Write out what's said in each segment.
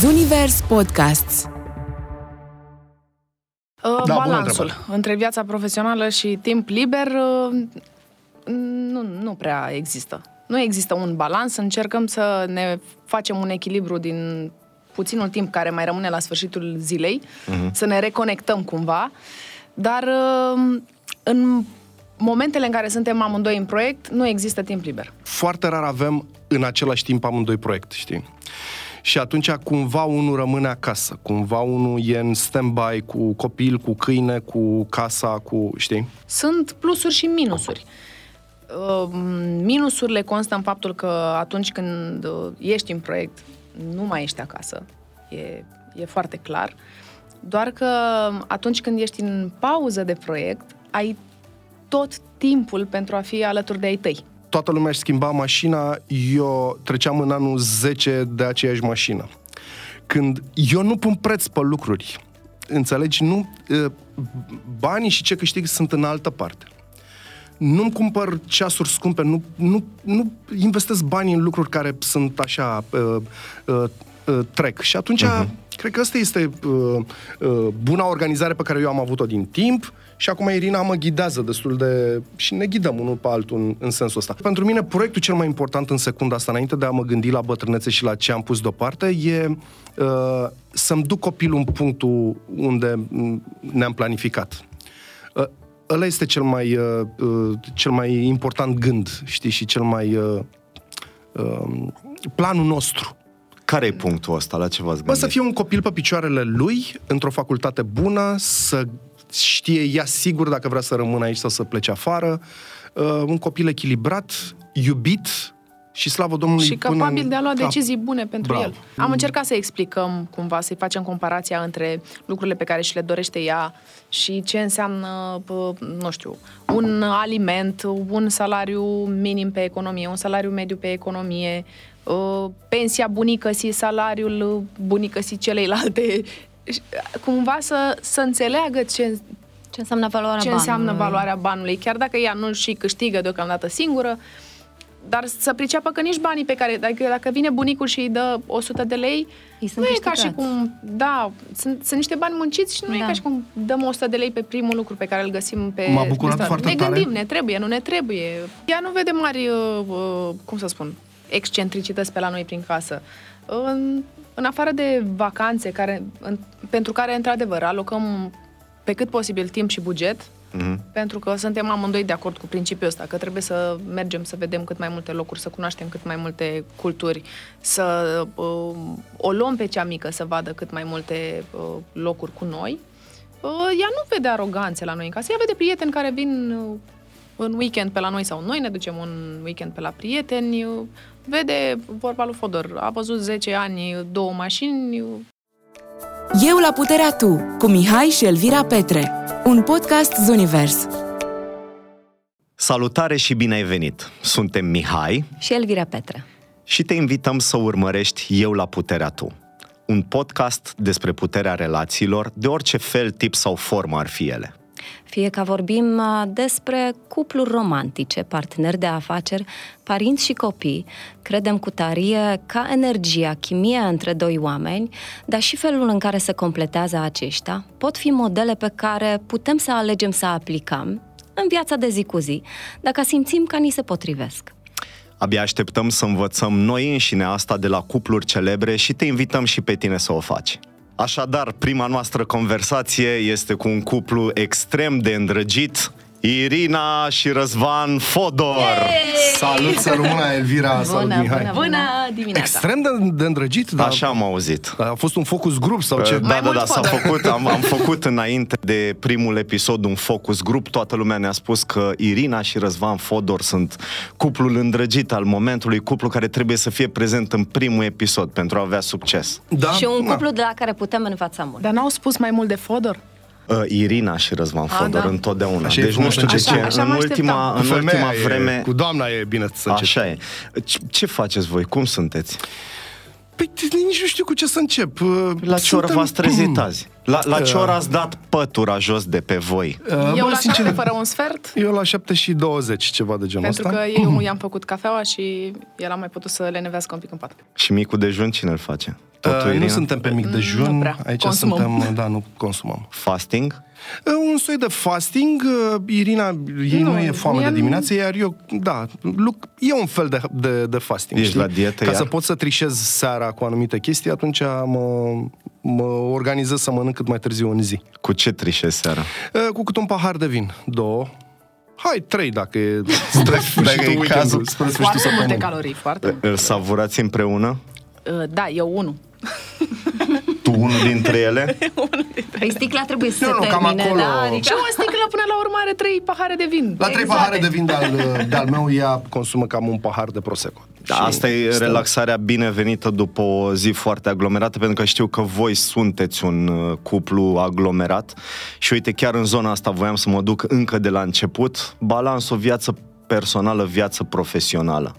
Zunivers Podcasts Uh, Da, bună balansul întrebare. între viața profesională și timp liber uh, nu, nu prea există. Nu există un balans, încercăm să ne facem un echilibru din puținul timp care mai rămâne la sfârșitul zilei, Mhm. să ne reconectăm cumva, dar uh, în momentele în care suntem amândoi în proiect, nu există timp liber. Foarte rar avem în același timp amândoi proiect, știi? Și atunci cumva unul rămâne acasă, cumva unul e în stand-by cu copil, cu câine, cu casa, cu, știi? Sunt plusuri și minusuri. Uh, Minusurile constă în faptul că atunci când uh, ești în proiect, nu mai ești acasă. E, e foarte clar. Doar că atunci când ești în pauză de proiect, ai tot timpul pentru a fi alături de ai tăi. Toată lumea își schimba mașina, eu treceam în anul 10 de aceeași mașină. Când eu nu pun preț pe lucruri, înțelegi? Nu, uh, banii și ce câștig sunt în altă parte. Nu-mi cumpăr ceasuri scumpe, nu, nu, nu investesc bani în lucruri care sunt așa, uh, uh, uh, trec. Și atunci, uh-huh. cred că asta este uh, uh, buna organizare pe care eu am avut-o din timp și acum Irina mă ghidează destul de... și ne ghidăm unul pe altul în, în sensul ăsta. Pentru mine, proiectul cel mai important în secunda asta, înainte de a mă gândi la bătrânețe și la ce am pus deoparte, e uh, să-mi duc copilul în punctul unde m, ne-am planificat. Uh, ăla este cel mai, uh, uh, cel mai important gând, știi, și cel mai... Uh, uh, planul nostru. Care e punctul ăsta? La ce v-ați Bă, gândit? să fie un copil pe picioarele lui, într-o facultate bună, să știe ea sigur dacă vrea să rămână aici sau să plece afară, uh, un copil echilibrat, iubit și slavă Domnului Și până capabil în de a lua cap. decizii bune pentru Bravo. el. Am încercat să explicăm cumva, să-i facem comparația între lucrurile pe care și le dorește ea și ce înseamnă, pă, nu știu, un aliment, un salariu minim pe economie, un salariu mediu pe economie, uh, pensia bunicăsii, salariul bunicăsii celeilalte. Și, Cumva să, să înțeleagă ce, Ce înseamnă valoarea ce banului? înseamnă valoarea banului, chiar dacă ea nu și câștigă deocamdată singură, dar să priceapă că nici banii pe care, dacă, dacă vine bunicul și îi dă 100 de lei, Îi sunt nu e ca și câștigați. cum, da, sunt, sunt niște bani munciți și nu Da. e ca și cum dăm 100 de lei pe primul lucru pe care îl găsim pe M-a bucurat restaurant. foarte Ne tare. gândim, ne trebuie, nu ne trebuie. Ea nu vede mari, uh, uh, cum să spun, excentricități pe la noi prin casă. În, în afară de vacanțe, care, în, pentru care, într-adevăr, alocăm pe cât posibil timp și buget, Mhm. pentru că suntem amândoi de acord cu principiul ăsta, că trebuie să mergem să vedem cât mai multe locuri, să cunoaștem cât mai multe culturi, să uh, o luăm pe cea mică să vadă cât mai multe uh, locuri cu noi. Uh, ea nu vede aroganțe la noi în casă, ea vede prieteni care vin uh, în weekend pe la noi sau noi ne ducem un weekend pe la prieteni, uh, vede vorba lui Fodor, a văzut 10 ani, două mașini, uh, Eu la puterea tu, cu Mihai și Elvira Petre. Un podcast Zunivers. Salutare și bine ai venit! Suntem Mihai Și Elvira Petre. și te invităm să urmărești Eu la puterea tu. Un podcast despre puterea relațiilor, de orice fel, tip sau formă ar fi ele. Fie că vorbim uh, despre cupluri romantice, parteneri de afaceri, părinți și copii, credem cu tarie ca energia, chimia între doi oameni, dar și felul în care se completează aceștia, pot fi modele pe care putem să alegem să aplicăm în viața de zi cu zi, dacă simțim că ni se potrivesc. Abia așteptăm să învățăm noi înșine asta de la cupluri celebre și te invităm și pe tine să o faci. Așadar, prima noastră conversație este cu un cuplu extrem de îndrăgit, Irina și Răzvan Fodor. Salut să rămână Elvira, salut Bună, Mihai. bună, bună dimineața! Extrem de, de îndrăgit, dar Așa am auzit. a fost un focus grup sau ce? Da, Mai da, mult da, s-a Fodor. făcut, am, am făcut înainte de primul episod un focus grup, toată lumea ne-a spus că Irina și Răzvan Fodor sunt cuplul îndrăgit al momentului, cuplu care trebuie să fie prezent în primul episod pentru a avea succes. Da? și un Na. cuplu de la care putem învăța mult. Dar n-au spus mai mult de Fodor? Uh, Irina și Răzvan Fodor da. întotdeauna. Așa e deci nu frumos știu de încet. ce. Așa- așa în mă ultima, așteptam. în ultima Femeia vreme... E, cu doamna e bine să încep. Așa e. Ce, ce faceți voi? Cum sunteți? Păi nici nu știu cu ce să încep. Uh, La ce oră suntem- v-ați trezit azi? La, la ce Uh. oră ați dat pătura jos de pe voi? Uh, Eu bă, la sincer, șapte fără un sfert, Eu la 7 și 20, ceva de genul pentru ăsta. că eu i-am făcut cafeaua și el a mai putut să lenevească un pic în pat. Și micul dejun cine îl face? Totul, Uh, nu Irina? suntem pe mic Nu dejun, prea. aici Consumăm. suntem, da, nu consumăm. Fasting? Uh, Un soi de fasting, uh, Irina, ei nu, Nu, nu e foame mie de nu- dimineață, iar eu, da, luc, e un fel de, de, de fasting. Ești știi? la dietă Ca iar? să pot să trișez seara cu anumite chestii, atunci mă, mă organizez să mănânc cât mai târziu în zi. Cu ce trișezi seara? Uh, Cu cât un pahar de vin, două, hai, trei dacă e spre sfârșitul e weekendului, cazul. spre sfârșitul Foarte multe săptămânii. calorii, foarte multe. Îl savurați împreună? Uh, Da, eu unul. Tu unul dintre ele? Păi sticla trebuie să Nu, se nu, cam termine, acolo. da? Adică... Și o sticlă până la urmă are trei pahare de vin. La trei Exacte. pahare de vin de-al, de-al meu, ea consumă cam un pahar de prosecco. Da, Și asta e stă- relaxarea binevenită după o zi foarte aglomerată, pentru că știu că voi sunteți un uh, cuplu aglomerat și uite, chiar în zona asta voiam să mă duc încă de la început, balans o viață personală, viață profesională.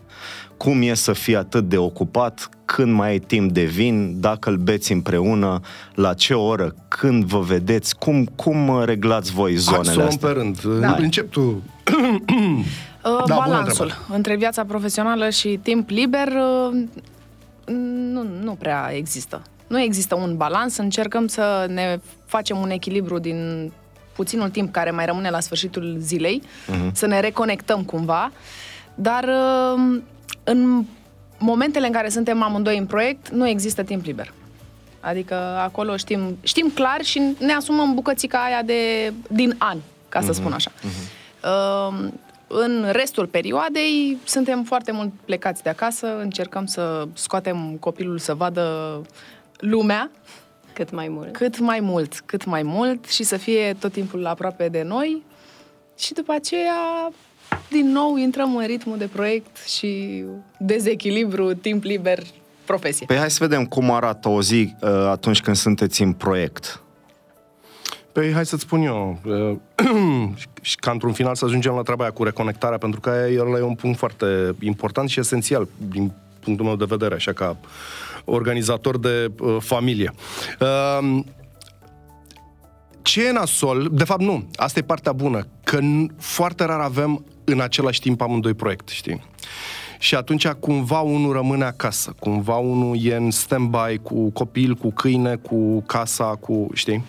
Cum e să fii atât de ocupat, când mai ai timp de vin, dacă îl beți împreună, la ce oră, când vă vedeți, cum, cum uh, reglați voi Hai să zonele o luăm astea? pe rând. Da. Încep tu. Uh, Da, bună balansul întrebare. între viața profesională și timp liber uh, nu, nu prea există. Nu există un balans, încercăm să ne facem un echilibru din puținul timp care mai rămâne la sfârșitul zilei, Mhm. să ne reconectăm cumva, dar uh, în momentele în care suntem amândoi în proiect, nu există timp liber. Adică acolo știm, știm clar și ne asumăm bucățica aia de, din an, ca să spun așa. Uh, în restul perioadei suntem foarte mult plecați de acasă, încercăm să scoatem copilul să vadă lumea Cât mai mult. cât mai mult, cât mai mult și să fie tot timpul aproape de noi și după aceea din nou intrăm în ritmul de proiect și dezechilibru, timp liber, profesie. Păi hai să vedem cum arată o zi uh, atunci când sunteți în proiect. Păi hai să-ți spun eu, uh, și ca într-un final să ajungem la treaba aia cu reconectarea, pentru că aia ăla e un punct foarte important și esențial din punctul meu de vedere, așa ca organizator de uh, familie. Uh, ce e nasol, de fapt nu, asta e partea bună, că n- foarte rar avem în același timp amândoi proiect, știi? Și atunci cumva unul rămâne acasă, cumva unul e în stand-by cu copil, cu câine, cu casa, cu, știi?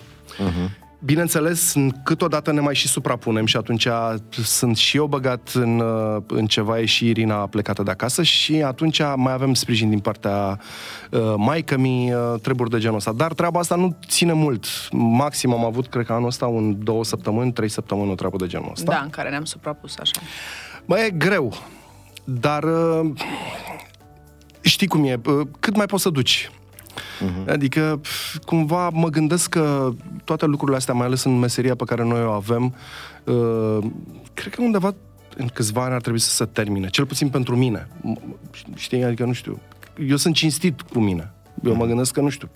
Bineînțeles, în- câteodată ne mai și suprapunem și atunci sunt și eu băgat în, uh, în ceva, e și Irina plecată de acasă și atunci mai avem sprijin din partea uh, maică-mi, uh, treburi de genul ăsta. Dar treaba asta nu ține mult. Maxim am avut, cred că anul ăsta, un două săptămâni, trei săptămâni o treabă de genul ăsta. Da, în care ne-am suprapus așa. Bă, e greu, dar uh, știi cum e, uh, cât mai poți să duci. Uh-huh. Adică, pf, cumva, mă gândesc că toate lucrurile astea, mai ales în meseria pe care noi o avem, uh, cred că undeva în câțiva ani ar trebui să se termine, cel puțin pentru mine. M- Știi, adică, nu știu, eu sunt cinstit cu mine. Eu mă gândesc că, nu știu,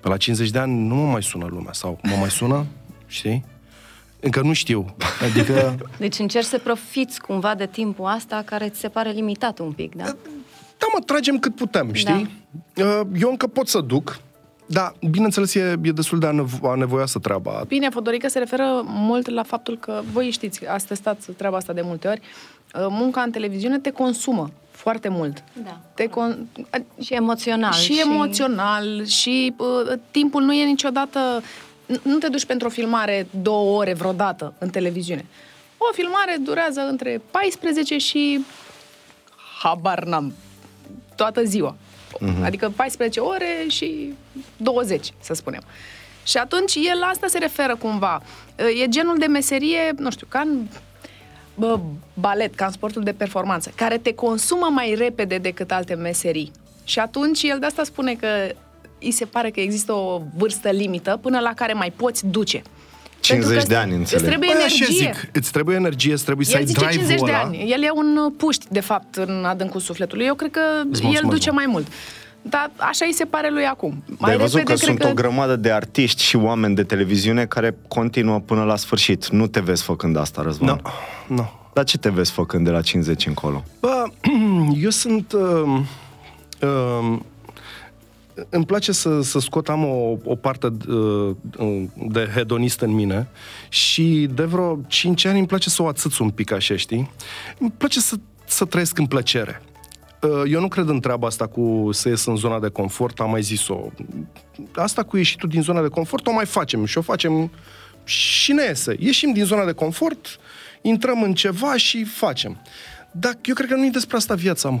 pe la 50 de ani nu mă mai sună lumea, sau mă mai sună, știi? Încă nu știu. Adică... Deci încerci să profiți cumva de timpul asta care ți se pare limitat un pic, da? Da, mă, tragem cât putem, știi? Da. Eu încă pot să duc, dar, bineînțeles, e, e destul de anevo- anevoioasă treaba. Bine, Fodorică se referă mult la faptul că, voi știți, ați testat treaba asta de multe ori, uh, munca în televiziune te consumă foarte mult. Da. Te con- Și emoțional. și, emoțional și uh, timpul nu e niciodată... n- Nu te duci pentru o filmare două ore vreodată în televiziune. O filmare durează între 14 și habar n-am toată ziua. Uh-huh. Adică 14 ore și 20, să spunem. Și atunci el la asta se referă cumva. E genul de meserie, nu știu, ca în bă, balet, ca în sportul de performanță, care te consumă mai repede decât alte meserii. Și atunci el de asta spune că îi se pare că există o vârstă limită până la care mai poți duce. 50 Pentru că de ani, îți înțeleg. trebuie Băi, așa energie. zic, îți trebuie energie, îți trebuie să El ai zice drive-ul 50 de ăla. ani. El e un uh, puști, de fapt, în adâncul sufletului. Eu cred că Îți el mulțumesc, duce mă. mai mult. Dar așa îi se pare lui acum. Dar Mai ai văzut că repede, sunt cred o grămadă de artiști și oameni de televiziune care continuă până la sfârșit. Nu te vezi făcând asta, Răzvan. Nu, nu. Dar ce te vezi făcând de la 50 încolo? Bă, eu sunt... Uh, uh, îmi place să, să scot, am o, o parte uh, de hedonist în mine și de vreo 5 ani îmi place să o atâț un pic așa, știi? Îmi place să, să trăiesc în plăcere. uh, eu nu cred în treaba asta cu să ies în zona de confort, am mai zis-o. Asta cu ieșitul din zona de confort o mai facem și o facem și ne iese. Ieșim din zona de confort, intrăm în ceva și facem. Dar eu cred că nu e despre asta viața, mă.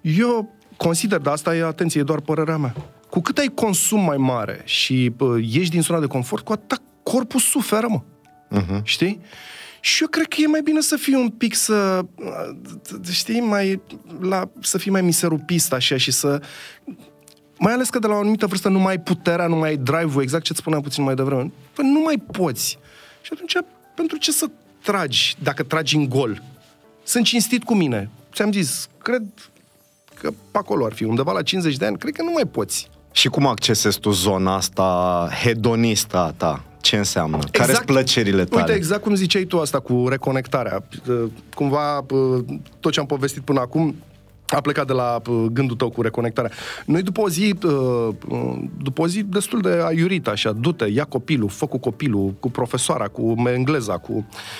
Eu consider, dar asta e, atenție, e doar părerea mea. Cu cât ai consum mai mare și uh, ieși din zona de confort, cu atât corpul suferă, mă. Uh-huh. Știi? Și eu cred că e mai bine să fii un pic să, știi, mai, la, să fii mai miserupist așa și să... Mai ales că de la o anumită vârstă nu mai ai puterea, nu mai ai drive-ul, exact ce-ți spuneam puțin mai devreme. Păi nu mai poți. Și atunci, pentru ce să tragi, dacă tragi în gol? Sunt cinstit cu mine. Ți-am zis, cred că pe acolo ar fi, undeva la 50 de ani, cred că nu mai poți. Și cum accesezi tu zona asta hedonistă a ta? Ce înseamnă? Exact, Care sunt plăcerile tale? Uite, exact cum ziceai tu asta cu reconectarea. Cumva, tot ce am povestit până acum, a plecat de la gândul tău cu reconectarea. Noi după o zi, după o zi destul de aiurit, așa, du-te, ia copilul, fă cu copilul, cu profesoara, cu engleza, cu...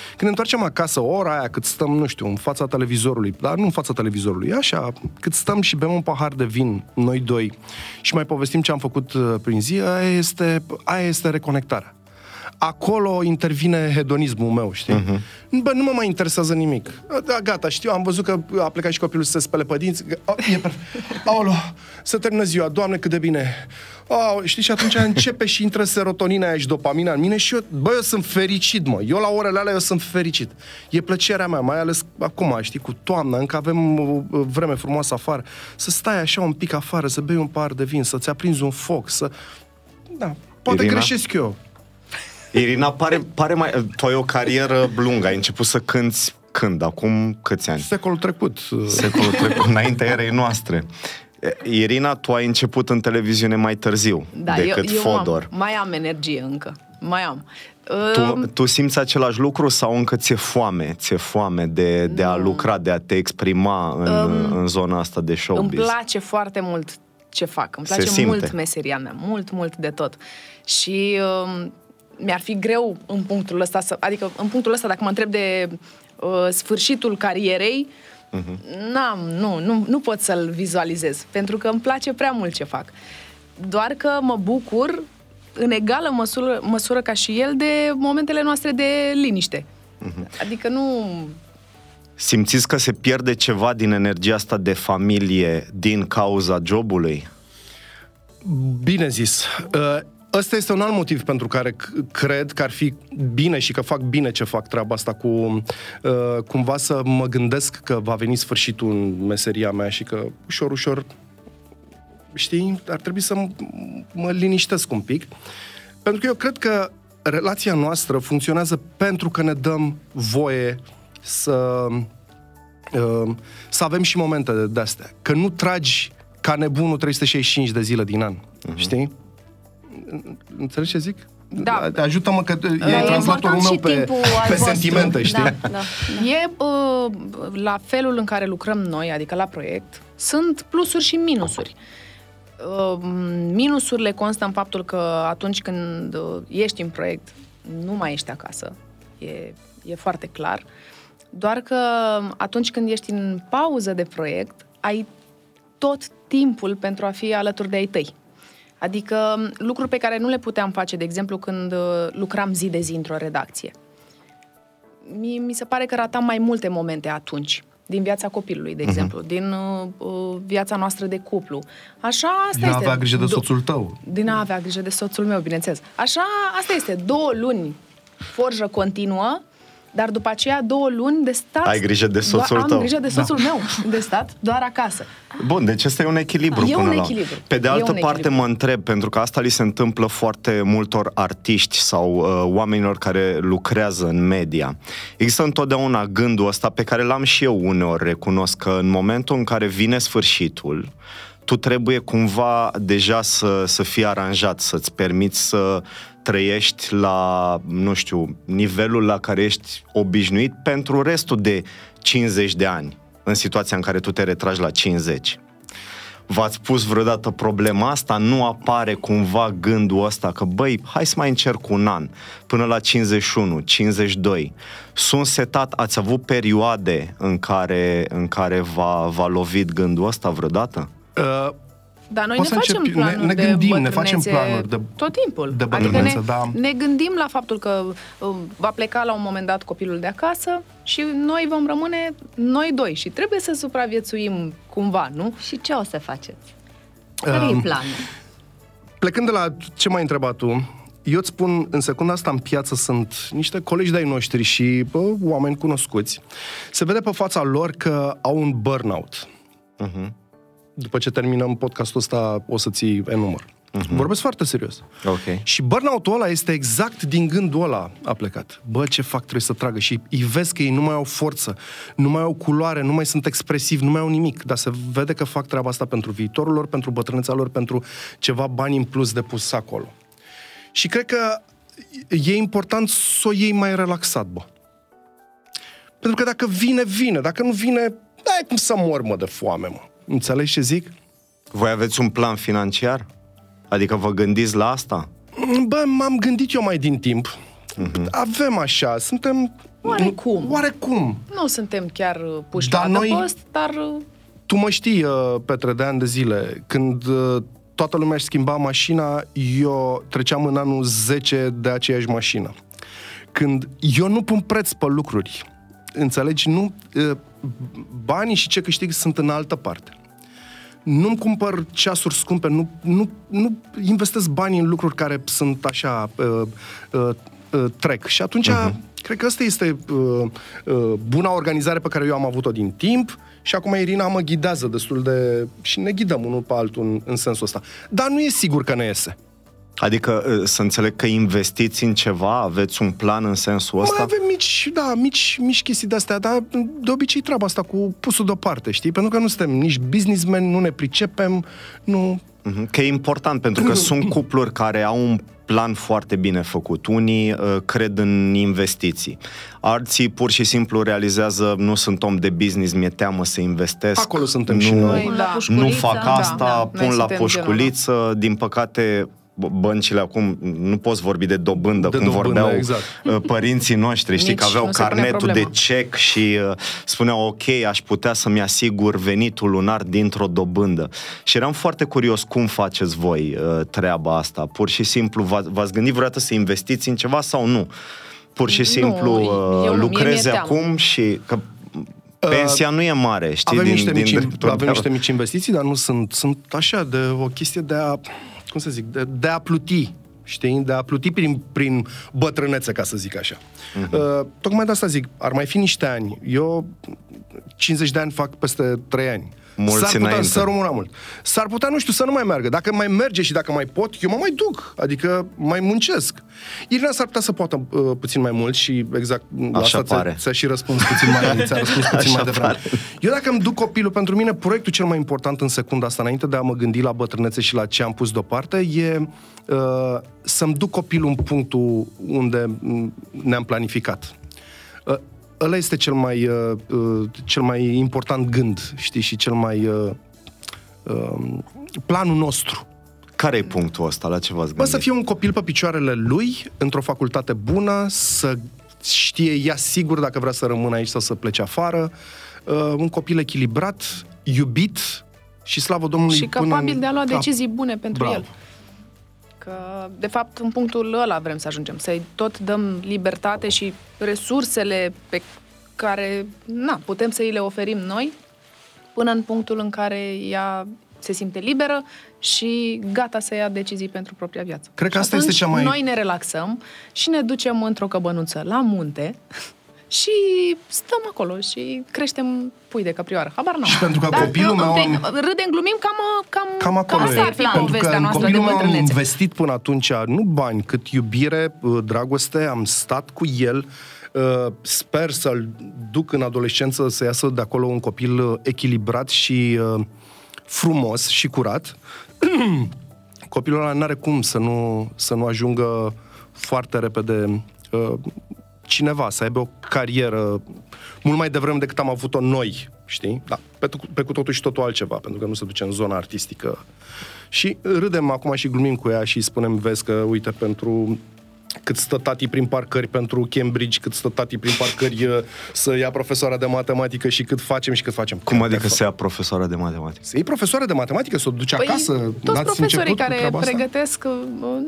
Când ne întoarcem acasă, ora aia cât stăm, nu știu, în fața televizorului, dar nu în fața televizorului, așa, cât stăm și bem un pahar de vin, noi doi, și mai povestim ce am făcut prin zi, aia este, aia este reconectarea acolo intervine hedonismul meu, știi? Uh-huh. Bă, nu mă mai interesează nimic. Da, gata, știu, am văzut că a plecat și copilul să se spele pe dinți. E perfect. Aolo, să termină ziua, Doamne, cât de bine. Oh, știi, și atunci începe și intră serotonina aia și dopamina în mine și eu, bă, eu sunt fericit, mă. Eu la orele alea eu sunt fericit. E plăcerea mea, mai ales acum, știi, cu toamna, încă avem vreme frumoasă afară. Să stai așa un pic afară, să bei un par de vin, să-ți aprinzi un foc, să... Da, poate Irina? greșesc eu. Irina, pare, pare mai... Tu ai o carieră lungă, ai început să cânti când? Acum câți ani? Secolul trecut. Secolul trecut, înaintea erei noastre. Irina, tu ai început în televiziune mai târziu da, decât eu, eu Fodor. Am, mai am energie încă. Mai am. Tu, tu simți același lucru sau încă ți-e foame? Ți-e foame de, de a lucra, de a te exprima în, um, în zona asta de showbiz? Îmi place foarte mult ce fac. Îmi place mult meseria mea. Mult, mult de tot. Și um, mi-ar fi greu în punctul ăsta, să, adică în punctul ăsta, dacă mă întreb de uh, sfârșitul carierei, uh-huh. n-am, nu, nu, nu pot să-l vizualizez, pentru că îmi place prea mult ce fac. Doar că mă bucur în egală măsură, măsură ca și el de momentele noastre de liniște. Uh-huh. Adică nu... Simțiți că se pierde ceva din energia asta de familie din cauza jobului? Bine zis. Uh, Ăsta este un alt motiv pentru care cred că ar fi bine și că fac bine ce fac treaba asta cu uh, cumva să mă gândesc că va veni sfârșitul în meseria mea și că ușor, ușor știi, ar trebui să m- mă liniștesc un pic. Pentru că eu cred că relația noastră funcționează pentru că ne dăm voie să uh, să avem și momente de astea. Că nu tragi ca nebunul 365 de zile din an, uh-huh. știi? Înțelegi ce zic? Da. Ajută-mă că e, e translatorul meu pe, pe sentimente, știi? Da, da, da. E uh, la felul în care lucrăm noi, adică la proiect, sunt plusuri și minusuri. Uh, minusurile constă în faptul că atunci când uh, ești în proiect, nu mai ești acasă. E, e foarte clar. Doar că atunci când ești în pauză de proiect, ai tot timpul pentru a fi alături de ai tăi. Adică lucruri pe care nu le puteam face, de exemplu, când uh, lucram zi de zi într-o redacție. Mi, mi se pare că ratam mai multe momente atunci din viața copilului, de uh-huh. exemplu, din uh, uh, viața noastră de cuplu. Așa, asta din este. Din a avea grijă de soțul tău. Din a avea grijă de soțul meu, bineînțeles. Așa, asta este. Două luni forjă continuă dar după aceea două luni de stat... Ai grijă de soțul am tău. Am grijă de soțul da. meu de stat, doar acasă. Bun, deci este un echilibru e până un la... echilibru. Pe de altă e parte mă întreb, pentru că asta li se întâmplă foarte multor artiști sau uh, oamenilor care lucrează în media. Există întotdeauna gândul ăsta pe care l-am și eu uneori recunosc că în momentul în care vine sfârșitul, tu trebuie cumva deja să, să fii aranjat, să-ți permiți să trăiești la, nu știu, nivelul la care ești obișnuit pentru restul de 50 de ani, în situația în care tu te retragi la 50. V-ați pus vreodată problema asta? Nu apare cumva gândul ăsta că, băi, hai să mai încerc un an, până la 51, 52. Sunt setat, ați avut perioade în care, în care v-a, v-a lovit gândul ăsta vreodată? Uh, Dar noi Poți ne să facem începi- planuri ne- ne de gândim, ne bătrânețe facem planuri de- tot timpul. de adică bătrânețe, ne, da. ne gândim la faptul că uh, va pleca la un moment dat copilul de acasă și noi vom rămâne noi doi și trebuie să supraviețuim cumva, nu? Și ce o să faceți? Care e Um, planul? Plecând de la ce m-ai întrebat tu, eu îți spun, în secunda asta în piață sunt niște colegi de-ai noștri și bă, oameni cunoscuți. Se vede pe fața lor că au un burnout. Uh-huh. După ce terminăm podcastul ăsta, o să ții enumăr. Uh-huh. Vorbesc foarte serios. Ok. Și burnout-ul ăla este exact din gândul ăla a plecat. Bă, ce fac, trebuie să tragă. Și îi vezi că ei nu mai au forță, nu mai au culoare, nu mai sunt expresivi, nu mai au nimic. Dar se vede că fac treaba asta pentru viitorul lor, pentru bătrâneța lor, pentru ceva bani în plus de pus acolo. Și cred că e important să o iei mai relaxat, bă. Pentru că dacă vine, vine. Dacă nu vine, ai cum să mor, mă, de foame, mă. Înțelegi ce zic? Voi aveți un plan financiar? Adică vă gândiți la asta? Bă, m-am gândit eu mai din timp. Avem așa, suntem... Oarecum. Oarecum. Nu suntem chiar uh, puși Dar la noi- adăpost, dar uh, Tu mă știi, uh, Petre, de ani de zile, când uh, toată lumea își schimba mașina, eu treceam în anul 10 de aceeași mașină. Când eu nu pun preț pe lucruri, înțelegi? Nu, uh, banii și ce câștig sunt în altă parte. Nu-mi cumpăr ceasuri scumpe, nu, nu, nu investesc banii în lucruri care sunt așa, uh, uh, uh, trec. Și atunci, uh-huh. cred că asta este uh, uh, buna organizare pe care eu am avut-o din timp și acum Irina mă ghidează destul de... și ne ghidăm unul pe altul în, în sensul ăsta. Dar nu e sigur că ne iese. Adică uh, să înțeleg că investiți în ceva, aveți un plan în sensul Mai ăsta? avem mici, da, mici, mici chestii de-astea, dar de obicei treaba asta cu pusul deoparte, știi? Pentru că nu suntem nici businessmen, nu ne pricepem, nu... Mhm, Că e important, pentru că sunt cupluri care au un plan foarte bine făcut. Unii uh, cred în investiții. Alții pur și simplu realizează, nu sunt om de business, mi-e teamă să investesc. Acolo suntem nu, și noi. Păi, la da. pușculiță. Nu fac Da, asta, da, noi pun la suntem pușculiță. Din păcate, b- băncile acum, nu poți vorbi de dobândă, De cum dobândă, vorbeau exact. uh, părinții noștri, știi, Nici că aveau nu se pune carnetul de problema. cec și uh, spuneau, ok, aș putea să-mi asigur venitul lunar dintr-o dobândă. Și eram foarte curios cum faceți voi uh, treaba asta. Pur și simplu, v- v-ați gândit vreodată să investiți în ceva sau nu? Pur și Nu, simplu eu uh, nu, mie lucrezi mi-e teamă. acum și... Că, Pensia nu e mare, știi? avem, din, niște din mici, dreptul avem meu. niște mici investiții, dar nu sunt, sunt așa, de o chestie de a, cum să zic, de, de a pluti, știi? De a pluti prin, prin bătrânețe, ca să zic așa. Uh-huh. Uh, tocmai de asta zic, ar mai fi niște ani. Eu 50 de ani fac peste 3 ani. Mulți S-ar putea înainte. să rămână mult. S-ar putea, nu știu, să nu mai meargă. Dacă mai merge și dacă mai pot, eu mă mai duc. Adică mai muncesc. Irina s-ar putea să poată uh, puțin mai mult și exact la Așa asta pare. ți-a, ți-a și răspuns puțin mai, ți-a răspuns puțin Așa mai devreme. pare. Eu dacă îmi duc copilul, pentru mine proiectul cel mai important în secunda asta, înainte de a mă gândi la bătrânețe și la ce am pus deoparte, e uh, să-mi duc copilul în punctul unde m, ne-am planificat. Uh, ăla este cel mai, uh, uh, cel mai important gând, știi, și cel mai... Uh, uh, planul nostru. Care e punctul ăsta? La ce v-ați Bă, gândit? să fie un copil pe picioarele lui, într-o facultate bună, să știe ea sigur dacă vrea să rămână aici sau să plece afară, uh, un copil echilibrat, iubit și slavă Domnului și până capabil în de a lua cap. decizii bune pentru Bravo. el. Că, de fapt, în punctul ăla vrem să ajungem, să-i tot dăm libertate și resursele pe care, na, putem să îi le oferim noi, până în punctul în care ea se simte liberă și gata să ia decizii pentru propria viață. Cred că Și asta este atunci cea mai- Noi ne relaxăm și ne ducem într-o căbănuță la munte și stăm acolo și creștem pui de căprioară. Habar n-am. Și pentru că Dar, copilul meu pe- am- Râdem, glumim, cam, cam, Cam acolo asta e. ar fi Pentru povestea că în noastră de copilul meu am bătrânețe. investit până atunci nu bani, cât iubire, uh, dragoste, am stat cu el, uh, sper să-l duc în adolescență să iasă de acolo un copil uh, echilibrat și uh, frumos și curat. Copilul ăla n-are cum să nu, să nu ajungă foarte repede uh, cineva, să aibă o carieră mult mai devreme decât am avut-o noi știi? Da, pe, tu- pe cu totul și totul altceva, pentru că nu se duce în zona artistică. Și râdem acum și glumim cu ea și spunem, vezi că, uite, pentru cât stă tati prin parcări pentru Cambridge, cât stă tati prin parcări uh, să ia profesoara de matematică și cât facem și cât facem. Cum Cât adică de să ia profesoara de matematică? să iei profesoară de matematică, să o duci acasă. Păi, toți N-ați profesorii început cu care treaba asta? pregătesc, uh,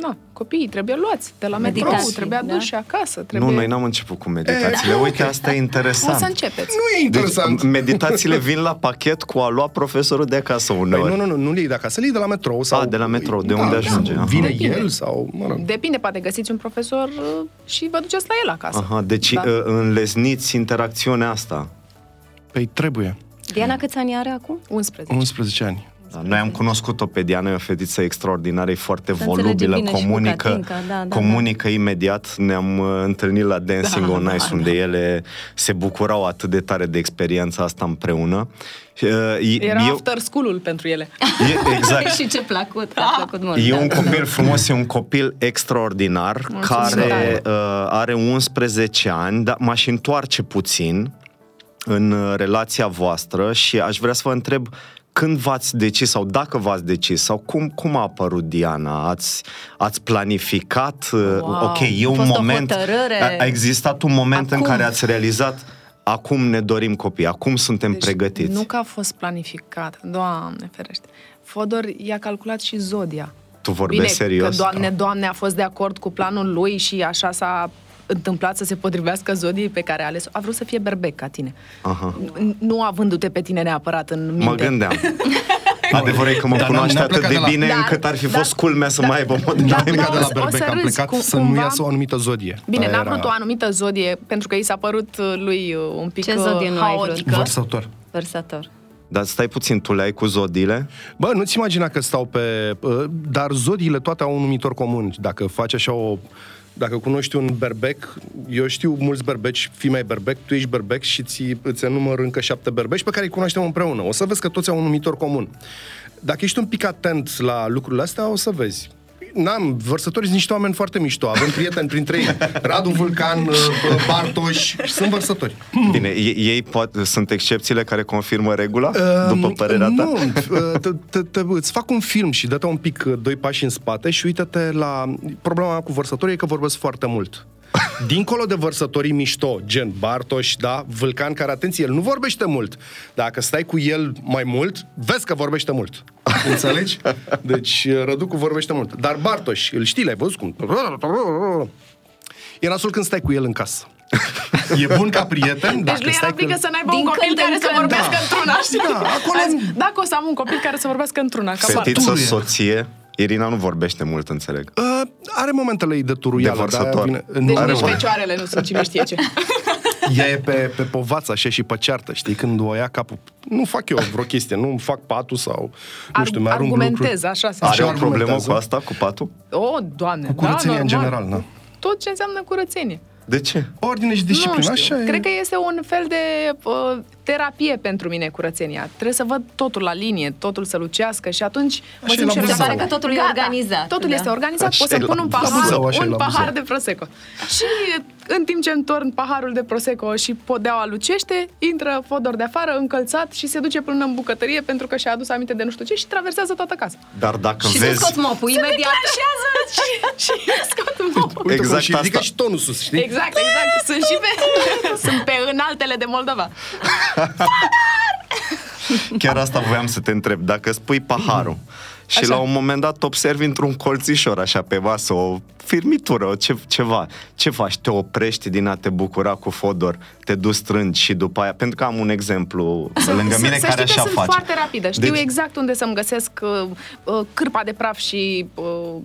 na, copiii trebuie luați de la metrou, Meditații, trebuie da? aduși acasă. Trebuie... Nu, noi n-am început cu meditațiile. Uite, asta e O interesant. să începeți. Nu e interesant. Deci, meditațiile vin la pachet cu a lua profesorul de acasă Păi, uneori. nu, nu, nu, nu le iei de acasă, le iei de la metrou. Sau... Ah, de la metrou, de unde ajunge, aha. Vine Depinde. el sau, mă rog. Depinde, poate găsiți un profesor uh, și vă duceți la el acasă. Aha, deci Da. da. înlesniți interacțiunea asta. Păi trebuie. Diana câți ani are acum? 11. 11 ani. Da, noi am cunoscut-o pe Diana, e o fetiță extraordinară, e foarte Se înțelege volubilă, bine și cu comunică, Catinca, da, da, comunică imediat. Ne-am uh, întâlnit la Dancing Da, on da, Ice, da. unde ele se bucurau atât de tare de experiența asta împreună. Uh, e- Era eu, after school-ul pentru ele. e, exact. și ce plăcut, a plăcut mult. E da. un copil frumos, e un copil extraordinar, Mulțumim care tare. uh, are 11 ani, dar m-aș întoarce puțin în uh, relația voastră și aș vrea să vă întreb când v-ați decis sau dacă v-ați decis sau cum, cum a apărut Diana? Ați, ați planificat? uh, Wow. Ok, e A un fost o moment... hotărâre. A, a existat un moment în Acum. care ați realizat acum ne dorim copii, acum suntem Deci, pregătiți. Nu că a fost planificat, Doamne ferește. Fodor i-a calculat și zodia. Tu vorbești Bine, serios? că Doamne, Doamne a fost de acord cu planul lui și așa s-a întâmplat să se potrivească zodiei pe care a ales A vrut să fie berbec ca tine. Aha. N- Nu avându-te pe tine neapărat în minte. Mă gândeam. Adevărul e că mă Dar n-am- cunoaște n-am atât de plecat de la- bine Dar- încât ar fi dar- fost culmea să dar- mai aibă mod dar- N-am plecat o de la să- o berbec, să am râzi, plecat cum- să nu cumva- iasă o anumită zodie. Bine, Aia n-a era vrut o anumită zodie, pentru că i s-a părut uh, lui uh, un pic Ce uh, zodie nu ai vrut? haotică. Vărsător. Vărsător. Dar stai puțin, tu le ai cu zodiile? Bă, nu-ți imagina că stau pe... uh, Dar zodiile toate au un numitor comun. Dacă faci așa o... Dacă cunoști un berbec, eu știu mulți berbeci, fii mai berbec, tu ești berbec și ți, îți enumăr încă șapte berbeci pe care îi cunoaștem împreună. O să vezi că toți au un numitor comun. Dacă ești un pic atent la lucrurile astea, o să vezi. N-am, vărsătorii sunt niște oameni foarte mișto. Avem prieteni printre ei. Radu Vulcan, uh, Bartoș, sunt vărsători. Bine, e- ei poate, sunt excepțiile care confirmă regula, după Um, părerea ta? Nu, uh, te, te, te, îți fac un film și dă-te un pic uh, doi pași în spate și uită-te la... Problema mea cu vărsătorii e că vorbesc foarte mult. Dincolo de vărsătorii mișto, gen Bartoș, da, Vulcan, care, atenție, el nu vorbește mult. Dacă stai cu el mai mult, vezi că vorbește mult. Înțelegi? Deci, uh, Răducu vorbește mult. Dar Bartoș, îl știi, l-ai văzut cum... E nasul când stai cu el în casă. E bun ca prieten, Deci dacă lui stai era cu frică el... să n-aibă Din un copil când în care să când. vorbească Da. într-una, știi? Da, acolo- Azi, Dacă o să am un copil care să vorbească într-una, ca Bartosz. Fetiță, turuie. soție, Irina nu vorbește mult, înțeleg. Uh, are momentele ei de turuială. De vărsător. dar aia Vine, Deci nu, nici are fecioarele nu sunt cine știe ce. Ea e pe, pe povață așa și pe ceartă, știi? Când o ia capul... Nu fac eu vreo chestie, nu fac patul sau... Nu știu, mi-arunc Argumentez, lucruri. așa se Are Așa o problemă argumentează. cu asta, cu patul? O, doamne, Cu curățenia da, în normal. general, da. Tot ce înseamnă curățenie. De ce? Ordine și disciplină, nu știu. așa e. Cred că este un fel de uh, terapie pentru mine curățenia. Trebuie să văd totul la linie, totul să lucească și atunci mă Așa e simt la și Buzău. Se pare că totul e Gata, organizat, Totul da. este organizat, Așa pot să e pun la un Buzău, pahar, așa e un la pahar Buzău. de prosecco. Și în timp ce întorn paharul de prosecco și podeaua lucește, intră Fodor de afară, încălțat și se duce până în bucătărie pentru că și-a adus aminte de nu știu ce și traversează toată casa. Dar dacă Și să vezi... scot mopul Se imediat. declanșează și, și scot mopul. Uite cum Exact și ridică asta. și tonul sus, știi? Exact, exact. Sunt și pe, sunt pe înaltele de Moldova. Chiar asta voiam să te întreb. Dacă spui paharul și Așa. la un moment dat observi într-un colțișor așa pe masă o firmitură, o ce, ceva, ce faci? Te oprești din a te bucura cu Fodor, te duci strângi și după aia, pentru că am un exemplu lângă mine să care știi așa că sunt face. foarte rapidă. Știu Deci- exact unde să-mi găsesc uh, uh, cârpa de praf și uh,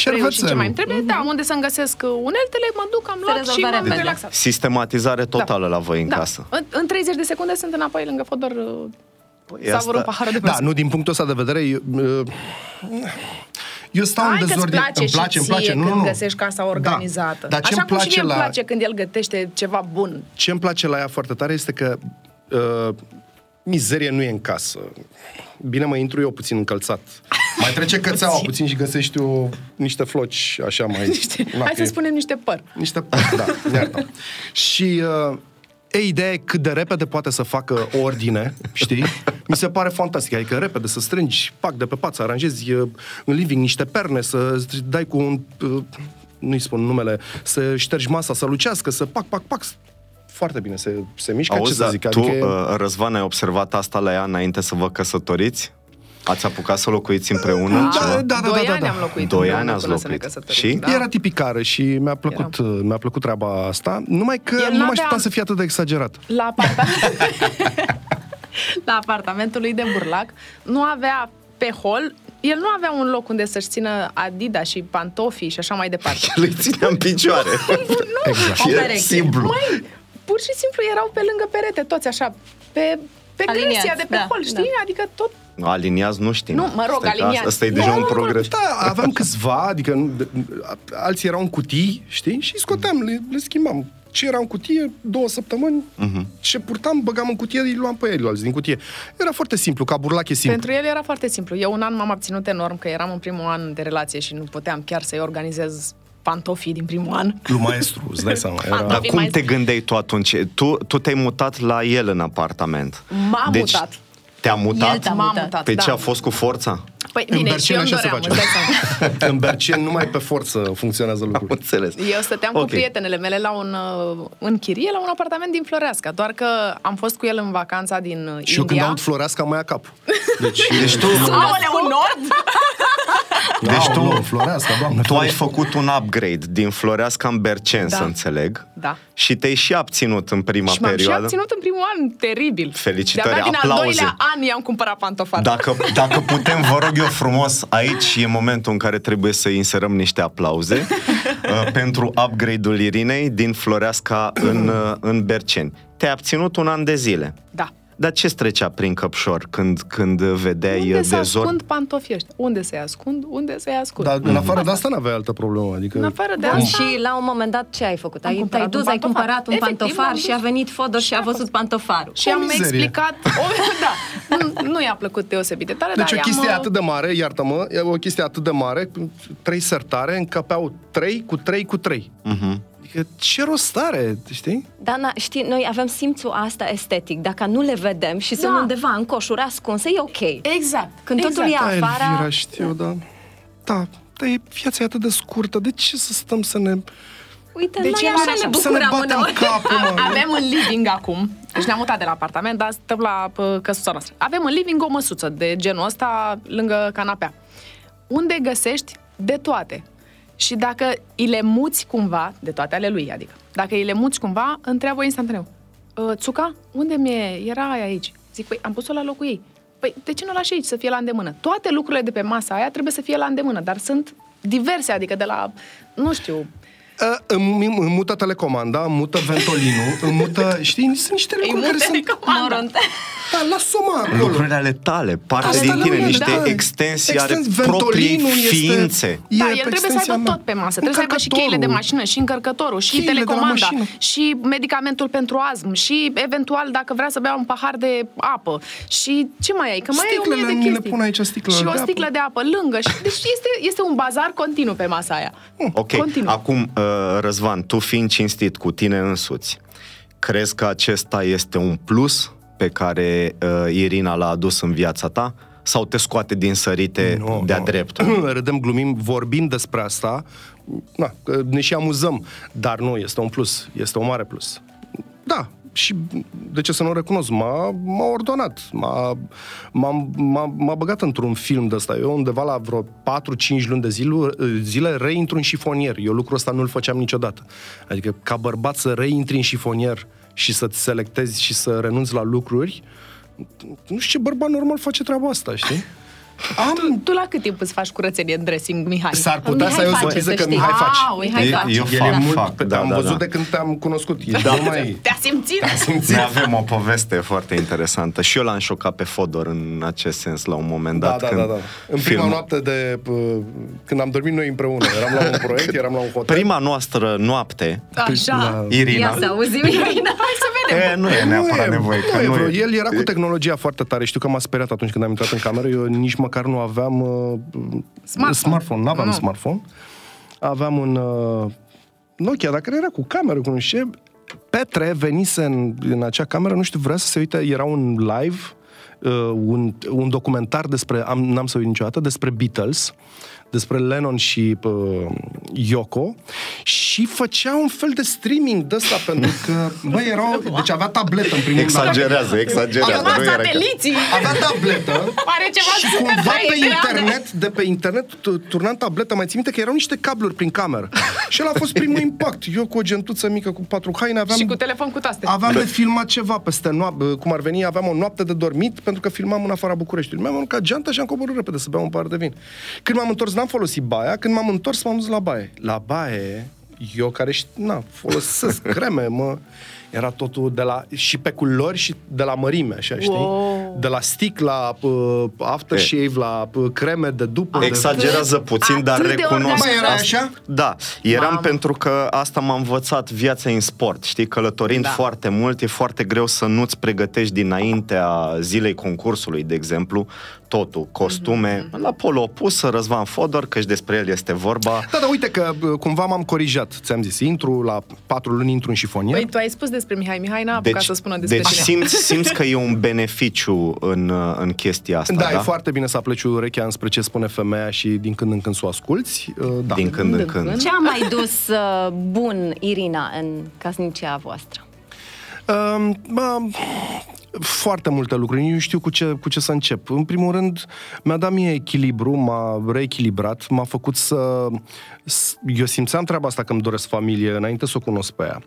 spray-ul și ce Șervețelul. mai îmi trebuie. Da, unde să-mi găsesc uh, uneltele, mă duc, am Se luat și rezolvă m-am repede. relaxat. Sistematizare totală la voi în da. casă. În, în 30 de secunde sunt înapoi lângă Fodor uh, Păi savură un asta- pahar de Da, prosecco. nu, din punctul ăsta de vedere, eu, uh, eu stau Hai în că-ți dezordine. place îmi place, și îmi place. ție Nu, nu, când nu. găsești casa organizată. Da. Dar ce Așa îmi cum și place mie îmi la... place când el gătește ceva bun. Ce îmi place la ea foarte tare este că uh, mizerie nu e în casă. Bine, mă intru eu puțin încălțat. Mai trece cățeaua puțin și găsești o, niște floci așa mai... Na, Hai că să e- spunem niște păr. Niște... Da, iartă. Și uh, E, ideea e cât de repede poate să facă ordine, știi? Mi se pare fantastic. Adică repede să strângi, pac de pe pat, să aranjezi uh, în living niște perne, să dai cu un... uh, Nu-i spun numele, să ștergi masa, să lucească, să pac, pac, pac. Foarte bine se, se mișcă, ce Auzi, să dar zic. tu, Adică, uh, Răzvan, ai observat asta la ea înainte să vă căsătoriți? Ați apucat să locuiți împreună? Da, ceva? da, da, Doi da, ani da. am locuit Doi împreună ani ați până să ne locuit. căsătorim, Și? Da. Era tipicară și mi-a plăcut, mi-a plăcut treaba asta, numai că El nu mă n-avea- așteptam să fie atât de exagerat. La, aparta... la apartamentul lui de burlac nu avea pe hol, el nu avea un loc unde să-și țină Adidas și pantofii și așa mai departe. Le ține în picioare. Exact. O E pereche. simplu. Măi, pur și simplu erau pe lângă perete, toți așa, pe, pe Aliniați, gresia de pe da, hol, da. știi? Adică tot Aliniați nu știm. Nu, mă rog, Stai că aliniați. Asta e Nu, deja nu, un nu, progres. Da, aveam câțiva, adică nu, de- alții erau în cutii, știi? Și scoteam, le, le schimbam. Ce era în cutie, două săptămâni, Mhm. ce purtam, băgam în cutie, îi luam pe el, alții din cutie. Era foarte simplu, ca burlac e simplu. Pentru el era foarte simplu. Eu un an m-am abținut enorm, că eram în primul an de relație și nu puteam chiar să-i organizez pantofii din primul an. Lui maestru, îți dai seama. Era... Dar fi cum mai- te gândeai tu atunci? Tu, tu te-ai mutat la el în apartament. M-am deci, mutat. Te-a mutat? El te-a M-am mutat. mutat, Pe da. ce a fost cu forța? Păi În bine, și Bercen eu îmi așa se doream, face. îți dai seama. în Bercen numai pe forță funcționează Am lucrurile. înțeles. Eu stăteam Ok. cu prietenele mele la un, uh, în chirie la un apartament din Floreasca, doar că am fost cu el în vacanța din uh, Și eu când India. aud Floreasca mai ia cap. Deci, Deci tu, Aoleu, în nord? Deci tu- Aoleu, Floreasca, doamne. tu ai făcut un upgrade din Floreasca în Bercen, Da. să înțeleg. Da. Și te-ai și abținut în prima și m-am și perioadă. abținut în primul an, teribil. Felicitări, De-abia din al aplauze. doilea an i-am cumpărat pantofar. Dacă, dacă putem, vă rog eu frumos, aici e momentul în care trebuie să inserăm niște aplauze uh, pentru upgrade-ul Irinei din Floreasca în, uh, în Berceni. Te-ai abținut un an de zile. Da. Dar ce trecea prin căpșor când, când vedeai Unde uh, se dezor? ascund pantofii ăștia? Unde se ascund? Unde se ascund? Dar în afară de asta n-aveai altă problemă. Adică... În afară de Da, asta... și la un moment dat ce ai făcut? Am Ai, cumpărat te-ai dus, un ai pantofar. cumpărat un Efectiv, pantofar m-am și dus. a venit Fodor și a văzut pantofarul. Și am mizerie. explicat... O, da, nu, nu i-a plăcut deosebit de tare, Deci dar o chestie i-am, atât de mare, iartă-mă, e o chestie atât de mare, trei sertare încăpeau trei cu trei cu trei. Mhm. Adică ce rost are, știi? Dar, na, știi, noi avem simțul asta estetic. Dacă nu le vedem și sunt Da. undeva în coșuri ascunse, e ok. Exact. Când totul exact. e Da, afară... Elvira, știu, da. Da, dar e, viața e atât de scurtă, de ce să stăm să ne... Uite, Deci noi el așa are ne așa, să ne bucurăm batem uneori. capul, mă. Avem în living acum, deci ne-am mutat de la apartament, dar stăm la pă, căsuța noastră. Avem în living o măsuță de genul ăsta lângă canapea. Unde găsești de toate. Și dacă îi le muți cumva, de toate ale lui, adică, dacă îi le muți cumva, întreabă instantaneu. "Ă, Țuca, unde mi-e? Era aia aici. Zic, păi am pus-o la locul ei. Păi de ce nu o lași aici să fie la îndemână? Toate lucrurile de pe masa aia trebuie să fie la îndemână, dar sunt diverse, adică de la, nu știu, Uh, îmi, îmi mută telecomanda, îmi mută ventolinul, îmi mută... Știi, sunt niște îi lucruri care mute sunt... recomandă. Da, lasă-o mă acolo. Lucrurile ale tale, parte Asta din la tine, mine, niște da. extensii ale Extens- propriei ventolinul este- ființe. E Da, pe el trebuie să extensia aibă mea. tot pe masă. Trebuie să aibă și cheile de Încărcătorul. mașină, și încărcătorul, și Cheile de la telecomanda, mașină. și medicamentul pentru azm, și eventual dacă vrea să bea un pahar de apă. Și ce mai ai? Că mai ai o Sticlele, mie de ni le chestii. pun aici sticlele Și de o apă. sticlă de apă lângă. Și, deci este, este un bazar continuu pe masa aia. Ok, Continuu. acum, uh, Răzvan, tu fiind cinstit cu tine însuți, crezi că acesta este un plus pe care uh, Irina l-a adus în viața ta? Sau te scoate din sărite Nu, de-a nu. dreptul? Râdem, glumim, vorbim despre asta, na, că ne și amuzăm, dar nu, este un plus, este un mare plus. Da, și de ce să nu o recunosc? M-a, m-a ordonat, m-a, m-a, m-a, m-a băgat într-un film de ăsta. Eu undeva la vreo 4-5 luni de zile, zile reintru în șifonier. Eu lucrul ăsta nu-l făceam niciodată. Adică ca bărbat să reintri în șifonier și să-ți selectezi și să renunți la lucruri, nu știu ce bărbat normal face treaba asta, știi? Am, Tu la cât timp îți faci curățenie în dressing, Mihai? S-ar putea Mihai să ai o face, surpriză să că știi. Mihai face. Ah, uite, Mihai E- face. eu El fac, e mult, fac, pe, da, am da, văzut da. de când te-am cunoscut. Ești da. mai... Te-a simțit? Noi avem o poveste foarte interesantă și eu l-am șocat pe Fodor în acest sens la un moment Da, dat. da, când da, da. În prima filmul- noapte de... p- Când am dormit noi împreună. Eram la un proiect, eram la un hotel. Prima noastră noapte, Așa. La- Irina... Ia să auzim, Irina. Hai să vedem. E, nu e neapărat nevoie, că nu e nu vreo, e... El era cu tehnologia foarte tare. Știu că m-a speriat atunci când am intrat în cameră. Eu nici măcar nu aveam uh, Smartphone. smartphone. N-aveam Nu. smartphone. Aveam un uh, Nokia, dar care era cu cameră, cu nu știu ce. Petre venise în, în acea cameră, nu știu, vrea să se uite, era un live, uh, un, un documentar despre, am, n-am să uit niciodată, despre Beatles, despre Lennon și uh, Yoko și făcea un fel de streaming de ăsta pentru că, bă, erau, deci avea tabletă în primul rând. Exagerează, exagerează. Avea nu era că- sateliții! Avea tabletă Are ceva și super cumva pe high-grade. internet, de pe internet, tu- turnam tableta, mai ții minte că erau niște cabluri prin cameră. Și el a fost primul impact. Eu cu o gentuță mică, cu patru haine, aveam... Și cu telefon cu taste. Aveam de filmat ceva peste noapte, cum ar veni, aveam o noapte de dormit pentru că filmam în afara Bucureștiului. Mi-am aruncat geanta și am coborât repede să beau un par de vin. Când m-am întors, n-am folosit baia, când m-am întors, m-am dus la baie. La baie, eu care, ș- na, folosesc creme, mă, era totul de la, și pe culori și de la mărime, așa, știi? Wow. De la stick la uh, aftershave, la uh, creme de după. de- Exagerează puțin, dar Atât de recunosc. organizat. Mai era asta. așa? Da, eram Mamă. pentru că asta m-a învățat viața în sport, știi, călătorind Da. foarte mult, e foarte greu să nu-ți pregătești dinaintea zilei concursului, de exemplu, totul, costume, Mhm. la polo opusă, Răzvan Fodor, că și despre el este vorba. Da, dar uite că uh, cumva m-am corijat, ți-am zis, intru la patru luni, intru în șifonier. Păi tu ai spus despre Mihai. Mihai n-a apucat să spună despre deci tine. simți, simți că e un beneficiu în, în chestia asta, Da, da? e foarte bine să apleci urechea înspre ce spune femeia și din când în când să o asculți. uh, Da. Din când în Când în când. când. Ce a mai dus uh, bun Irina în casnicia voastră? Um, bă, foarte multe lucruri. Eu nu știu cu ce, cu ce să încep. În primul rând, mi-a dat mie echilibru, m-a reechilibrat, m-a făcut să... s- Eu simțeam treaba asta că îmi doresc familie înainte să o cunosc pe ea.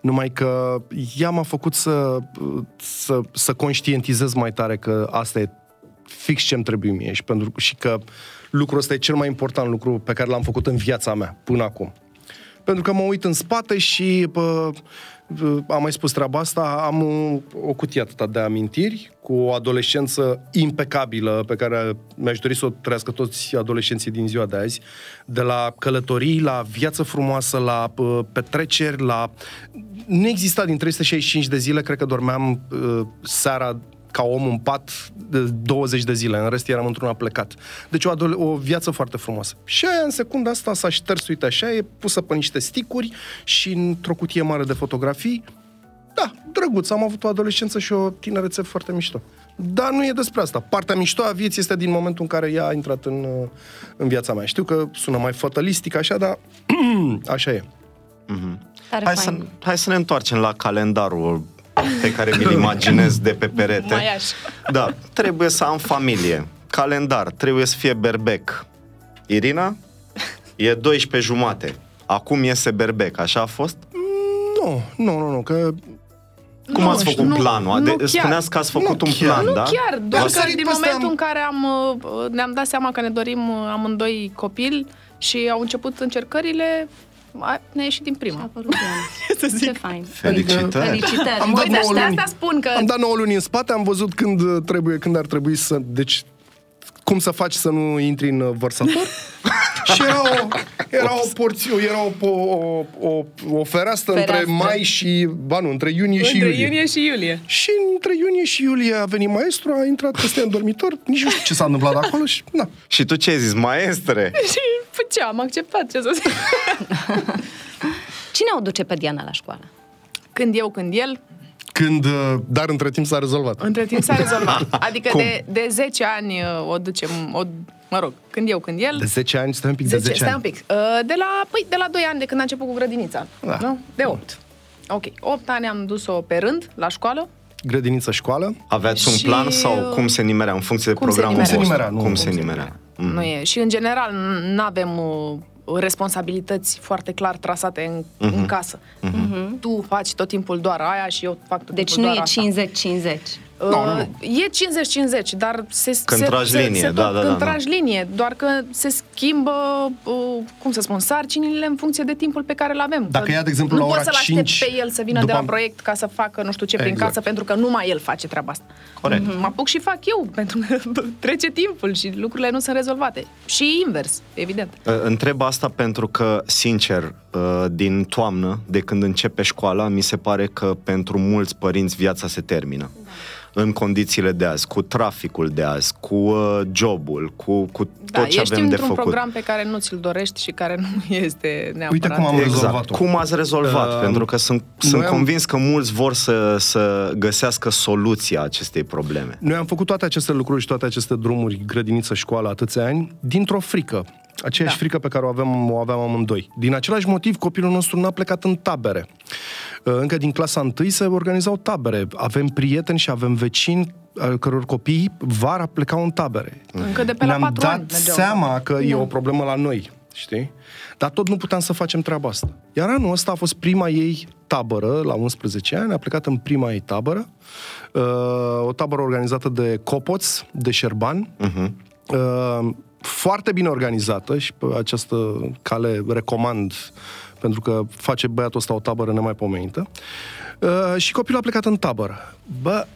Numai că ea m-a făcut să, să, să conștientizez mai tare că asta e fix ce-mi trebuie mie și, pentru, și că lucrul ăsta e cel mai important lucru pe care l-am făcut în viața mea până acum. Pentru că mă uit în spate și pă, am mai spus treaba asta, am o, o cutie atâta de amintiri cu o adolescență impecabilă pe care mi-aș dori să o trăiască toți adolescenții din ziua de azi, de la călătorii, la viață frumoasă, la pă, petreceri, la... Nu exista din 365 de zile, cred că dormeam uh, seara ca om în pat de 20 de zile, în rest eram într-una plecat. Deci o, adole- o viață foarte frumoasă. Și aia în secunda asta s-a șters, uite așa, e pusă pe niște sticuri și într-o cutie mare de fotografii. Da, drăguț, am avut o adolescență și o tinerețe foarte mișto. Dar nu e despre asta. Partea mișto a vieții este din momentul în care ea a intrat în, uh, în viața mea. Știu că sună mai fatalistic așa, dar așa e. Tare Hai să, fain. hai să ne întoarcem la calendarul pe care mi-l imaginez de pe perete. Mai aș. Da, trebuie să am familie. Calendar, trebuie să fie berbec. Irina? E 12 jumate. Acum iese berbec, așa a fost? Nu, nu, nu, nu, că Cum Nu, ați făcut nu, planul? nu De, chiar. spuneați că ați făcut Nu un chiar. plan, Nu da? chiar, doar Am că sărit din peste momentul am- în care am, uh, ne-am dat seama că ne dorim uh, amândoi copil și au început încercările, a- ne-a ieșit din A prima. apărut bine. Ce fain. Felicitări! Felicitări. Am dat Uite, nouă de luni. asta spun că Am dat 9 luni în spate, am văzut când uh, trebuie, când ar trebui să... Deci, cum să faci să nu intri în uh, vărsător? și era o, era o porție, era o, o, o, o fereastră, între Fereastră. mai și... Ba nu, între iunie și între iulie. iunie și iulie. Și între iunie și iulie a venit maestru, a intrat peste în dormitor, nici nu știu ce s-a întâmplat acolo și... Na. Și tu ce ai zis, maestre? Și păi ce, am acceptat ce să zic. Cine o duce pe Diana la școală? Când eu, când el, Când, uh, dar între timp s-a rezolvat. între timp s-a rezolvat. Adică Cum? de, de 10 ani uh, o ducem, o, mă rog, când eu, când el. De 10 ani, stai un pic, de 10 stai ani. un pic. Uh, De la, păi, de la 2 ani de când a început cu grădinița. Da. Nu? De 8. Ok. 8 ani am dus-o pe rând la școală. Grădiniță, școală. Aveați un Și, plan sau uh, cum se nimerea în funcție de cum se programul nimerea? Cum se vostru? nimerea, nu, Cum cum se se nimerea? Mm. Nu e. Și în general nu avem uh, responsabilități foarte clar trasate în, Mhm. în casă. Tu faci tot timpul doar aia și eu fac tot Deci timpul nu doar e asta. 50-50. Uh, Nu, nu. E 50-50, dar se, Când se, tragi se, linie, se da, tot, da, da, când da. tragi linie, doar că se schimbă, uh, cum să spun, sarcinile în funcție de timpul pe care îl avem. Dacă Că ea, de exemplu, nu la ora poți să-l aștepți 5, pe el să vină după de la am- proiect ca să facă nu știu ce prin Exact. casă, pentru că numai el face treaba asta. Corect. Mă apuc și fac eu, pentru că trece timpul și lucrurile nu sunt rezolvate. Și invers, evident. Uh, Întreb asta pentru că, sincer, uh, din toamnă, de când începe școala, mi se pare că pentru mulți părinți viața se termină. În condițiile de azi, cu traficul de azi, cu uh, jobul, cu, cu Da, tot ce ești avem de într-un făcut. program pe care nu ți-l dorești și care nu este neapărat. Uite cum am Exact. rezolvat-o. Cum ați rezolvat? Uh, Pentru că sunt, sunt am- convins că mulți vor să, să găsească soluția acestei probleme. Noi am făcut toate aceste lucruri și toate aceste drumuri, grădiniță, școală, atâția ani, dintr-o frică. Aceeași Da. frică pe care o aveam, o aveam amândoi. Din același motiv, copilul nostru n-a plecat în tabere. Uh, Încă din clasa 1 se organizau tabere. Avem prieteni și avem vecini al căror copii vara plecau în tabere. Încă de pe la Ne-am patru dat ani mergeau. seama că e Da. o problemă la noi, știi? Dar tot nu puteam să facem treaba asta. Iar anul ăsta a fost prima ei tabără, la 11 ani, a plecat în prima ei tabără, uh, o tabără organizată de Copoț, de Șerban, Uh-huh. uh, foarte bine organizată și pe această cale recomand pentru că face băiatul ăsta o tabără nemaipomenită. Uh, și copilul a plecat în tabără. Bă,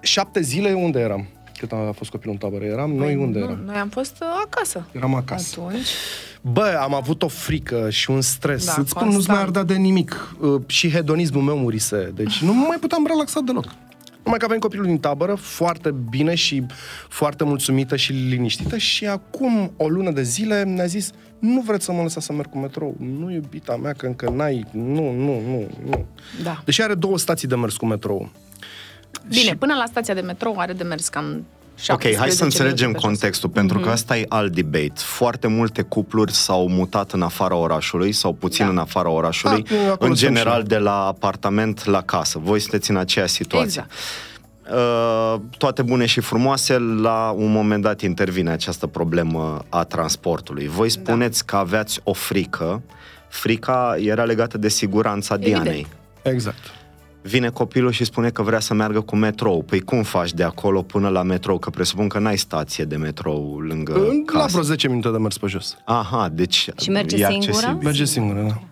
șapte zile unde eram? Cât a fost copilul în tabără? Eram noi unde nu, eram? Noi am fost uh, acasă. Eram acasă. Atunci, Bă, am avut o frică și un stres. Da, Da, Îți spun, nu-ți mai constant. ardea de nimic. Uh, Și hedonismul meu murise. Deci nu mai puteam relaxa deloc. Numai că avem copilul din tabără, foarte bine și foarte mulțumită și liniștită și acum o lună de zile ne-a zis nu vreți să mă lăsați să merg cu metrou. Nu, iubita mea, că încă n-ai... Nu, nu, nu, nu. da. Deși are două stații de mers cu metrou. Bine, până la stația de metrou are de mers cam Ok, hai 17 să înțelegem minute pe jos. contextul, pentru că asta e alt debate. Foarte multe cupluri s-au mutat în afara orașului sau puțin Da. în afara orașului, Ah, acolo în sunt general și de la apartament la casă. Voi sunteți în aceeași situație. Exact. Uh, toate bune și frumoase, la un moment dat intervine această problemă a transportului. Voi Da. spuneți că aveați o frică, frica era legată de siguranța Evident. Dianei. Exact. Vine copilul și spune că vrea să meargă cu metrou. Păi cum faci de acolo până la metrou? Că presupun că n-ai stație de metrou lângă La casă. vreo 10 minute de mers pe jos. Aha, deci Și merge e singură? accesibil. Merge singură, da.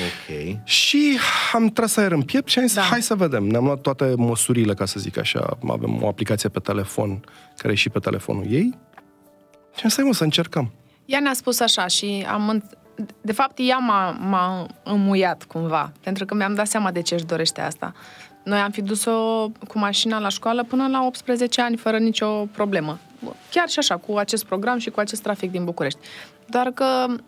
Ok. Și am tras aer în piept și am zis, Da. da. hai să vedem. Ne-am luat toate măsurile, ca să zic așa. Avem o aplicație pe telefon, care e și pe telefonul ei. Și am zis, hai mă, să încercăm. Ea ne-a spus așa și am... în- De fapt, ea m-a, m-a înmuiat cumva, pentru că mi-am dat seama de ce își dorește asta. Noi am fi dus-o cu mașina la școală până la 18 ani, fără nicio problemă. Chiar și așa, cu acest program și cu acest trafic din București. Doar că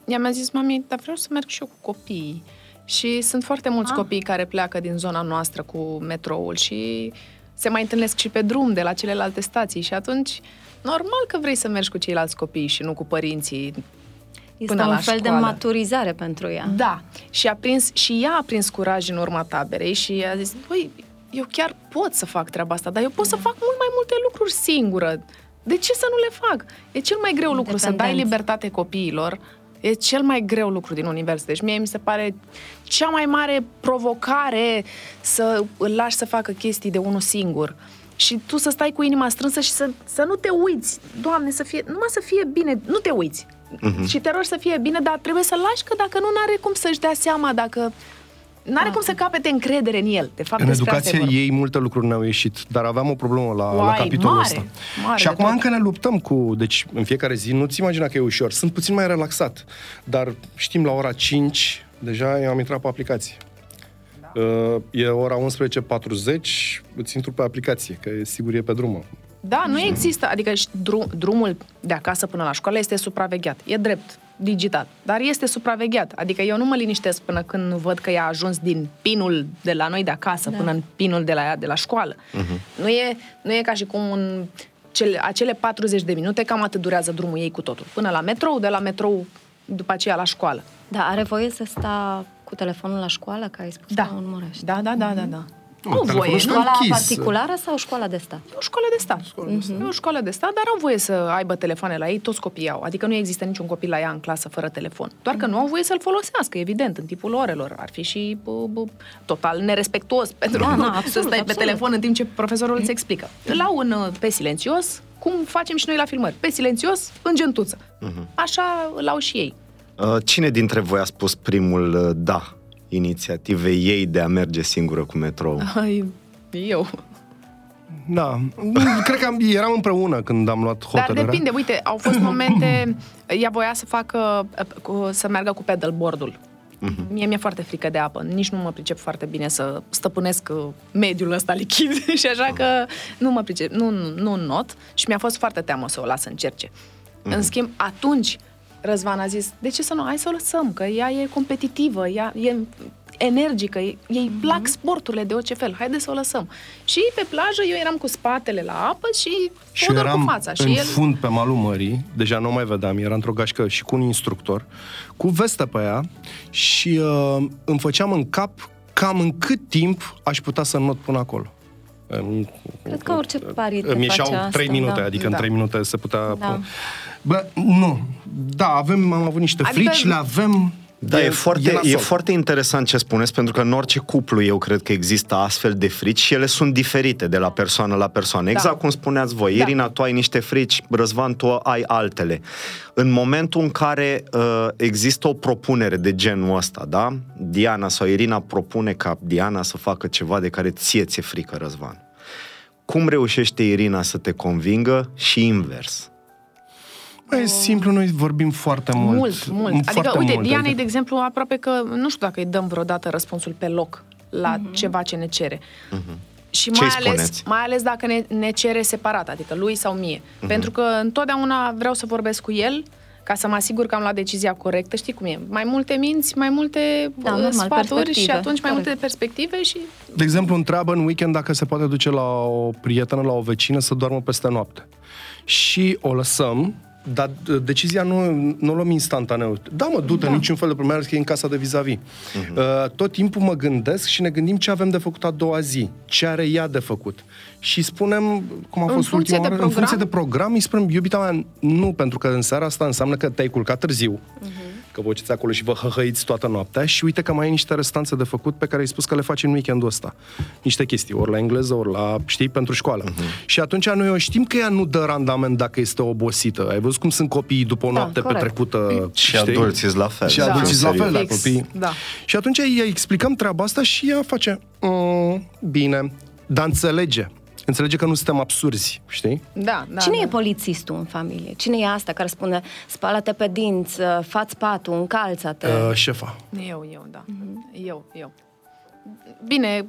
ea mi-a zis, mami, dar vreau să merg și eu cu copiii. Și sunt foarte mulți Ah. copii care pleacă din zona noastră cu metroul și se mai întâlnesc și pe drum de la celelalte stații și atunci normal că vrei să mergi cu ceilalți copii și nu cu părinții Este Până un la fel de școală. maturizare pentru ea. Da, și a prins, și ea a prins curaj în urma taberei și a zis, băi, eu chiar pot să fac treaba asta, dar eu pot să fac mult mai multe lucruri singură. De ce să nu le fac? E cel mai greu lucru să dai Independență. libertate copiilor. E cel mai greu lucru din univers. Deci mie mi se pare cea mai mare provocare să îl lași să facă chestii de unul singur. Și tu să stai cu inima strânsă și să, să nu te uiți. Doamne, să fie, numai să fie bine, nu te uiți. Mhm. Și te rogi să fie bine, dar trebuie să lași că dacă nu, n-are cum să-și dea seama, dacă... N-are cum să capete încredere în el. De fapt, În despre asta e educație vorba. ei multe lucruri ne-au ieșit, dar aveam o problemă la, la Uai, capitolul mare, ăsta. mare și de acum tot. încă ne luptăm cu... Deci, în fiecare zi, nu-ți imagina că e ușor. Sunt puțin mai relaxat. Dar știm, la ora 5, deja eu am intrat pe aplicație. Da. Uh, e ora 11.40, îți intru pe aplicație, că e sigur e pe drumul. Da, nu există, adică și drum, drumul de acasă până la școală este supravegheat. E drept, digital, dar este supravegheat. Adică eu nu mă liniștesc până când nu văd că ea a ajuns din pinul de la noi de acasă Da. până în pinul de la ea de la școală. Nu, e, nu e ca și cum în cele, acele 40 de minute, cam atât durează drumul ei cu totul. Până la metrou, de la metrou după aceea la școală. Da, are voie să sta cu telefonul la școală, că ai spus Da. că în Murești. Da, da, da, da, da. Nu, Nu telefonul voie, stă nu Școala închis. particulară sau școala de stat? E o școală de stat. E o școală de stat, dar au voie să aibă telefoane la ei, toți copiii au. Adică nu există niciun copil la ea în clasă fără telefon. Doar că nu au voie să-l folosească, evident, în timpul orelor. Ar fi și bă, bă, total nerespectuos pentru Da, da, da, să absolut, stai pe absolut. telefon în timp ce profesorul îți explică. La un uh, pe silențios, cum facem și noi la filmări. Pe silențios, în gentuță. Așa îl au și ei. Uh, Cine dintre voi a spus primul uh, da inițiativei ei de a merge singură cu metrou? Ai, eu. Da. Cred că am, eram împreună când am luat Dar hotărârea. depinde, uite, au fost momente, ea voia să facă, uh, cu- să meargă cu pedalboardul. Uh-huh. Mie mi-e foarte frică de apă. Nici nu mă pricep foarte bine să stăpânesc uh, mediul ăsta lichid și așa că nu mă pricep, nu, nu, nu not și mi-a fost foarte teamă să o las să încerce. Uh-huh. În schimb, atunci Răzvan a zis, de ce să nu, hai să o lăsăm, că ea e competitivă, ea e energică, ei mm-hmm. plac sporturile de orice fel, haide să o lăsăm. Și pe plajă eu eram cu spatele la apă și, și eram cu fața. Și în el... fund pe malul mării, deja nu mai vedeam, era într-o gașcă și cu un instructor, cu vestă pe ea și uh, îmi făceam în cap cam în cât timp aș putea să not până acolo. Cred că orice pari Îmi ieșeau 3 minute, da. adică da. în 3 minute se putea... Da. Bă, nu. Da, avem, am avut niște adică... frici, le avem... Da, e, e, foarte, e, e foarte interesant ce spuneți, pentru că în orice cuplu eu cred că există astfel de frici și ele sunt diferite de la persoană la persoană. Da. Exact cum spuneați voi. Da. Irina, tu ai niște frici, Răzvan, tu ai altele. În momentul în care uh, există o propunere de genul ăsta, da? Diana sau Irina propune ca Diana să facă ceva de care ție ți-e frică, Răzvan. Cum reușește Irina să te convingă și invers? E simplu, noi vorbim foarte mult. Mult, mult. Foarte adică, uite, mult, Dianei, adică... de exemplu, aproape că nu știu dacă îi dăm vreodată răspunsul pe loc la uh-huh. ceva ce ne cere. Uh-huh. Și mai ales, mai ales dacă ne, ne cere separat, adică lui sau mie. Uh-huh. Pentru că întotdeauna vreau să vorbesc cu el ca să mă asigur că am luat decizia corectă. Știi cum e? Mai multe minți, mai multe da, normal, sfaturi și atunci mai Corect. multe perspective și... De exemplu, întreabă în weekend dacă se poate duce la o prietenă, la o vecină să doarmă peste noapte. Și o lăsăm dar decizia nu, nu o luăm instantaneu. Da, mă, du-te, da. niciun fel de problemă, că e în casa de vis-a-vis. Uh-huh. Uh, tot timpul mă gândesc și ne gândim ce avem de făcut a doua zi, ce are ea de făcut. Și spunem, cum a în fost ultima oară, în funcție de program, îi spunem, iubita mea, nu, pentru că în seara asta înseamnă că te-ai culcat târziu. Uh-huh că vă acolo și vă hăhăiți toată noaptea și uite că mai ai niște restanțe de făcut pe care ai spus că le faci în weekendul ăsta. Niște chestii, ori la engleză, ori la, știi, pentru școală. Uh-huh. Și atunci noi o știm că ea nu dă randament dacă este obosită. Ai văzut cum sunt copiii după o da, noapte corect. petrecută, Și adulții la fel. Și da. adulții la fel, da, copii. Da. Și atunci îi explicăm treaba asta și ea face, mm, bine, dar înțelege înțelege că nu suntem absurzi, știi? Da, da. Cine da. e polițistul în familie? Cine e asta care spune spală-te pe dinți, uh, fați patul, încalță-te? Uh, șefa. Eu, eu, da. Mm-hmm. Eu, eu. Bine,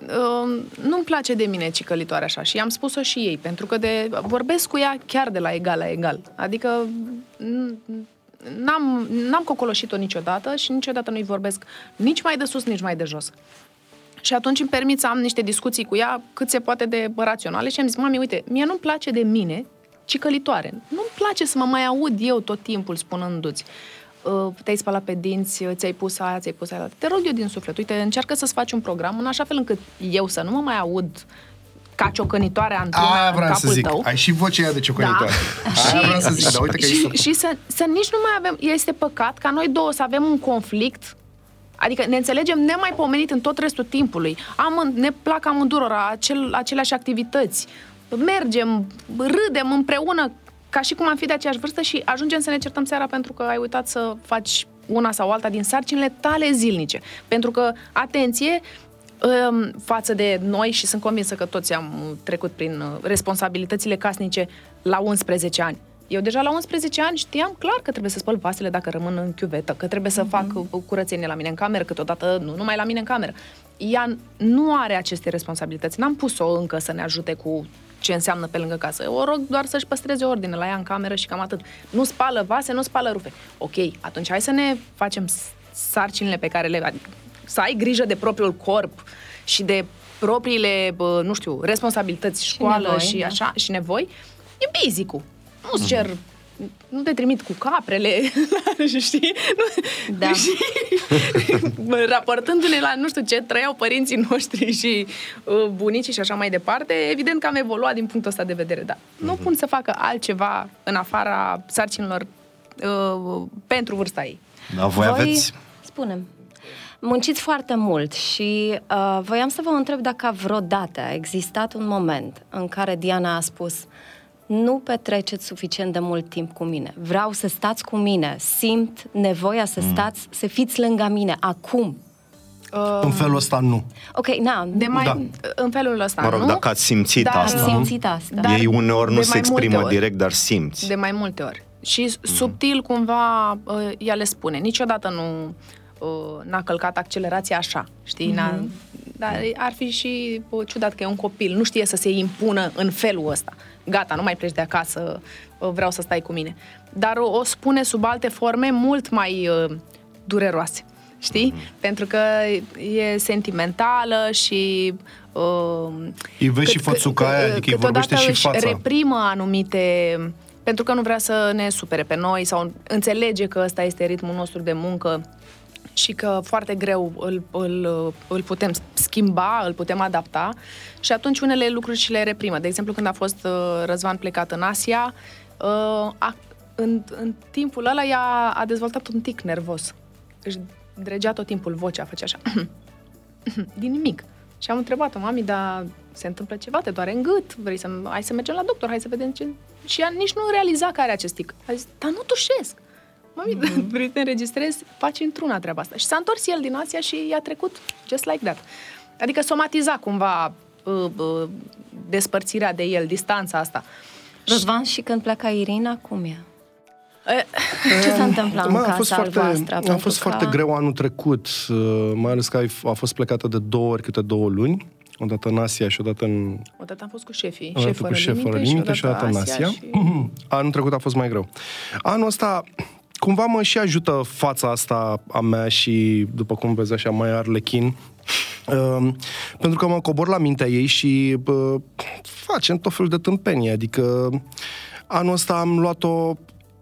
uh, nu-mi place de mine cicălitoare așa și am spus-o și ei, pentru că de, vorbesc cu ea chiar de la egal la egal. Adică n-am, n-am cocoloșit-o niciodată și niciodată nu-i vorbesc nici mai de sus, nici mai de jos. Și atunci îmi permit să am niște discuții cu ea cât se poate de raționale și am zis, mami, uite, mie nu-mi place de mine cicălitoare. Nu-mi place să mă mai aud eu tot timpul spunându-ți uh, te-ai spălat pe dinți, ți-ai pus aia, ți-ai pus aia. Te rog eu din suflet, uite, încearcă să-ți faci un program în așa fel încât eu să nu mă mai aud ca ciocănitoare Antuna în capul să zic. tău. Ai și vocea de ciocănitoare. Da. Aia și, vreau să zic, dar uite că și, și să, să nici nu mai avem, este păcat ca noi două să avem un conflict Adică ne înțelegem nemaipomenit în tot restul timpului. Am, ne plac amândurora acel, aceleași activități. Mergem, râdem împreună ca și cum am fi de aceeași vârstă și ajungem să ne certăm seara pentru că ai uitat să faci una sau alta din sarcinile tale zilnice. Pentru că, atenție, um, față de noi și sunt convinsă că toți am trecut prin uh, responsabilitățile casnice la 11 ani. Eu deja la 11 ani știam clar că trebuie să spăl vasele dacă rămân în chiuvetă, că trebuie să uh-huh. fac curățenie la mine în cameră, câteodată nu numai la mine în cameră. Ea nu are aceste responsabilități. N-am pus-o încă să ne ajute cu ce înseamnă pe lângă casă. O rog doar să-și păstreze ordine la ea în cameră și cam atât. Nu spală vase, nu spală rufe. Ok, atunci hai să ne facem sarcinile pe care le... Adică, să ai grijă de propriul corp și de propriile, nu știu, responsabilități, școală și, nevoi, și da. așa, și nevoi. E basic-ul nu-ți cer nu te trimit cu caprele, știi? Da. Și, raportându-ne la nu știu ce trăiau părinții noștri și uh, bunicii și așa mai departe, evident că am evoluat din punctul ăsta de vedere, dar uh-huh. nu mhm. pun să facă altceva în afara sarcinilor uh, pentru vârsta ei. Da, voi, voi aveți... Spunem. Munciți foarte mult și uh, voiam să vă întreb dacă vreodată a existat un moment în care Diana a spus uh, nu petreceți suficient de mult timp cu mine. Vreau să stați cu mine. Simt nevoia să mm. stați, să fiți lângă mine acum. Uh, în felul ăsta nu. Ok, na. De mai, da. În felul ăsta Mă rog, nu? dacă ați simțit da, asta. simțit asta. Dar Ei uneori nu se exprimă direct, dar simți. De mai multe ori. Și mm. subtil cumva uh, ea le spune. Niciodată nu uh, n-a călcat accelerația așa, știi? Mm-hmm. N-a, dar ar fi și uh, ciudat că e un copil, nu știe să se impună în felul ăsta. Gata, nu mai pleci de acasă, uh, vreau să stai cu mine. Dar o, o spune sub alte forme mult mai uh, dureroase, știi? Mm-hmm. Pentru că e sentimentală și... Uh, Îi vezi și fățuca aia, adică îi vorbește și își fața. reprimă anumite pentru că nu vrea să ne supere pe noi sau înțelege că ăsta este ritmul nostru de muncă și că foarte greu îl, îl, îl putem schimba, îl putem adapta și atunci unele lucruri și le reprimă. De exemplu, când a fost uh, Răzvan plecat în Asia, uh, a, în, în timpul ăla ea a dezvoltat un tic nervos. Își dregea tot timpul vocea, făcea așa. Din nimic. Și am întrebat-o, mami, dar se întâmplă ceva, te doare în gât, vrei să, hai să mergem la doctor, hai să vedem ce... Și ea nici nu realiza că are acest tic. A zis, dar nu tușesc. Mami, mm-hmm. vrei să te înregistrezi, faci într-una treaba asta. Și s-a întors el din Asia și i-a trecut just like that. Adică somatiza cumva uh, uh, despărțirea de el, distanța asta. Răzvan, și când pleca Irina, cum e? Ce s-a întâmplat Mă, în a fost casa foarte, albastră? a Pentru fost că- foarte greu anul trecut, uh, mai ales că ai- a fost plecată de două ori câte două luni, odată în Asia și odată în Odată am fost cu șefii, odată șef cu fără șef fără limite, limite și odată în Asia. Și... Anul trecut a fost mai greu. Anul ăsta cumva mă și ajută fața asta a mea și, după cum vezi așa, mai arlechin, Uh, pentru că mă cobor la mintea ei și uh, facem tot felul de tâmpenie. Adică anul ăsta am luat-o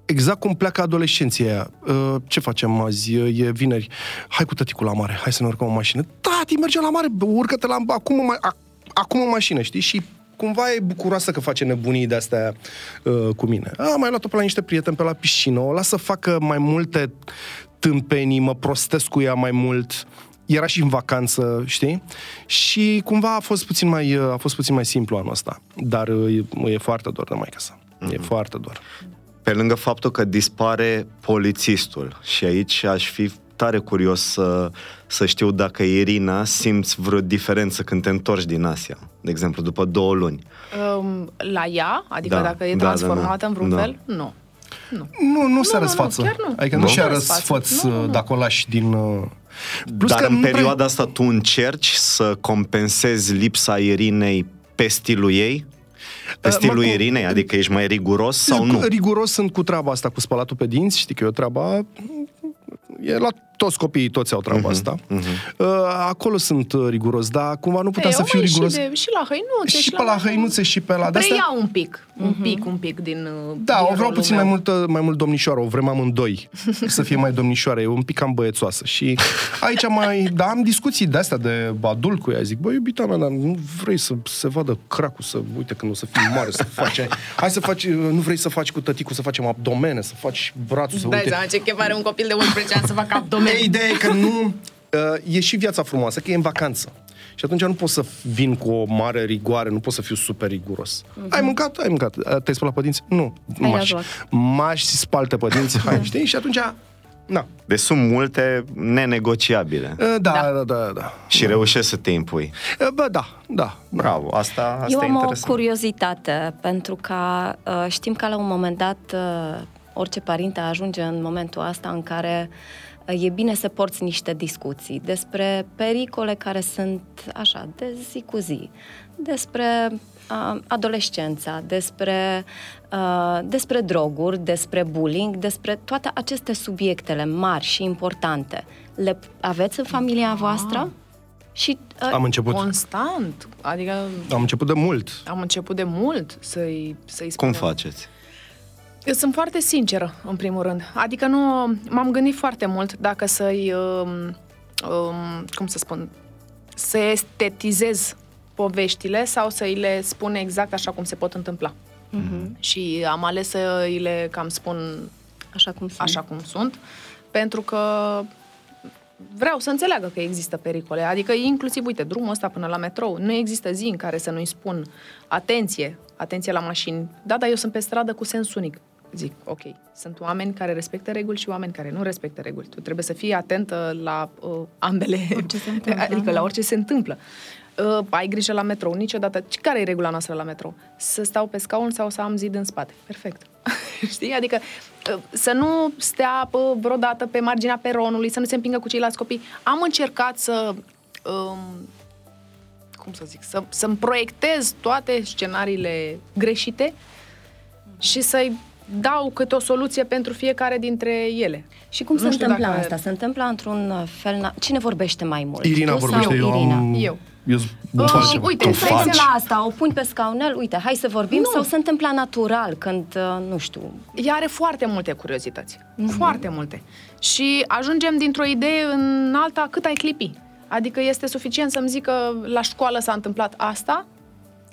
exact cum pleacă adolescenții aia. Uh, ce facem azi? E vineri. Hai cu tăticul la mare, hai să ne urcăm în mașină. Tati, mergem la mare, bă, urcă-te la, acum, în ma- ac- acum în mașină, știi? Și cumva e bucuroasă că face nebunii de-astea uh, cu mine. A, mai luat-o pe la niște prieteni pe la piscină, o las să facă mai multe tâmpenii, mă prostesc cu ea mai mult. Era și în vacanță, știi? Și cumva a fost puțin mai, uh, a fost puțin mai simplu anul ăsta. Dar uh, e, e foarte dor de maica sa. E foarte dor. Pe lângă faptul că dispare polițistul și aici aș fi tare curios să, să știu dacă Irina simți vreo diferență când te întorci din Asia, de exemplu, după două luni. Um, la ea, adică Da, dacă e da, da, transformată da. în vreun Da. fel, nu. Nu. Nu, nu, se nu, răsfață. nu, chiar nu. Adică nu, Nu și se a răsfață. răsfăț Nu, nu, uh, nu. dacă o lași din... uh, Dar că în nu prea- perioada asta tu încerci să compensezi lipsa Irinei pe stilul ei? Pe Uh, stilul mă, cu- Irinei? Adică ești mai riguros sau nu? Riguros sunt cu treaba asta, cu spălatul pe dinți, știi că e o treaba... E la toți copiii, toți au treaba Mhm, asta. Uh, acolo sunt uh, riguros, dar cumva nu puteam Ei, să o fiu mai riguros. Și, de, și la hăinuțe. Și pe la hăinuțe și pe la... de-astea- Preia un pic, un pic, un pic din Da, din o vreau rolul puțin mai meu. mult, mai mult domnișoară, o vrem amândoi. să fie mai domnișoară, e un pic cam băiețoasă. Și aici mai, da, am discuții de astea de adult cu ea. Zic, băi, iubita mea, dar nu vrei să se vadă cracul, să, uite, când o să fii mare, să faci, hai să faci, nu vrei să faci cu tăticul, să facem abdomene, să faci brațul, să Dai uite. seama ce chef are un copil de 11 ani să facă abdomen. E ideea e că nu... Uh, e și viața frumoasă, că e în vacanță. Și atunci nu pot să vin cu o mare rigoare, nu pot să fiu super riguros. Ai mâncat? Ai mâncat. Uh, Te-ai spălat pe dinți? Nu. Ai Maș. luat. Maș și spalte pe dinți, hai, știi? Și atunci, na. Deci sunt multe nenegociabile Uh, Da, da, da, da. da. și reușești să te impui. Uh, Bă, da, da. Bravo, asta, asta Eu e am o interesant. curiozitate, pentru că uh, știm că la un moment dat uh, orice părinte ajunge în momentul ăsta în care uh, e bine să porți niște discuții despre pericole care sunt așa, de zi cu zi, despre uh, adolescența, despre, uh, despre droguri, despre bullying, despre toate aceste subiectele mari și importante. Le aveți în familia voastră? Și uh, Am început. Constant. Adică Am început de mult. am început de mult să-i, să-i Cum spunem. faceți? Eu sunt foarte sinceră, în primul rând. Adică nu... M-am gândit foarte mult dacă să-i... Um, um, cum să spun? Să estetizez poveștile sau să-i le spun exact așa cum se pot întâmpla. Mhm. Și am ales să îi le cam spun Așa cum sunt. așa cum sunt, pentru că vreau să înțeleagă că există pericole. Adică inclusiv, uite, drumul ăsta până la metrou, nu există zi în care să nu-i spun atenție, atenție la mașini. Da, dar eu sunt pe stradă cu sens unic. Zic, ok, sunt oameni care respectă reguli și oameni care nu respectă reguli. Tu trebuie să fii atentă la uh, ambele, Orice se întâmplă, adică da. la orice se întâmplă. Uh, ai grijă la metrou, niciodată. Care e regula noastră la metrou? Să stau pe scaun sau să am zid în spate? Perfect. Știi? Adică să nu stea pă, vreodată pe marginea peronului, să nu se împingă cu ceilalți copii. Am încercat să... Um, cum să zic, să, să-mi proiectez toate scenariile greșite și să-i dau câte o soluție pentru fiecare dintre ele. Și cum Nu se știu întâmplă dacă- asta? Se întâmplă într-un fel... na- Cine vorbește mai mult? Irina Tu vorbește, sau eu Irina? am... Eu. Eu sunt bun Uh, pe altceva. uite, Tu Vrei faci. să la asta, o pun pe scaunel, uite, hai să vorbim, Nu. sau se întâmplă natural, când, uh, nu știu, ea are foarte multe curiozități. Foarte multe. Și ajungem dintr-o idee în alta cât ai clipi. Adică este suficient să-mi zic că la școală s-a întâmplat asta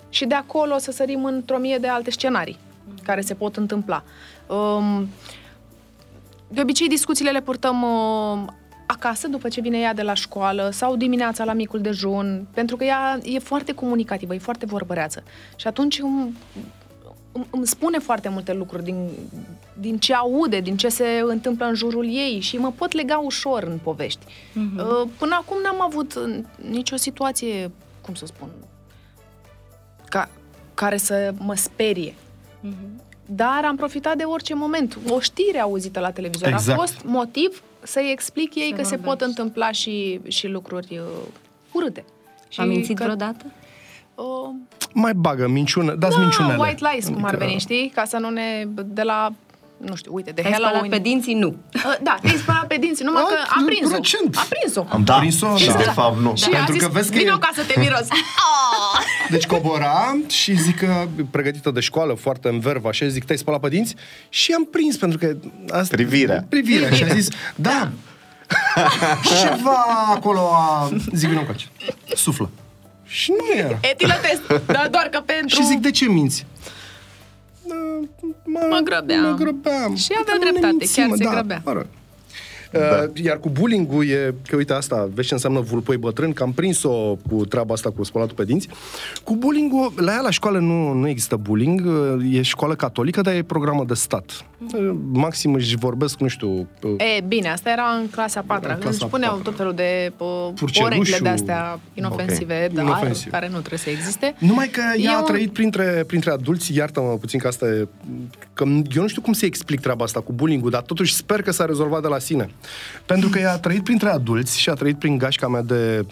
și de acolo să sărim într-o mie de alte scenarii care se pot întâmpla. Um, de obicei, discuțiile le purtăm uh, acasă, după ce vine ea de la școală, sau dimineața la micul dejun, pentru că ea e foarte comunicativă, e foarte vorbăreață. Și atunci îmi, îmi, îmi spune foarte multe lucruri din, din ce aude, din ce se întâmplă în jurul ei și mă pot lega ușor în povești. Uh, Până acum n-am avut uh, nicio situație, cum să spun, ca, care să mă sperie. Dar am profitat de orice moment. O știre auzită la televizor Exact. a fost motiv să-i explic ei Să că se vorbești. pot întâmpla și, și lucruri uh, urâte. a mințit că, vreodată? Uh, Mai bagă minciună, dați da, minciunele. white lies, cum ar Adică- veni, știi? Ca să nu ne... De la... Nu știu, uite, de Te-ai spălat Halloween... pe dinții? Nu. Uh, Da, te-ai spălat pe dinți, numai că Ah, am prins-o. recent. Am prins-o. Am Da. prins-o, Și da. de fapt nu. Și Pentru a zis, că vezi că vino e- ca să te miros. Deci cobora și zic că pregătită de școală, foarte în vervă, așa, zic, te-ai spălat pe dinți? Și am prins, pentru că... Asta, Privirea. Privirea. Și a zis, da. Ceva acolo a... Zic, vino încoace. Suflă. Și nu era. Etilă test, dar doar că pentru... Și zic, de ce minți? "Da, Mă, Mă grăbeam." Mă grăbeam. Și avea Dar nu ne dreptate, mințim, chiar se da, grăbea. Mă rog. Uh, iar cu bullying-ul e, că uite asta, vezi ce înseamnă vulpoi bătrân, că am prins-o cu treaba asta cu spălatul pe dinți. Cu bullying-ul, la ea la școală nu, nu există bullying, uh, e școală catolică, dar e programă de stat. Uh, Maxim își vorbesc, nu știu, uh, E, bine, asta era în clasa a patra, În când clasa își puneau a patra. tot felul de uh, Purcelușul. porecle de-astea inofensive, Ok. dar Inofensiv. care nu trebuie să existe. Numai că ea E a un- trăit printre, printre adulți, iartă-mă puțin că asta e... Că eu nu știu cum să explic treaba asta cu bullying dar totuși sper că s-a rezolvat de la sine. Pentru că ea a trăit printre adulți și a trăit prin gașca mea de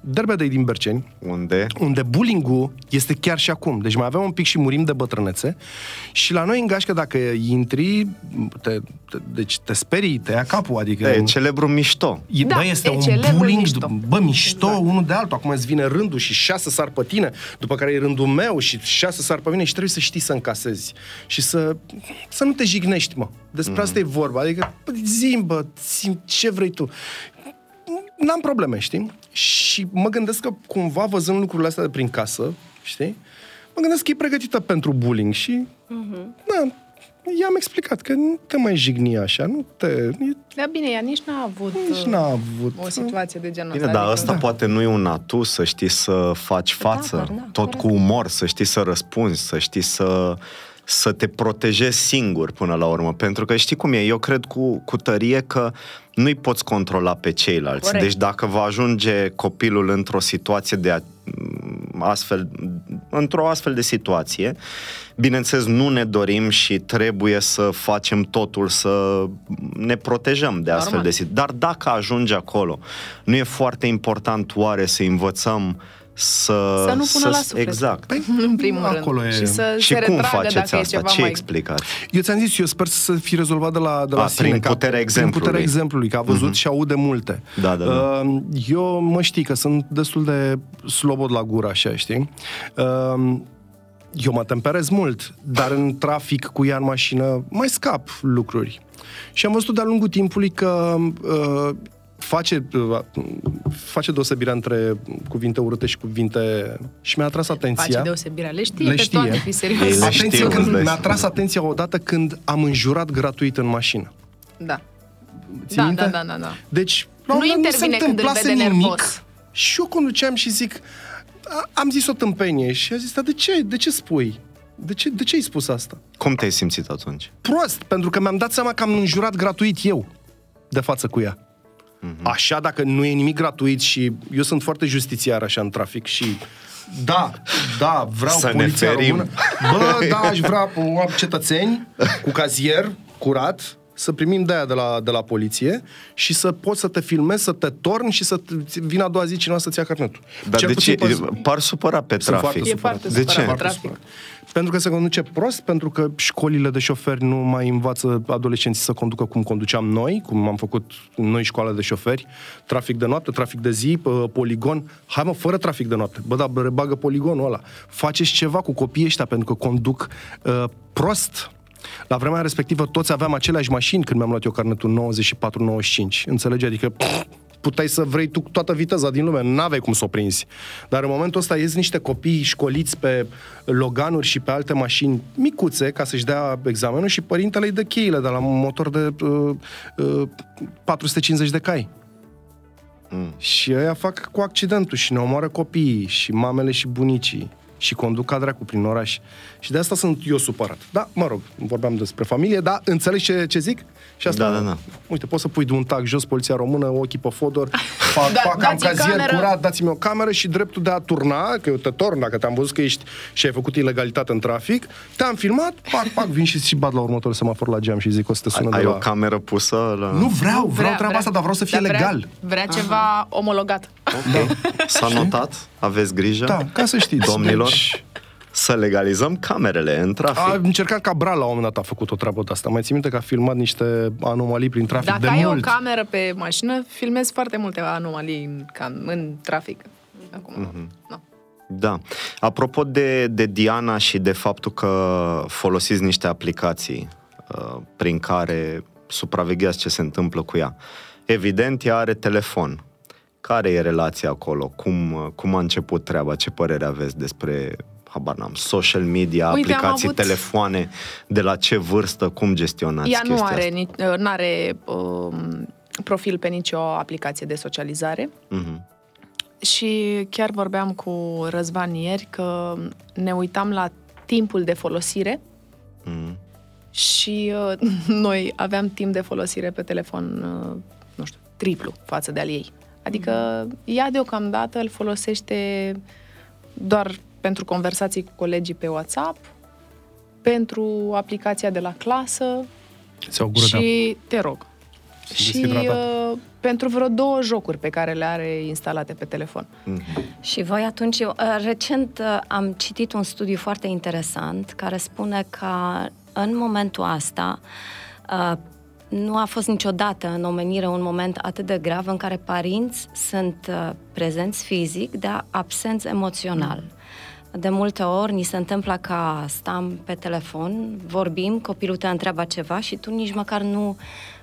Derbedei din Berceni, Unde? unde bullying-ul este chiar și acum. Deci mai avem un pic și murim de bătrânețe și la noi în gașcă dacă intri, te, te, deci te sperii, te ia capul, adică... Da, e celebru mișto. E, Da, bă, este e un celebru bullying, mișto. bă, mișto, Exact. unul de altul. Acum îți vine rândul și șase sar pe tine, după care e rândul meu și șase sar pe mine și trebuie să știi să încasezi și să, să nu te jignești, mă. Despre Mhm. asta e vorba. Adică, bă, zi bă, zi, ce vrei tu. N-am probleme, știi? Și mă gândesc că cumva văzând lucrurile astea de prin casă, știi? Mă gândesc că e pregătită pentru bullying și, da, i-am explicat că nu te mai jigni așa, nu te... e- Da, bine, ea nici n-a avut Nici uh, n-a avut... o situație de genul Bine, ăsta. dar adică- ăsta poate nu e un atu să știi să faci față, apăr, da, tot corect. cu umor, să știi să răspunzi, să știi să, să te protejezi singur până la urmă. Pentru că știi cum e, eu cred cu, cu tărie că nu-i poți controla pe ceilalți. Corect. Deci dacă va ajunge copilul într-o situație de a, astfel, într-o astfel de situație, bineînțeles nu ne dorim și trebuie să facem totul să ne protejăm de astfel Normal. de situații. Dar dacă ajunge acolo, nu e foarte important oare să învățăm să... Să nu pună la suflet. Exact. Păi, în primul acolo rând. e. Și să și se cum retragă faceți dacă e asta? ceva Ce mai... explicați? Eu ți-am zis, eu sper să fie rezolvat de la, de la A, sine. prin că- puterea Prin exemplului. puterea exemplului, că a văzut și aude multe. Da, da, da. Uh, Eu mă știi că sunt destul de slobod la gură, așa, știi? Uh, Eu mă temperez mult, dar în trafic cu ea în mașină mai scap lucruri. Și am văzut de-a lungul timpului că uh, face, uh, face deosebirea între cuvinte urâte și cuvinte... Și mi-a atras atenția. Face deosebirea. Le știe Le pe știe. toate, fi serios. Ei le Atenție știu, când îți dai mi-a seama. tras atenția odată când am înjurat gratuit în mașină. Da. Ții Da, minte? da, da, da, da. Deci, la Nu un moment dat intervine se când îl întâmplase vede nimic nervos. Și eu conduceam și zic, a, am zis o tâmpenie și a zis, dar de ce, de ce spui? De ce, de ce ai spus asta? Cum te-ai simțit atunci? Prost, pentru că mi-am dat seama că am înjurat gratuit eu de față cu ea. Mhm. Așa, dacă nu e nimic gratuit și eu sunt foarte justițiar așa în trafic și da, da, vreau Să ne poliția ferim. română. Bă, da, aș vrea o cetățeni cu cazier, curat, să primim de aia de la, de la poliție și să poți să te filmezi, să te torni și să te- vină a doua zi cineva să-ți ia carnetul. Dar Cel de ce? puțin pe- Par supărat pe Sunt trafic. foarte E foarte De ce? supărat pe Foarte trafic. supărat. Pentru că se conduce prost, pentru că școlile de șoferi nu mai învață adolescenții să conducă cum conduceam noi, cum am făcut noi școala de șoferi, trafic de noapte, trafic de zi, p- poligon. Hai mă, fără trafic de noapte. Bă, da, bagă poligonul ăla. Faceți ceva cu copiii ăștia pentru că conduc uh, prost. La vremea respectivă toți aveam aceleași mașini când mi-am luat eu carnetul 94-95. Înțelegi? Adică pff, puteai să vrei tu toată viteza din lume, n-aveai cum să o prinzi. Dar în momentul ăsta ies niște copii școliți pe Loganuri și pe alte mașini micuțe ca să-și dea examenul și părintele îi dă cheile de la un motor de uh, uh, 450 de cai. Mm. Și ăia fac cu accidentul și ne omoară copiii și mamele și bunicii și conduc ca dracu prin oraș. Și de asta sunt eu supărat. Da, mă rog, vorbeam despre familie, dar înțelegi ce, ce zic? Și asta, Da, da, da. uite, poți să pui de un tag jos poliția română, ochii pe fodor, fac, Da, fac am dați-mi cazier cameră. curat, dați-mi o cameră și dreptul de a turna, că eu te torn dacă te-am văzut că ești și ai făcut ilegalitate în trafic, te-am filmat, pac, pac, vin și, și bat la următorul semafor la geam și zic o să te sună Ai de o la... cameră pusă la... Nu vreau, vreau Vrea, treaba asta, dar vreau să fie Dar vrea- legal. Vrea ceva omologat. Ok. S-a notat? Aveți grijă? Da, ca să știți. Domnilor, Deci, să legalizăm camerele în trafic. a încercat Cabral la un moment dat a făcut o treabă de asta. Mai ții minte că a filmat niște anomalii prin trafic Dacă de ai mult. o cameră pe mașină, filmezi foarte multe anomalii în, cam, în trafic. Acum, Mhm. nu. Da. Apropo de, de Diana și de faptul că folosiți niște aplicații uh, prin care supravegheați ce se întâmplă cu ea. Evident, ea are telefon. Care e relația acolo? Cum, uh, cum a început treaba? Ce părere aveți despre habar n-am, social media, Uite, am aplicații, avut- telefoane, de la ce vârstă, cum gestionați Ea nu chestia are, asta? ni, nu are um, profil pe nicio aplicație de socializare. Mhm. Și chiar vorbeam cu Răzvan ieri că ne uitam la timpul de folosire Mhm. și uh, noi aveam timp de folosire pe telefon, uh, nu știu, triplu față de al ei. Adică ea deocamdată îl folosește doar pentru conversații cu colegii pe WhatsApp, pentru aplicația de la clasă Ți-au gură de apă. și, te rog, Sunt și deshidratat. uh, pentru vreo două jocuri pe care le are instalate pe telefon. Mhm. Și voi atunci, eu, uh, recent uh, am citit un studiu foarte interesant care spune că în momentul ăsta uh, nu a fost niciodată în omenire un moment atât de grav în care părinți sunt uh, prezenți fizic, dar absenți emoțional. De multe ori ni se întâmplă ca stăm pe telefon, vorbim, copilul te întreabă ceva și tu nici măcar nu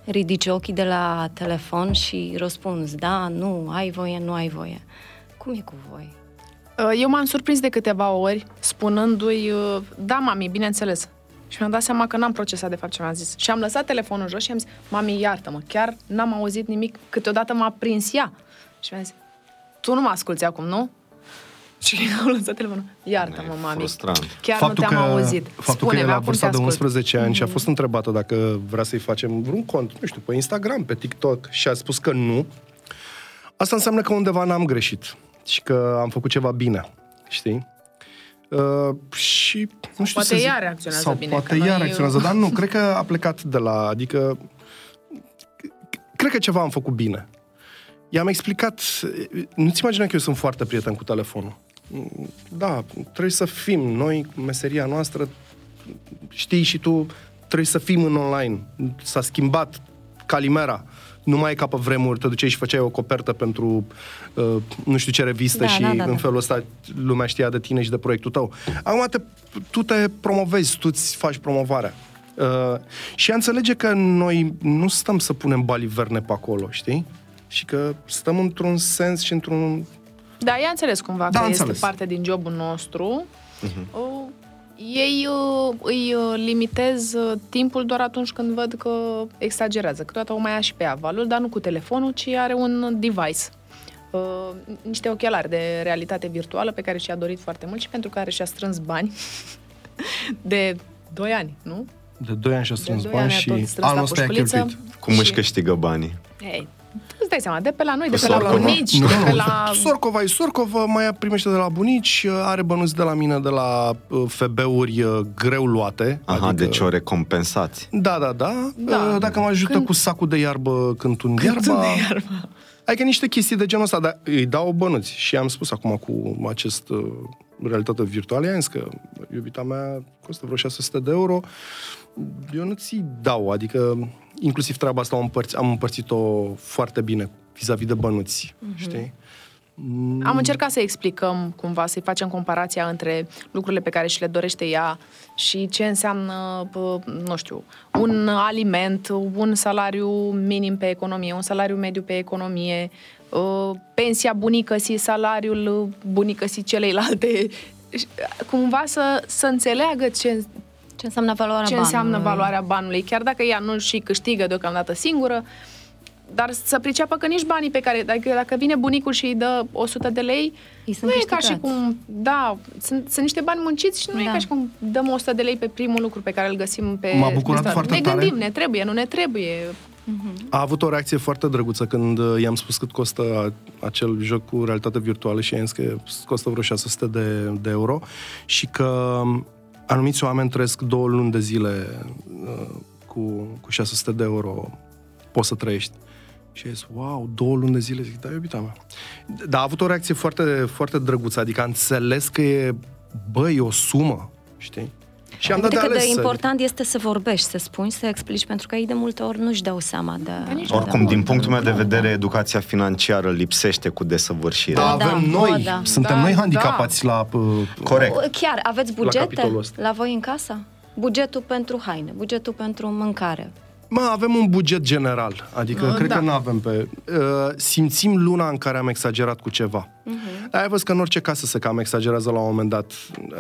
ridici ochii de la telefon și răspunzi da, nu, ai voie, nu ai voie. Cum e cu voi? Uh, Eu m-am surprins de câteva ori spunându-i, uh, da, mami, bineînțeles. Și mi-am dat seama că n-am procesat de fapt ce mi-a zis. Și am lăsat telefonul jos și am zis, mami, iartă-mă, chiar n-am auzit nimic, câteodată m-a prins ea. Și mi-a zis, tu nu mă asculți acum, nu? Și am lăsat telefonul. Iartă-mă, E mami. frustrant. Chiar nu te-am auzit. Faptul că Spune-mi, e la acum vârsta te de ascult. 11 ani și a fost întrebată dacă vrea să-i facem vreun cont, nu știu, pe Instagram, pe TikTok și a spus că nu, asta înseamnă că undeva n-am greșit și că am făcut ceva bine, știi? Uh, și nu știu poate să zic, ea reacționează sau bine, poate că ea noi- reacționează, dar nu, cred că a plecat de la, adică cred că ceva am făcut bine. I-am explicat, nu-ți imagina că eu sunt foarte prieten cu telefonul. Da, trebuie să fim noi, meseria noastră, știi și tu, trebuie să fim în online. S-a schimbat calimera. Nu mai e ca pe vremuri, te duceai și făceai o copertă pentru uh, nu știu ce revistă Da, și da, da, în da. felul ăsta lumea știa de tine și de proiectul tău. Acum te, tu te promovezi, tu îți faci promovarea. Uh, și ea înțelege că noi nu stăm să punem baliverne pe acolo, știi? Și că stăm într-un sens și într-un... Da, ea a înțeles cumva Da, că am este înțeles. parte din jobul nostru. Uh, ei uh, îi uh, limitez uh, timpul doar atunci când văd că exagerează. Câteodată o mai ia și pe ea valul, dar nu cu telefonul, ci are un device. Uh, niște ochelari de realitate virtuală pe care și-a dorit foarte mult și pentru care și-a strâns bani de 2 ani, nu? De 2 ani și-a strâns doi bani ani a și tot strâns anul la ăsta i-a pușculiță. cheltuit. Cum își Și- câștigă banii? Ei, îți dai seama, de pe la noi, de Cu pe la Sorcova? bunici, Nu, de nu, pe la... Sorcova e Sorcova, mai primește de la bunici, are bănuți de la mine de la uh, FB-uri uh, greu luate. Aha, deci o recompensați. Da, da, da. Da. Uh, Dacă mă ajută Când- cu sacul de iarbă când tund Când iarba. de iarba. Adică niște chestii de genul ăsta, dar îi dau bănuți. Și am spus acum cu acest uh, realitate virtuală, i-am zis că iubita mea costă vreo 600 de euro, eu nu ți dau, adică inclusiv treaba asta am, împărț- am împărțit-o foarte bine vis-a-vis de bănuți, știi? Am încercat să explicăm cumva, să-i facem comparația între lucrurile pe care și le dorește ea și ce înseamnă, bă, nu știu, un aliment, un salariu minim pe economie, un salariu mediu pe economie, uh, pensia bunicăsii, salariul bunicăsii celeilalte. Și, Cumva să, să înțeleagă ce, Ce înseamnă valoarea ce banului? înseamnă valoarea banului, chiar dacă ea nu și câștigă deocamdată singură, dar să priceapă că nici banii pe care, dacă, dacă vine bunicul și îi dă 100 de lei, Îi sunt nu e ca câștigați. și cum, da, sunt, sunt niște bani munciți și nu Da. e ca și cum dăm 100 de lei pe primul lucru pe care îl găsim pe M-a bucurat pe stradă. foarte Ne tare. gândim, ne trebuie, nu ne trebuie. A avut o reacție foarte drăguță când uh, i-am spus cât costă a- acel joc cu realitate virtuală și i-am zis că costă vreo 600 de, de euro și că um, anumiți oameni trăiesc două luni de zile uh, cu, cu 600 de euro poți să trăiești. Și a zis, wow, două luni de zile. Zic, da, iubita mea. Dar a avut o reacție foarte, foarte drăguță, adică a înțeles că e, bă, e o sumă, știi? Și am dat Uite de cât ales. de să- important este să vorbești, să spui, să explici, pentru că ei de multe ori nu-și dau seama de... nici de Oricum, din mult. punctul meu de vedere, educația financiară lipsește cu desăvârșire. Da, Da, avem da, noi, da. suntem Da, noi da. handicapați la... uh, Corect. Chiar, aveți bugete capitolul la, ăsta. la voi în casă? Bugetul pentru haine, bugetul pentru mâncare. Mă, avem un buget general, adică Uh, cred da. că nu avem pe... Uh, simțim luna în care am exagerat cu ceva. Uh-huh. Ai văzut că în orice casă se cam exagerează la un moment dat.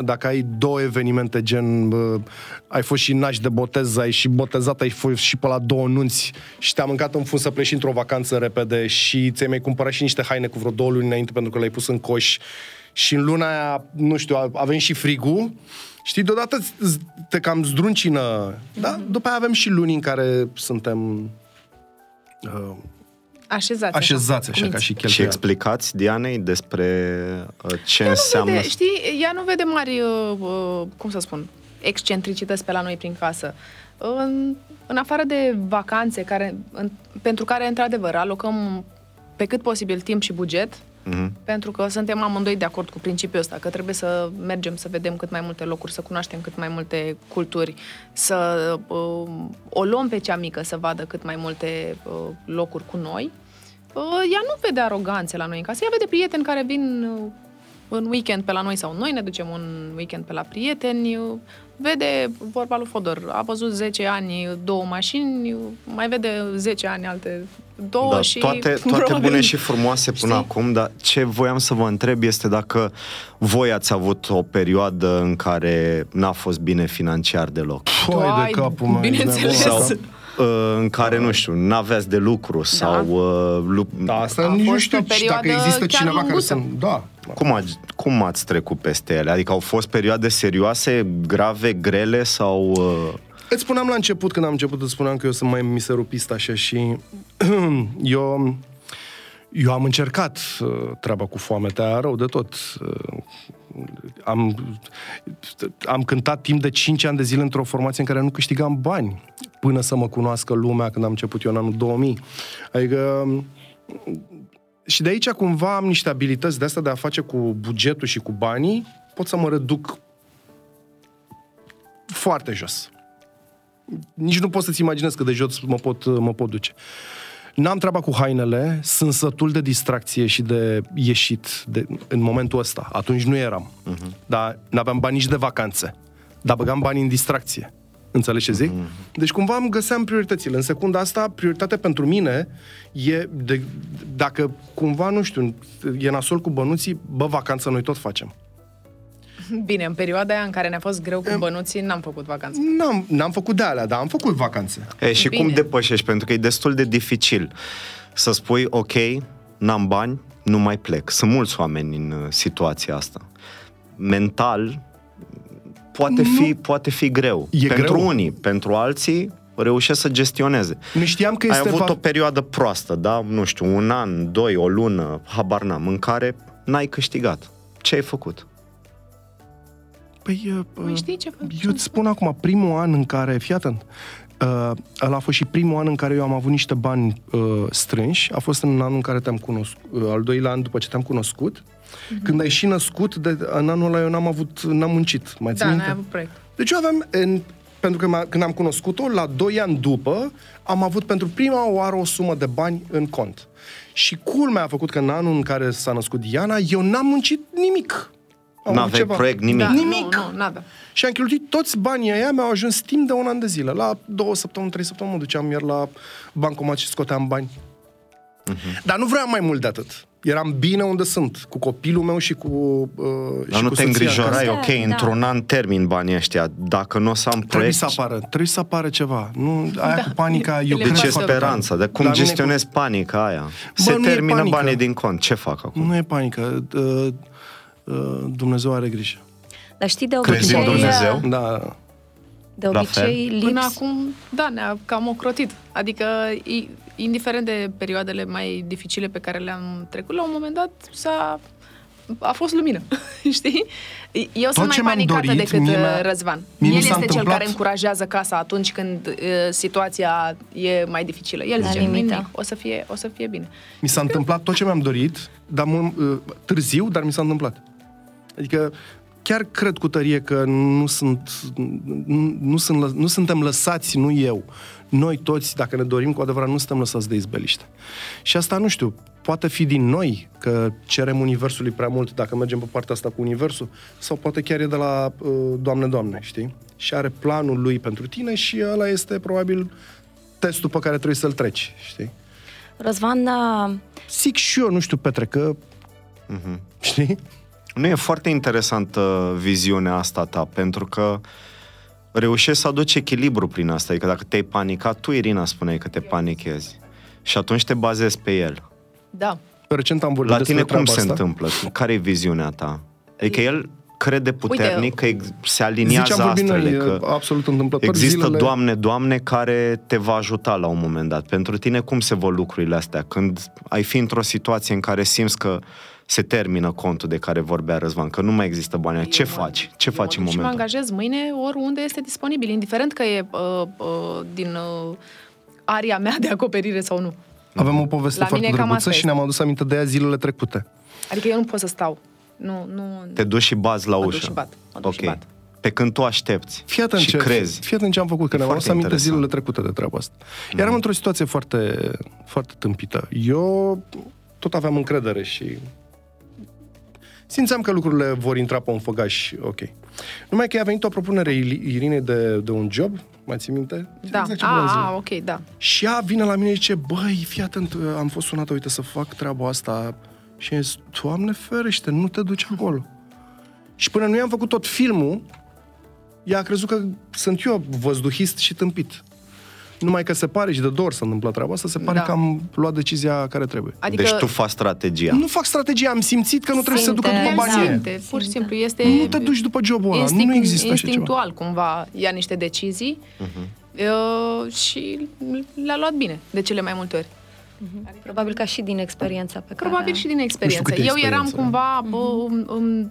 Dacă ai două evenimente gen... Uh, ai fost și naș de botez, ai și botezat, ai fost și pe la două nunți și te-a mâncat în fund să pleci într-o vacanță repede și ți-ai mai cumpărat și niște haine cu vreo două luni înainte pentru că le-ai pus în coș și în luna aia, nu știu, avem și frigul, știi, deodată z- te cam zdruncină, da? După aia avem și luni în care suntem uh, Așezați. așezați așa ca cuminți. și Și cheltuieli. explicați Dianei despre uh, ce Ea nu înseamnă... vede, știi, ea nu vede mari, uh, uh, cum să spun, excentricități pe la noi prin casă. În, în afară de vacanțe, care, în, pentru care, într-adevăr, alocăm pe cât posibil timp și buget, Mhm. pentru că suntem amândoi de acord cu principiul ăsta, că trebuie să mergem să vedem cât mai multe locuri, să cunoaștem cât mai multe culturi, să uh, o luăm pe cea mică să vadă cât mai multe uh, locuri cu noi. Uh, ea nu vede aroganțe la noi în casă, ea vede prieteni care vin uh, în weekend pe la noi sau noi ne ducem un weekend pe la prieteni, uh, vede, vorba lui Fodor, a văzut 10 ani două mașini, uh, mai vede 10 ani alte două Da, și... toate, toate probabil- bune și frumoase până Știi? acum, dar ce voiam să vă întreb este dacă voi ați avut o perioadă în care n-a fost bine financiar deloc. Păi Doai, de capul meu, bineînțeles. ești nebun. Sau uh, în care, nu știu, n-aveați de lucru sau... Uh, lu- Da, asta A nici nu fost știu o dacă perioadă există chiar cineva care lunguță. să... Da. cum, ați, cum ați trecut peste ele? Adică au fost perioade serioase, grave, grele sau... Uh, Îți spuneam la început, când am început, îți spuneam că eu sunt mai miserupist așa și eu, eu am încercat uh, treaba cu foametea rău de tot. Uh, am, am cântat timp de 5 ani de zile într-o formație în care nu câștigam bani până să mă cunoască lumea când am început eu în anul 2000. Adică și de aici cumva am niște abilități de asta de a face cu bugetul și cu banii, pot să mă reduc foarte jos. Nici nu poți să-ți imaginezi cât de jos mă pot, mă pot duce. N-am treaba cu hainele, sunt sătul de distracție și de ieșit de, în momentul ăsta. Atunci nu eram. Uh-huh. Dar n-aveam bani nici de vacanțe. Dar băgam bani în distracție. Înțelegi ce zic? Uh-huh. Deci cumva îmi găseam prioritățile. În secunda asta, prioritatea pentru mine e, de, dacă cumva, nu știu, e nasol cu bănuții, bă, vacanță noi tot facem. Bine, în perioada aia în care ne-a fost greu cu bănuții, n-am făcut vacanță. N-am, n-am făcut de alea, dar am făcut vacanțe. E, și Bine. cum depășești? Pentru că e destul de dificil să spui, ok, n-am bani, nu mai plec. Sunt mulți oameni în uh, situația asta. Mental, poate fi, poate fi greu. E pentru greu. unii, pentru alții, reușesc să gestioneze. Nu știam că Ai este... avut va- o perioadă proastă, da? Nu știu, un an, doi, o lună, habar n-am, în care n-ai câștigat. Ce ai făcut? Păi, uh, Păi știi ce fac? Eu îți spun acum, primul an în care, fii atent, uh, ăla a fost și primul an în care eu am avut niște bani uh, strânși, a fost în anul în care te-am cunoscut, uh, al doilea an după ce te-am cunoscut, Mhm. când ai și născut, de, în anul ăla eu n-am avut, n-am muncit, mai ții Da, minte? n-ai avut proiect. Deci eu aveam, în, pentru că m-a- când am cunoscut-o, la 2 ani după, am avut pentru prima oară o sumă de bani în cont. Și culmea a făcut că în anul în care s-a născut Diana, eu n-am muncit nimic. Am avut N-aveai ceva. proiect, nimic. Da, Nimic. Nu, nu, nada. Și am cheltuit toți banii aia, mi-au ajuns timp de un an de zile. La două săptămâni, trei săptămâni, mă duceam iar la bancomat și scoteam bani. Mhm. Dar nu vreau mai mult de atât. Eram bine unde sunt, cu copilul meu și cu uh, Dar și nu cu te soția îngrijorai, acasă. ok, Da, într-un da. an termin banii ăștia. Dacă nu o să am Trebuie proiect, să apară, trebuie să apară ceva. Nu, aia Da. cu panica, eu De de cred ce Foarte foarte speranța? De cum La mine gestionezi panica aia? Se nu e termină panică. banii din cont. Ce fac acum? Nu e panică. Uh, uh, Dumnezeu are grijă. Dar știi, de Crezi în obicei... Dumnezeu? Da. De La obicei, lips... Până acum, da, ne-a cam ocrotit. Adică, i- indiferent de perioadele mai dificile pe care le-am trecut, la un moment dat s-a, a fost lumină, știi? Eu sunt ce mai mi-am panicată dorit, decât mie uh, mi-a- Răzvan. mie mi El s-a este cel întâmplat- care încurajează casa atunci când uh, situația e mai dificilă. El La zice, limită. nimic, o să fie, o să fie bine. Mi s-a întâmplat tot ce mi-am dorit, dar mult, uh, târziu, dar mi s-a întâmplat. Adică chiar cred cu tărie că nu sunt, nu, nu, sunt, lă- nu suntem lăsați, nu eu. Noi toți, dacă ne dorim cu adevărat, nu suntem lăsați de izbeliște. Și asta, nu știu, poate fi din noi, că cerem Universului prea mult dacă mergem pe partea asta cu Universul, sau poate chiar e de la uh, Doamne, Doamne, știi? Și are planul lui pentru tine și ăla este probabil testul pe care trebuie să-l treci, știi? Răzvan, da, Zic și eu, nu știu, Petre, că... Mhm. Știi? Nu e foarte interesantă viziunea asta ta, pentru că reușești să aduci echilibru prin asta. Adică dacă te-ai panicat, tu, Irina, spuneai că te panichezi. Și atunci te bazezi pe el. Da. Recent am vorbit La despre tine cum treaba se asta. întâmplă? Care e viziunea ta? Adică el crede puternic că ex- se aliniază Ziceam vorbit astrele, noi, că absolut întâmplător. există zilele... Doamne, Doamne care te va ajuta la un moment dat. Pentru tine cum se vor lucrurile astea? Când ai fi într-o situație în care simți că se termină contul de care vorbea Răzvan, că nu mai există bani, ce Eu mă- faci? Ce eu faci mă în duc și mă momentul? angajez mâine oriunde este disponibil, indiferent că e uh, uh, din uh, aria mea de acoperire sau nu. Avem o poveste La foarte mine cam drăguță asta și este. ne-am adus aminte de ea zilele trecute. Adică eu nu pot să stau. Nu, nu... Te duci și bazi la Mă ușă. duc și bat. Mă duc ok. și bat. Pe când tu aștepți Fii atent, și ce, crezi. Fii atent ce am făcut, că E ne-am adus foarte aminte interesant. zilele trecute de treaba asta. Eram într-o situație foarte, foarte tâmpită. Eu tot aveam încredere și simțeam că lucrurile vor intra pe un făgaș ok. Numai că i-a venit o propunere Ili- Irinei de, de un job, mai ții minte? Da. Exact ce vreau să a, zic. a, ok, da. Și ea vine la mine și zice, băi, fii atent, am fost sunată, uite, să fac treaba asta. Și am zis, Doamne ferește, nu te duci acolo. Și până nu i-am făcut tot filmul, ea a crezut că sunt eu văzduhist și tâmpit. Numai că se pare și de dor să întâmplă treaba asta, se pare Da. că am luat decizia care trebuie. Adică Deci tu faci strategia. Nu fac strategie, am simțit că nu trebuie să se ducă Simte, după el da. banii ăia. simte, pur și simplu. Este Nu te duci după jobul ăla, instinct, nu există așa ceva. instinctual cumva ia niște decizii Mhm. uh, și le-a luat bine de cele mai multe ori. probabil ca și din experiența pe care... Probabil și din experiență. câtă Eu eram experiență. cumva, bă, îmi- îmi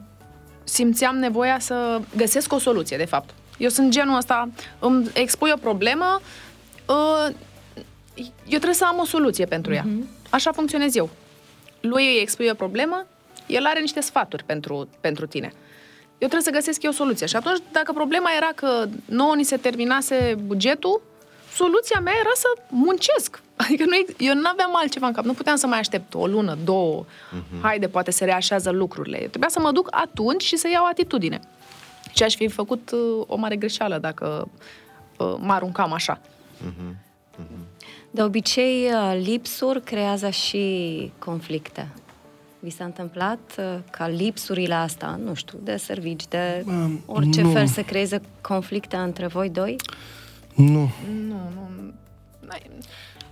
simțeam nevoia să găsesc o soluție, de fapt. Eu sunt genul ăsta, îmi expui o problemă, uh, eu trebuie să am o soluție pentru ea. Așa funcționez eu. Lui îi expui o problemă, el are niște sfaturi pentru, pentru tine. Eu trebuie să găsesc eu o soluție. Și atunci, dacă problema era că nouă ni se terminase bugetul, soluția mea era să muncesc. Adică nu, ex- eu nu aveam altceva în cap. Nu puteam să mai aștept o lună, două. Haide, poate se reașează lucrurile. Eu trebuia să mă duc atunci și să iau atitudine. Și aș fi făcut uh, o mare greșeală dacă uh, mă aruncam așa. De obicei, uh, lipsuri creează și conflicte. Vi s-a întâmplat uh, ca lipsurile astea, nu știu, de servici, de Bă, orice nu. fel să creeze conflicte între voi doi? Nu. Nu, nu. n-ai-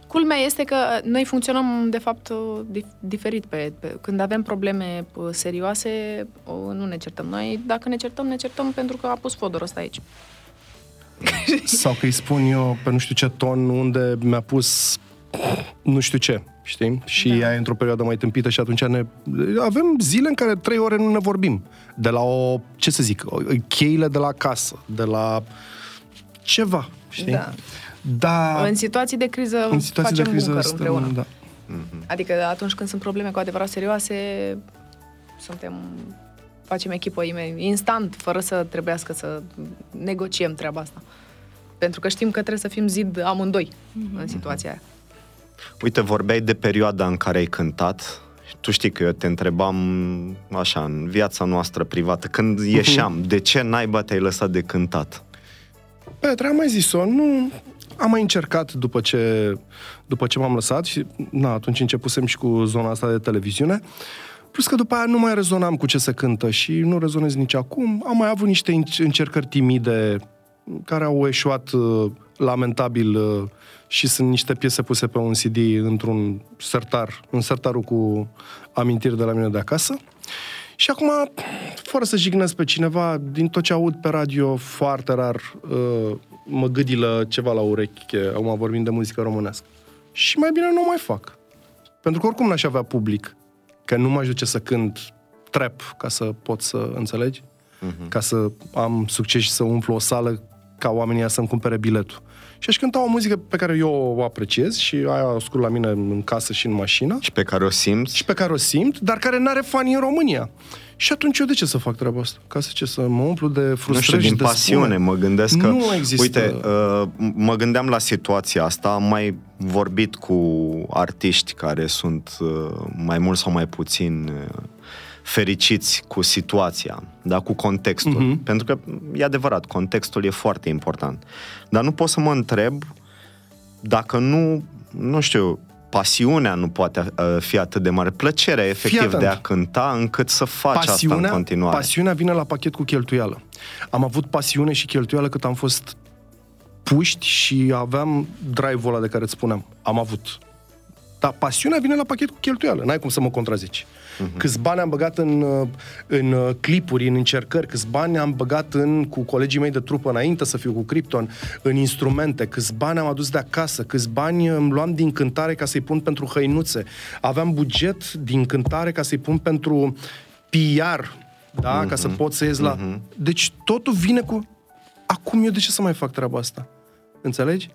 Culmea este că noi funcționăm, de fapt, dif- diferit. Pe, pe, când avem probleme uh, serioase, uh, nu ne certăm. Noi, dacă ne certăm, ne certăm pentru că a pus Fodor ăsta aici. Sau că îi spun eu pe nu știu ce ton unde mi-a pus nu știu ce, știi? Și da. ea e într-o perioadă mai tâmpită și atunci ne... Avem zile în care trei ore nu ne vorbim. De la o, ce să zic, o, cheile de la casă, de la ceva, știi? Da. Da. În situații de criză În situații facem de criză buncăr stăm, împreună. da. Adică atunci când sunt probleme cu adevărat serioase, suntem facem echipă ime- instant, fără să trebuiască să negociem treaba asta. Pentru că știm că trebuie să fim zid amândoi în situația aia. Uite, vorbeai de perioada în care ai cântat. Tu știi că eu te întrebam așa, în viața noastră privată, când ieșeam, de ce naiba te-ai lăsat de cântat? Petre, am mai zis-o, nu... Am mai încercat după ce, după ce m-am lăsat și na, atunci începusem și cu zona asta de televiziune. Plus că după aia nu mai rezonam cu ce se cântă și nu rezonez nici acum. Am mai avut niște înc- încercări timide care au eșuat uh, lamentabil uh, și sunt niște piese puse pe un CD într-un sertar, în sertarul cu amintiri de la mine de acasă. Și acum, fără să jignesc pe cineva, din tot ce aud pe radio, foarte rar uh, mă gâdilă ceva la ureche, acum vorbim de muzică românească. Și mai bine nu o mai fac. Pentru că oricum n-aș avea public. Că nu m-aș duce să cânt trap ca să pot să înțelegi, uh-huh. ca să am succes și să umplu o sală ca oamenii să-mi cumpere biletul. Și aș cânta o muzică pe care eu o apreciez și aia o ascult la mine în casă și în mașină Și pe care o simți? și pe care o simt, dar care n-are fani în România. Și atunci eu de ce să fac treaba asta? Ca să ce? Să mă umplu de frustrări Nu știu, și din de pasiune spune? mă gândesc că... Nu există- Uite, uh, mă gândeam la situația asta, am mai vorbit cu artiști care sunt uh, mai mult sau mai puțin uh, fericiți cu situația, da, cu contextul. Mhm. Pentru că, e adevărat, contextul e foarte important. Dar nu pot să mă întreb dacă nu, nu știu, pasiunea nu poate uh, fi atât de mare, plăcerea efectiv atent. de a cânta încât să faci asta în continuare. pasiunea vine la pachet cu cheltuială. Am avut pasiune și cheltuială cât am fost puști și aveam drive-ul ăla de care îți spuneam. Am avut. Dar pasiunea vine la pachet cu cheltuială. N-ai cum să mă contrazici. Uh-huh. Câți bani am băgat în, uh, în uh, clipuri, în încercări, câți bani am băgat în, cu colegii mei de trupă înainte să fiu cu Krypton, în instrumente, câți bani am adus de acasă, câți bani îmi luam din cântare ca să-i pun pentru hăinuțe. Aveam buget din cântare ca să-i pun pentru PR, da? Uh-huh. Ca să pot să ies la... Uh-huh. Deci totul vine cu... Acum eu de ce să mai fac treaba asta? Înțelegi?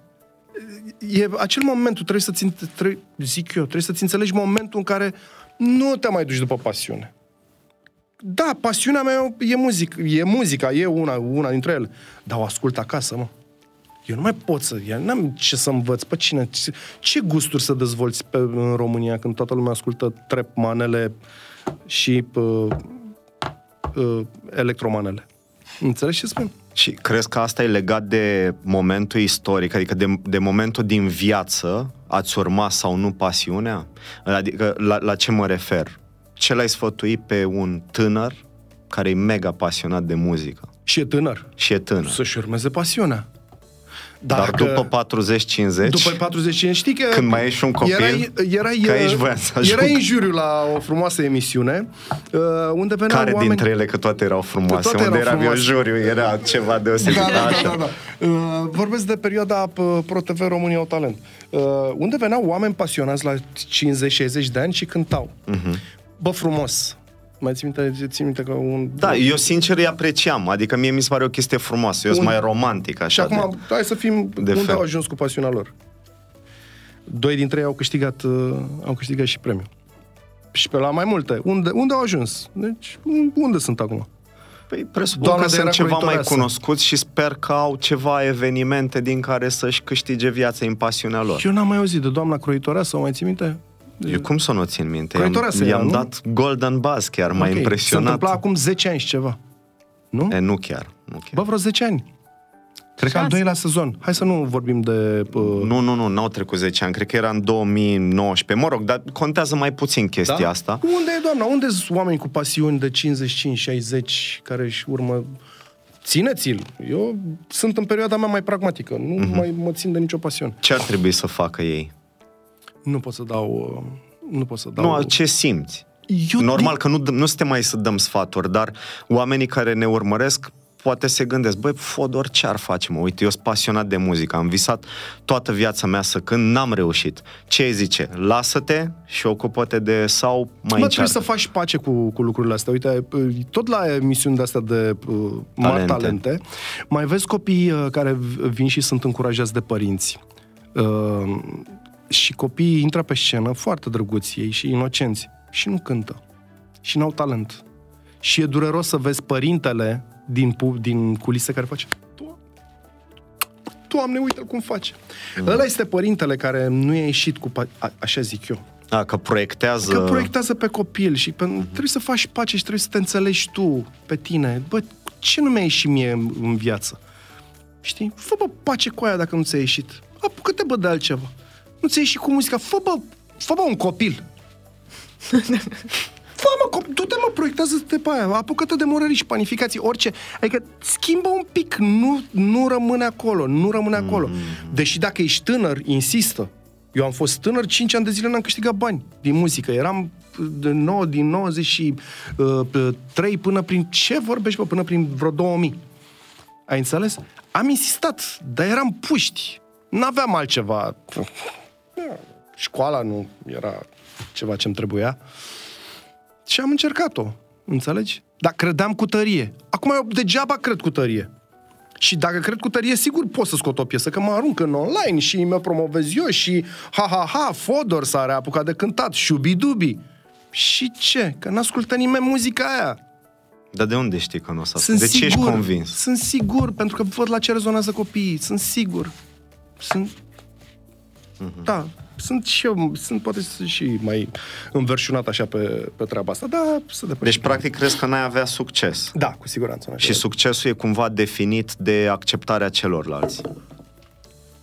e acel moment, tu trebuie să-ți, trebuie, zic eu, trebuie să-ți înțelegi momentul în care nu te mai duci după pasiune. Da, pasiunea mea e muzică, e muzica, e una, una dintre ele, dar o ascult acasă, mă. Eu nu mai pot să, eu n-am ce să învăț, pe cine, ce, ce gusturi să dezvolți pe, în România când toată lumea ascultă trap, manele și uh, uh, electromanele. Înțelegi ce spun? Și crezi că asta e legat de momentul istoric, adică de, de momentul din viață, ați urma sau nu pasiunea? Adică la, la ce mă refer? Ce l-ai sfătui pe un tânăr care e mega pasionat de muzică Și e tânăr. și e tânăr? Să-și urmeze pasiunea. Dar după 40-50, După 45, știi că... Când mai ești un copil, erai, erai, că aici voiam să ajung. Erai în juriu la o frumoasă emisiune, uh, unde veneau care oameni... dintre ele, că toate erau frumoase, Toate unde erau eram eu frumoase. juriu, era ceva deosebit, Da, da, așa. da, da, da. Uh, vorbesc de perioada uh, Pro TV România au talent. Uh, unde veneau oameni pasionați la 50-60 de ani și cântau. Mhm. Bă, frumos. Mai ții minte, ții minte că un... Da, eu sincer îi apreciam, adică mie mi se pare o chestie frumoasă, eu sunt Un- mai romantic Și așa. acum, de... hai să fim de unde fel. au ajuns cu pasiunea lor. Doi dintre ei au câștigat, uh, au câștigat și premiul. Și pe la mai multe. Unde, unde au ajuns? Deci, unde sunt acum? Păi presupun Doamna că de sunt era ceva mai croitoreasă. cunoscuți și sper că au ceva evenimente din care să-și câștige viața în pasiunea lor. Eu n-am mai auzit de doamna croitoarea sau mai ții minte? Eu cum să nu o țin minte? I-am, Croitoreasă era, i-am nu? dat Golden Buzz chiar, m-a Ok. Se impresionat. întâmpla acum 10 ani și ceva. Nu? E, nu chiar, nu chiar. Bă, vreo 10 ani. Cred că al Șase. doilea sezon. Hai să nu vorbim de... Uh, Nu, nu, nu, n-au trecut 10 ani, cred că era în 2019. Mă rog, dar contează mai puțin chestia da? asta. Unde e doamna? Unde sunt oameni cu pasiuni de 55-60 care își urmă... Țineți-l. Eu sunt în perioada mea mai pragmatică. Nu Mhm. mai mă țin de nicio pasiune. Ce ar trebui să facă ei? Nu pot să dau... uh, Nu pot să dau... Nu, ce simți? Eu Normal că nu, dăm- nu suntem mai să dăm sfaturi, dar oamenii care ne urmăresc poate se gândesc, băi, Fodor, ce ar face, mă? Uite, eu sunt pasionat de muzică, am visat toată viața mea să cânt, n-am reușit. Ce îi zice? Lasă-te și ocupă-te de sau mai Mă, încearcă. trebuie să faci pace cu, cu lucrurile astea. Uite, tot la emisiuni de astea de uh, mari Talente. talente, mai vezi copii uh, care vin și sunt încurajați de părinți. Uh, și copiii intră pe scenă foarte drăguți ei și inocenți și nu cântă. Și n-au talent. Și e dureros să vezi părintele din, pu- din culise care face "Do- Doamne, uite cum face. Mm. Ăla este părintele care nu e ieșit cu... Pa- a, așa zic eu. A, că proiectează... Că proiectează pe copil și pe, trebuie să faci pace și trebuie să te înțelegi tu pe tine. Bă, ce nu mi-a ieșit mie în, în viață? Știi? Fă, bă, pace cu aia dacă nu ți-a ieșit. Apucă-te, bă, de altceva. Nu ți-a ieșit cu muzica. Fă, bă, fă, bă, un copil. Fă, mă, cop- du-te, mă, proiectează-te pe aia. Apucă-te de morării și panificații, orice. Adică schimbă un pic, nu, nu rămâne acolo, nu rămâne acolo. Deși dacă ești tânăr, insistă. Eu am fost tânăr, 5 ani de zile n-am câștigat bani din muzică. Eram de 9, din 93 până prin... Ce vorbești, bă? Până prin vreo 2000. Ai înțeles? Am insistat, dar eram puști. N-aveam altceva. Școala nu era ceva ce-mi trebuia. Și am încercat-o, înțelegi? Dar credeam cu tărie. Acum eu degeaba cred cu tărie. Și dacă cred cu tărie, sigur pot să scot o piesă, că mă arunc în online și mă promovez eu și ha-ha-ha, Fodor s-a reapucat de cântat, șubi-dubi. Și ce? Că n-ascultă nimeni muzica aia. Dar de unde știi că nu o să Sunt De ce ești sigur, convins? Sunt sigur, pentru că văd la ce rezonează copiii. Sunt sigur. Sunt... Mhm. Da, sunt și eu, sunt poate sunt și mai înverșunat așa pe, pe treaba asta, dar să depășim. Deci, practic, crezi că n-ai avea succes. Da, cu siguranță. n-aș Și avea. succesul e cumva definit de acceptarea celorlalți.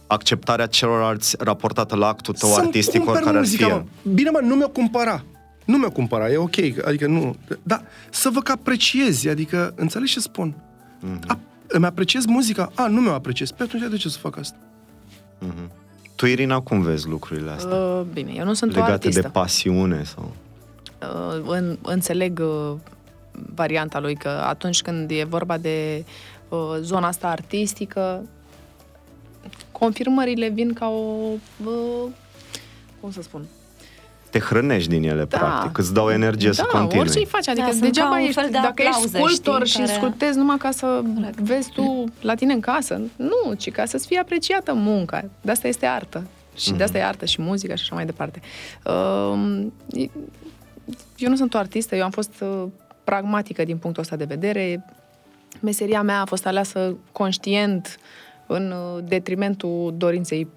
Acceptarea celorlalți raportată la actul tău Să-mi artistic, cumpăr oricare ar fi muzica, el. mă. Bine, mă, nu mi-o cumpăra. Nu mi-o cumpăra, e ok, adică nu... Da, să vă că apreciezi, adică, înțelegi ce spun? Mhm. Mm-hmm. A, îmi apreciez muzica? A, nu mi-o apreciez. Pe atunci de ce să fac asta? Tu, Irina, cum vezi lucrurile astea? Uh, bine, eu nu sunt o Legate artistă. de pasiune sau... uh, în, înțeleg uh, varianta lui că atunci când e vorba de uh, zona asta artistică, confirmările vin ca o... Uh, cum să spun? Te hrănești din ele, Da. practic. Îți dau energie da, să continui. orice îi faci, adică Da, sunt degeaba ca un ești, fel de dacă ești aplauze, sculptor știi, și care- sculptezi numai ca să vezi tu la tine în casă. Nu, ci ca să-ți fie apreciată munca. De asta este artă. Și de asta e artă și muzica și așa mai departe. Uh, eu nu sunt o artistă, eu am fost uh, pragmatică din punctul ăsta de vedere. Meseria mea a fost aleasă conștient în uh, detrimentul dorinței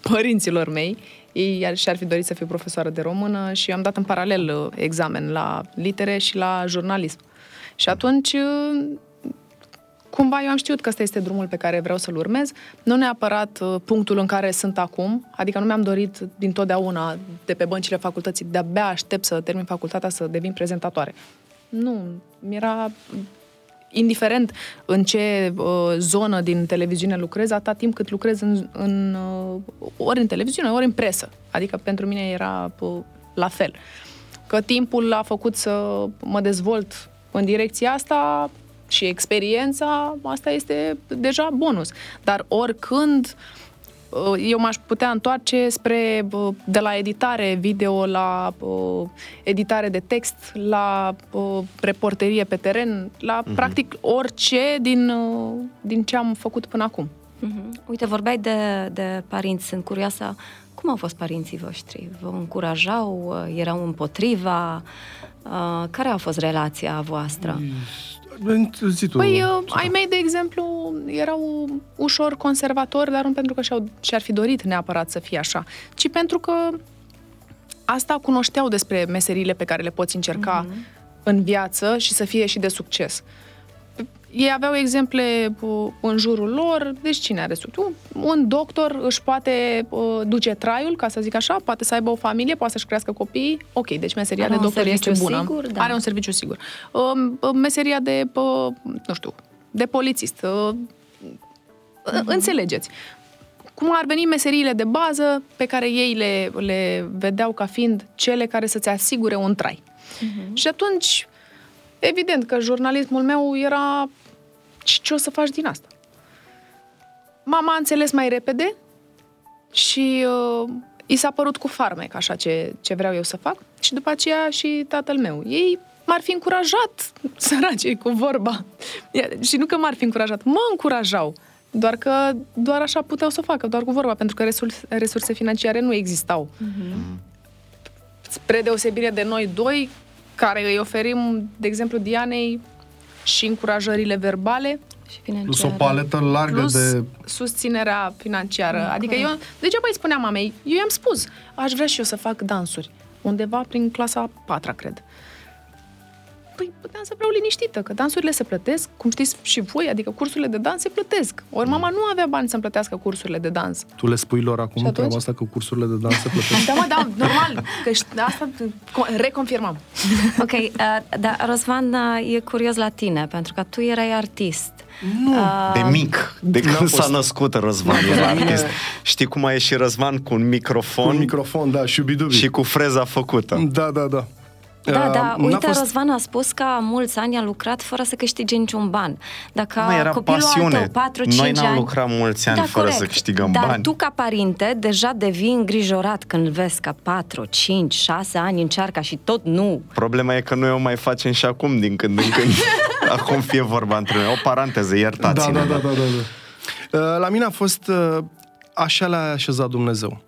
părinților mei. Ei ar, și-ar fi dorit să fiu profesoară de română și am dat în paralel uh, examen la litere și la jurnalism. Și atunci, uh, cumva eu am știut că ăsta este drumul pe care vreau să-l urmez, nu neapărat uh, punctul în care sunt acum, adică nu mi-am dorit din totdeauna de pe băncile facultății, de-abia aștept să termin facultatea să devin prezentatoare. Nu, mi-era indiferent în ce uh, zonă din televiziune lucrez, atâta timp cât lucrez în, în uh, ori în televiziune, ori în presă. Adică pentru mine era uh, la fel. Că timpul a făcut să mă dezvolt în direcția asta și experiența, asta este deja bonus. Dar oricând uh, eu m-aș putea întoarce spre uh, de la editare video la uh, editare de text, la uh, reporterie pe teren, la uh-huh. practic orice din, uh, din ce am făcut până acum. Mhm. Uite, vorbeai de, de părinți, sunt curioasă. Cum au fost părinții voștri? Vă încurajau? Erau împotriva? Uh, Care a fost relația voastră? Zi tu. Păi, uh, ai mei, de exemplu, erau ușor conservatori, dar nu pentru că și-au, și-ar fi dorit neapărat să fie așa, ci pentru că asta cunoșteau despre meserile pe care le poți încerca mm-hmm. în viață și să fie și de succes. Ei aveau exemple uh, în jurul lor, deci cine are succes? Un, un doctor își poate uh, duce traiul, ca să zic așa, poate să aibă o familie, poate să-și crească copiii. Ok, deci meseria Are de un doctor este serviciu bună. sigur, da. Are un serviciu sigur. Uh, meseria de, uh, nu știu, de polițist. Uh, uh-huh. Înțelegeți. Cum ar veni meseriile de bază pe care ei le, le vedeau ca fiind cele care să-ți asigure un trai. Uh-huh. Și atunci, evident că jurnalismul meu era Și ce o să faci din asta? Mama a înțeles mai repede și uh, i s-a părut cu farmec așa ce, ce vreau eu să fac și după aceea și tatăl meu. Ei m-ar fi încurajat, săracii, cu vorba. Și nu că m-ar fi încurajat, mă încurajau. Doar că doar așa puteau să o facă, doar cu vorba, pentru că resurse, resurse financiare nu existau. Mm-hmm. Spre deosebire de noi doi, care îi oferim, de exemplu, Dianei și încurajările verbale, Și financiară. Plus o paletă largă plus de... susținerea financiară. Mm, Adică corect. eu, degeaba îi spuneam mamei, eu i-am spus, aș vrea și eu să fac dansuri. Undeva prin clasa a patra, cred. Păi puteam să vreau liniștită, că dansurile se plătesc, cum știți și voi, adică cursurile de dans se plătesc. Ori mama nu avea bani să-mi plătească cursurile de dans. Tu le spui lor acum Și atunci? treaba asta că cursurile de dans se plătesc? Da, mă, da, normal, că ști- asta co- reconfirmam. Ok, uh, dar Răzvan uh, e curios la tine, pentru că tu erai artist. Nu. De mic, de N-am când s-a fost. născut Răzvan, N-am era fost. artist. Știi cum a ieșit Răzvan cu un Cu microfon, un microfon, da, șubidubi. și cu freza făcută. Da, da, da. Da, Uh, da, n-a uite, fost- Răzvan a spus că mulți ani a lucrat fără să câștige niciun ban. Dacă Mă, era copilul pasiune. al tău, 4 5 Noi n-am ani... lucrat mulți ani fără să câștigăm Dar bani. tu, ca părinte, deja devii îngrijorat când vezi că 4, 5, 6 ani încearcă și tot nu. Problema e că noi o mai facem și acum, din când în când. acum fie vorba între noi. O paranteză, Da, iertați-ne. da, da, da, da, da. Uh, La mine a fost uh, așa l-a așezat Dumnezeu.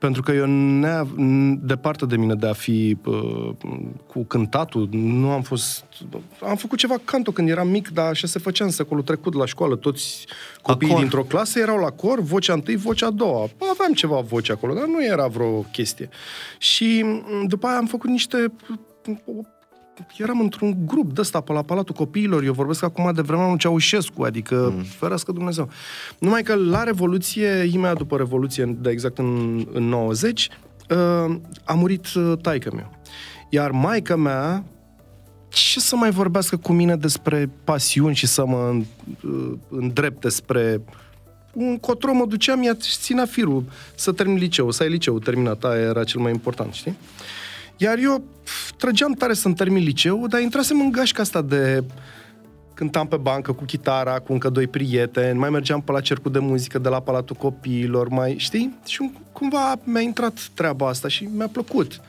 Pentru că eu, nea, departe de mine de a fi uh, cu cântatul, nu am fost... Am făcut ceva canto când eram mic, dar așa se făcea în secolul trecut la școală. Toți copiii Acor. dintr-o clasă erau la cor, vocea întâi, vocea a doua. Aveam ceva voce acolo, dar nu era vreo chestie. Și m, după aia am făcut niște eram într-un grup de ăsta pe la Palatul Copiilor, eu vorbesc acum de vremea lui Ceaușescu, adică mm. ferească Dumnezeu. Numai că la Revoluție, imediat după Revoluție, de exact în, în 90, uh, a murit uh, taică meu. Iar maica mea, ce să mai vorbească cu mine despre pasiuni și să mă uh, îndrepte spre încotro mă duceam, ea ținea firul să termin liceu, să ai liceu terminat, aia era cel mai important, știi? Iar eu pf, trăgeam tare să-mi termin liceu, dar intrasem în gașca asta de cântam pe bancă cu chitara, cu încă doi prieteni, mai mergeam pe la cercul de muzică de la Palatul Copiilor, mai, știi? Și cumva mi-a intrat treaba asta și mi-a plăcut.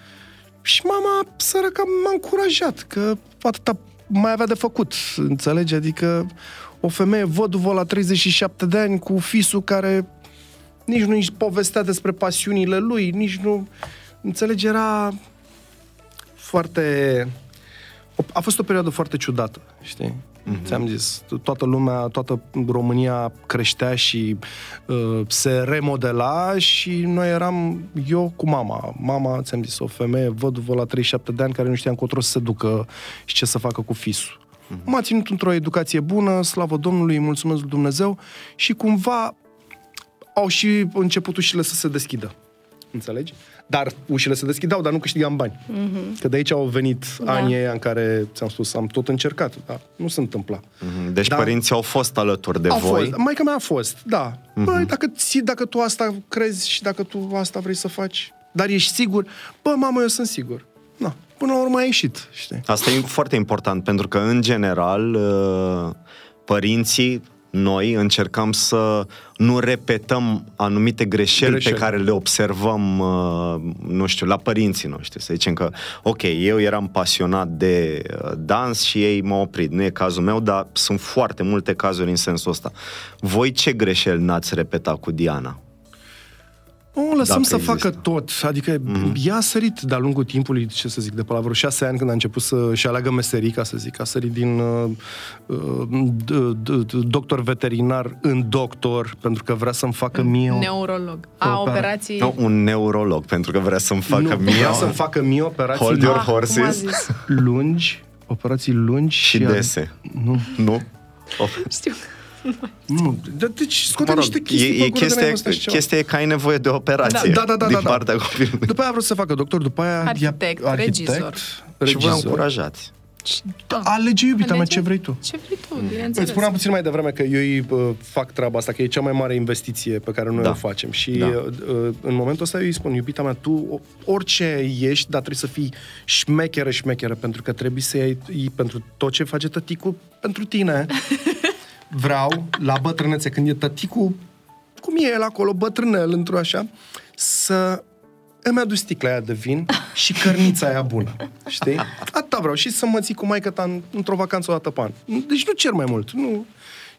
Și mama, săraca, m-a încurajat, că atâta mai avea de făcut, înțelegi? Adică o femeie văduvă la 37 de ani cu fisul care nici nu își povestea despre pasiunile lui, nici nu... Înțelegi, era foarte... A fost o perioadă foarte ciudată, știi? Mm-hmm. Ți-am zis, toată lumea, toată România creștea și uh, se remodela și noi eram, eu cu mama. Mama, ți-am zis, o femeie văduvă la 37 de ani care nu știa încotro să se ducă și ce să facă cu fisul. Mm-hmm. M-a ținut într-o educație bună, slavă Domnului, mulțumesc lui Dumnezeu și cumva au și început ușile să se deschidă. Înțelegi? Dar ușile se deschideau, dar nu câștigam bani. Mm-hmm. Că de aici au venit Da. da. anii ăia în care, ți-am spus, am tot încercat, dar nu se întâmpla. Mhm. Deci Da. părinții au fost alături de Au voi. fost, maica mea a fost, da. Mm-hmm. Băi, dacă, ți, dacă tu asta crezi și dacă tu asta vrei să faci, dar ești sigur, bă, mamă, eu sunt sigur. Na, până la urmă a ieșit, știi? Asta e foarte important, pentru că, în general, uh, părinții, noi încercăm să nu repetăm anumite greșeli, Greșeli. pe care le observăm, uh, nu știu, la părinții noștri. Să zicem că, ok, eu eram pasionat de uh, dans și ei m-au oprit. Nu e cazul meu, dar sunt foarte multe cazuri în sensul ăsta. Voi ce greșeli n-ați repetat cu Diana? O lăsăm Dacă să există. facă tot. Adică mm-hmm. ea a sărit de-a lungul timpului, ce să zic, de pe la vreo șase ani când a început să-și aleagă meserii, ca să zic, a sărit din uh, uh, d- d- d- doctor veterinar în doctor, pentru că vrea să-mi facă mie o... Neurolog. A, Opera- operații... Nu, un neurolog, pentru că vrea să-mi facă nu, mie vrea să-mi facă mie operații Hold your Ah, cum a horses zis. lungi, operații lungi și și... dese. Nu, Nu? Știu. nu. De, deci scoate Mă rog, niște chestii e, pe e gură de chestia, n-ai văzut așa ceva. chestia e că ai nevoie de operație Da, da, da, din da, da. partea copilului. După aia vreau să facă doctor, după aia... Arhitect, ea- regizor. Și voi regizor. încurajați. Da. Alege, iubita mea, Alege ce vrei tu. Ce vrei tu, Îți bineînțeles. spuneam puțin mai devreme că eu îi uh, fac treaba asta, că e cea mai mare investiție pe care noi Da. o facem. Și Da. uh, uh, în momentul ăsta eu îi spun, iubita mea, tu orice ești, dar trebuie să fii șmecheră, șmecheră, pentru că trebuie să iei, iei pentru tot ce face tăticul pentru tine. vreau, la bătrânețe, când e tăticul, cum e el acolo, bătrânel, într-o așa, să îmi adu sticla aia de vin și cărnița aia bună. Știi? Atâta vreau. Și să mă ții cu maică ta în- într-o vacanță o dată pe an. Deci nu cer mai mult. Nu.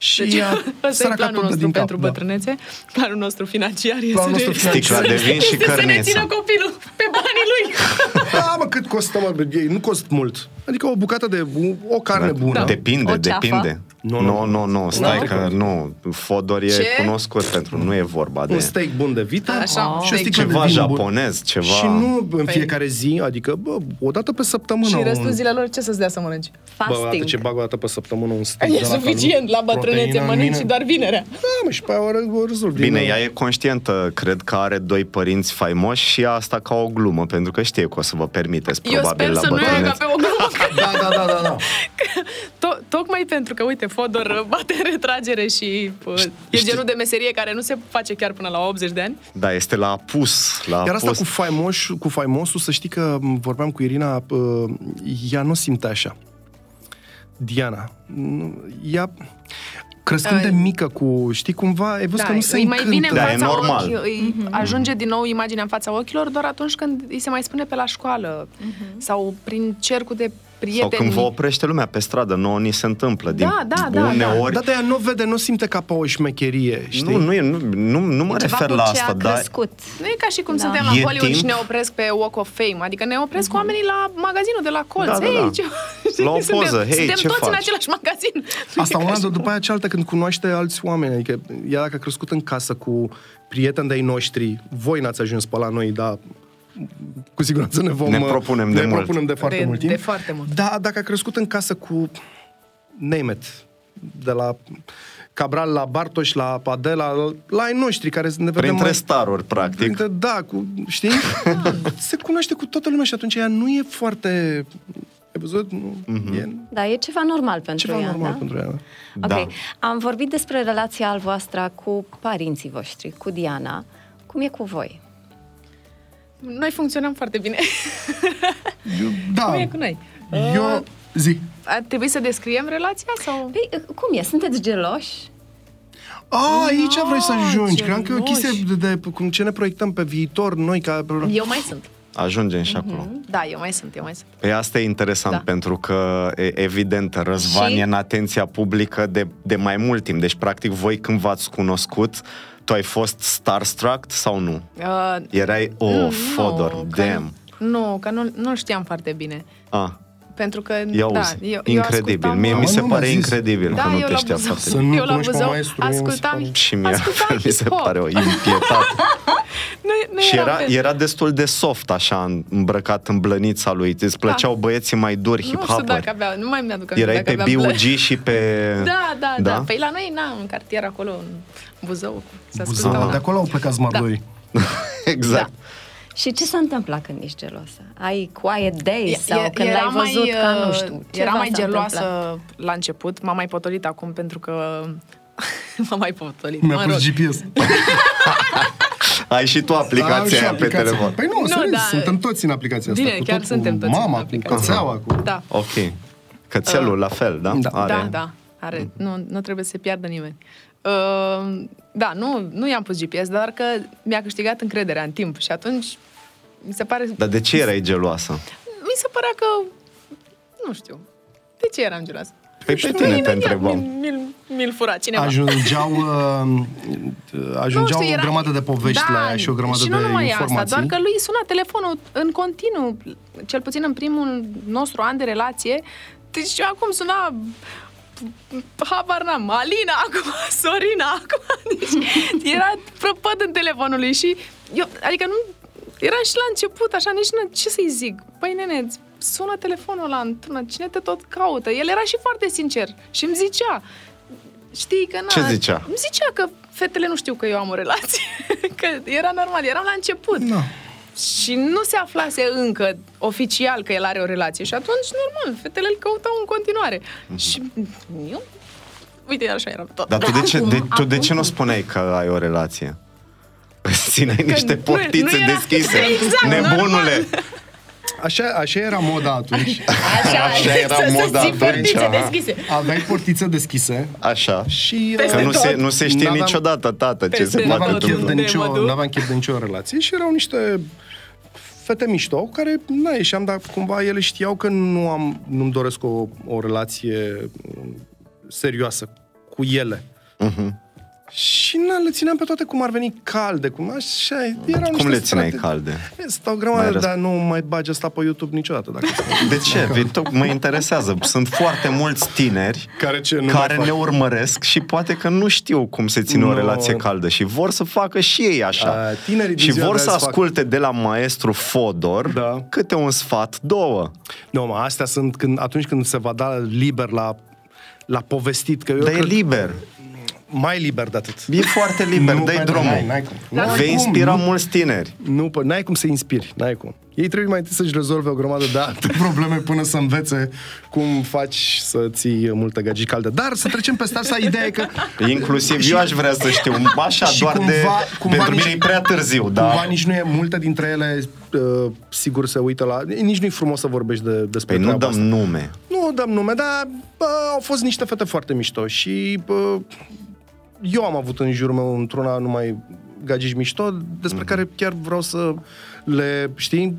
Și Deci, ea, ăsta e săraca planul tot dă nostru din cap, pentru da. bătrânețe. Planul nostru financiar este Planul nostru de... financiar. Sticla de vin și este să ne cărniță. țină copilul pe banii lui. Da, mă, cât costă, mă? Ei, nu cost mult. Adică o bucată de... o carne bună. Da. Depinde, O ceafă? depinde. Nu, Nu, nu. nu, nu, stai Nu? că nu. Fodor e Ce? cunoscut pentru, nu e vorba de Un steak bun de vită Așa, și o steak. sticlă de ceva vin japonez, bun. ceva... Și nu în Păi- fiecare zi, adică, bă, o dată pe săptămână. Și un- restul zilelor ce să-ți dea să mănânci? Bă, o dată Fasting. ce bag o dată pe săptămână un steak E de la suficient, la Calum, bătrânețe proteină în mănânci mine. și doar vinerea. Da, mă, și pe aia o, re- o rezolv. Bine, din- ea e conștientă, cred că are doi părinți faimoși și ia asta ca o glumă, pentru că știe că o să vă permiteți Eu probabil sper la să nu ia ca bătrânețe. pe o glumă. Da, da, da, da, da. To- tocmai pentru că, uite, Fodor uh, bate în retragere și uh, e Știi- genul de meserie care nu se face chiar până la 80 de ani. Da, este la apus, la Iar asta apus. cu, faimoș, cu faimosul, să știi că m, vorbeam cu Irina, uh, ea nu simte așa. Diana. Nu, Ea, crescând de Ai. mică cu, știi, cumva, ai văzut că nu se Da, îi mai încântă. vine în Da, e fața normal. ochi, îi ajunge din nou imaginea în fața ochilor doar atunci când îi se mai spune pe la școală sau prin cercul de Sau prieteni. când vă oprește lumea pe stradă, nouă ni se întâmplă. Din Da, da, da, uneori, Da, de aia nu vede, nu simte ca pe o șmecherie, știi? nu, nu, e, nu, nu, nu mă E ceva refer cu la ce asta, a dar crescut. Nu e ca și cum Da. suntem la E Hollywood timp. și ne opresc pe Walk of Fame. Adică ne opresc oamenii la magazinul de la colț. Da, da, Hei, da. ce... La o suntem, poză. Hei, suntem ce toți în faci? același magazin. Asta Nu e una, ca și dar cum- după aia cealaltă când cunoaște alți oameni. Adică ea dacă a crescut în casă cu prieteni de-ai noștri, voi n-ați ajuns pe la noi, dar cu siguranță ne vom... Ne propunem ne de mult. propunem de foarte De- mult timp. de foarte mult. Da, dacă a crescut în casă cu name it, de la Cabral la Bartoș, la Padela, la ai noștri care ne vedem printre mai... staruri, practic. Printre, da, cu, știi? Se cunoaște cu toată lumea și atunci ea nu e foarte... Ai văzut? Nu, e Da, e ceva normal pentru ceva ea, normal da? pentru ea. Ok. Da. Am vorbit despre relația al voastră cu părinții voștri, cu Diana. Cum e cu voi? Noi funcționăm foarte bine. Eu, da, Cum e cu noi? eu zic, Ar trebui să descriem relația sau... Păi, cum e? Sunteți geloși? A, aici vrei să ajungi. ce Cream că e o loși. chestie de, de, cum ce ne proiectăm pe viitor, noi ca... Eu mai sunt. Ajungem și acolo. Da, eu mai sunt, eu mai sunt. Păi asta e interesant, Da. pentru că, e, evident, Răzvan Și- e în atenția publică de, de mai mult timp. Deci, practic, voi când v-ați cunoscut, tu ai fost starstruck sau nu? Uh, Erai, oh, nu, Fodor, că- damn. Nu, că nu, nu știam foarte bine. Ah, Pentru că, ia da, uzi, eu, incredibil. eu ascultam, Mie mi Mă, se nu m-a pare zis. incredibil da, că nu eu te la știa Buzău, foarte Să nu eu la cunoști pe Buzău maestru, mie mi se ascultam, pare- Și mie ascultam mi se hip-hop. pare o impietate. Nu, nu și eram era, pe- era destul de soft, așa, îmbrăcat în blănița lui. Îți plăceau băieții mai duri, Nu știu hip-hoperi. dacă avea, nu mai mi-aduc aminte Erai dacă pe aveam B.U.G. blă- și pe... Da, da, da, Da? Păi la noi, na, în cartier acolo, în Buzău, se Buzău, ascultau. de acolo au plecat smardoi. exact. Da. Și ce se întâmplă când ești gelosă? Ai quiet days E- sau e- când era l-ai văzut mai, ca, nu uh, știu, Era ceva mai s-a geloasă întâmplat? la început, m-am mai potolit acum pentru că... m-am mai potolit, Mi-a mă pus rog. GPS. Ai și tu Am aplicația și aia pe aplicația. telefon. Păi nu, Nu, serios, da. suntem toți în aplicația asta. Bine, cu chiar tot, suntem cu toți în mama, cu aplicație. cățeaua, cu... Da. Ok. Cățelul la fel, da? Da. Are... Da, da, are. Nu, nu trebuie să se piardă nimeni. Uh, da, nu, nu i-am pus GPS, dar că mi-a câștigat încrederea în timp și atunci mi se pare... Dar de ce erai geloasă? Mi se părea că... Nu știu. De ce eram geloasă? Păi pe tine te întrebam. Mi-l, mi-l fura cineva. Ajungeau, uh, ajungeau Nu știu, o grămadă de povești da, la ea și o grămadă și nu de numai informații. Asta, doar că lui suna telefonul în continuu, cel puțin în primul nostru an de relație. Deci acum suna habar n-am, Alina acum, Sorina acum, deci era prăpăd în telefonul lui și eu, adică nu, era și la început, așa, nici nu, ce să-i zic? Păi nene, îți sună telefonul ăla într-una, cine te tot caută? El era și foarte sincer și îmi zicea, știi că na, Ce zicea? Îmi zicea că fetele nu știu că eu am o relație, că era normal, eram la început. Da. Și nu se aflase încă oficial că el are o relație și atunci, normal, fetele îl căutau în continuare. Și eu, uite, așa era tot. Dar tu de ce, Acum- de, tu de acum ce nu cum? spuneai că ai o relație? Păi țineai niște nu- portițe nu era- deschise. Exact, Nebunule! Așa, așa era moda atunci. Așa, Așa era să, moda să ții portițe atunci, aha. deschise. Aveai portițe deschise Așa. și... Peste Că nu uh, se, tot. nu se știe N-aveam- niciodată, tată, ce Peste se tot. poate N-aveam chef, de întâmpla. Unde nicio, mă duc? n-aveam chef de nicio relație și erau niște fete mișto cu care na, ieșeam, dar cumva ele știau că nu am, nu-mi doresc o, o relație um, serioasă cu ele. Mhm. Și na, le țineam pe toate cum ar veni calde, cum așa, erau Cum niște le țineai strate- calde? E, Stau grămadă, Mai răs- dar nu mai bagi asta pe YouTube niciodată. Dacă De ce? Vei, tot mă interesează. Sunt foarte mulți tineri care ce nu care mai ne fac. urmăresc și poate că nu știu cum se ține o Nu. relație caldă și vor să facă și ei așa. A, tinerii din și ziua vor de să azi fac- asculte de la maestru Fodor Da. câte un sfat, două. Nu, mă, astea sunt când, atunci când se va da liber la, la povestit. Că eu Dar e cred- liber. Mai liber de atât. E foarte liber, Nu, dă-i pentru- drumul. N-ai, n-ai cum. Da. N-ai Vei cum, inspira nu, mulți tineri. Nu, pă, n-ai cum să inspiri, n-ai cum. Ei trebuie mai întâi să-și rezolve o grămadă de alte probleme până să învețe cum faci să ții multe gagii calde. Dar să trecem peste asta, ideea e că Inclusiv eu aș vrea să știu, așa, și doar de... cumva- cumva pentru nici- mine e prea târziu, cumva da? nici nu e, multe dintre ele uh, sigur se uită la... Nici nu e frumos să vorbești de, despre Păi nu treaba dăm asta. nume. Nu dăm nume, dar bă, au fost niște fete foarte mișto și bă, eu am avut în jurul meu într-una numai gagici mișto, despre care chiar vreau să le, știi,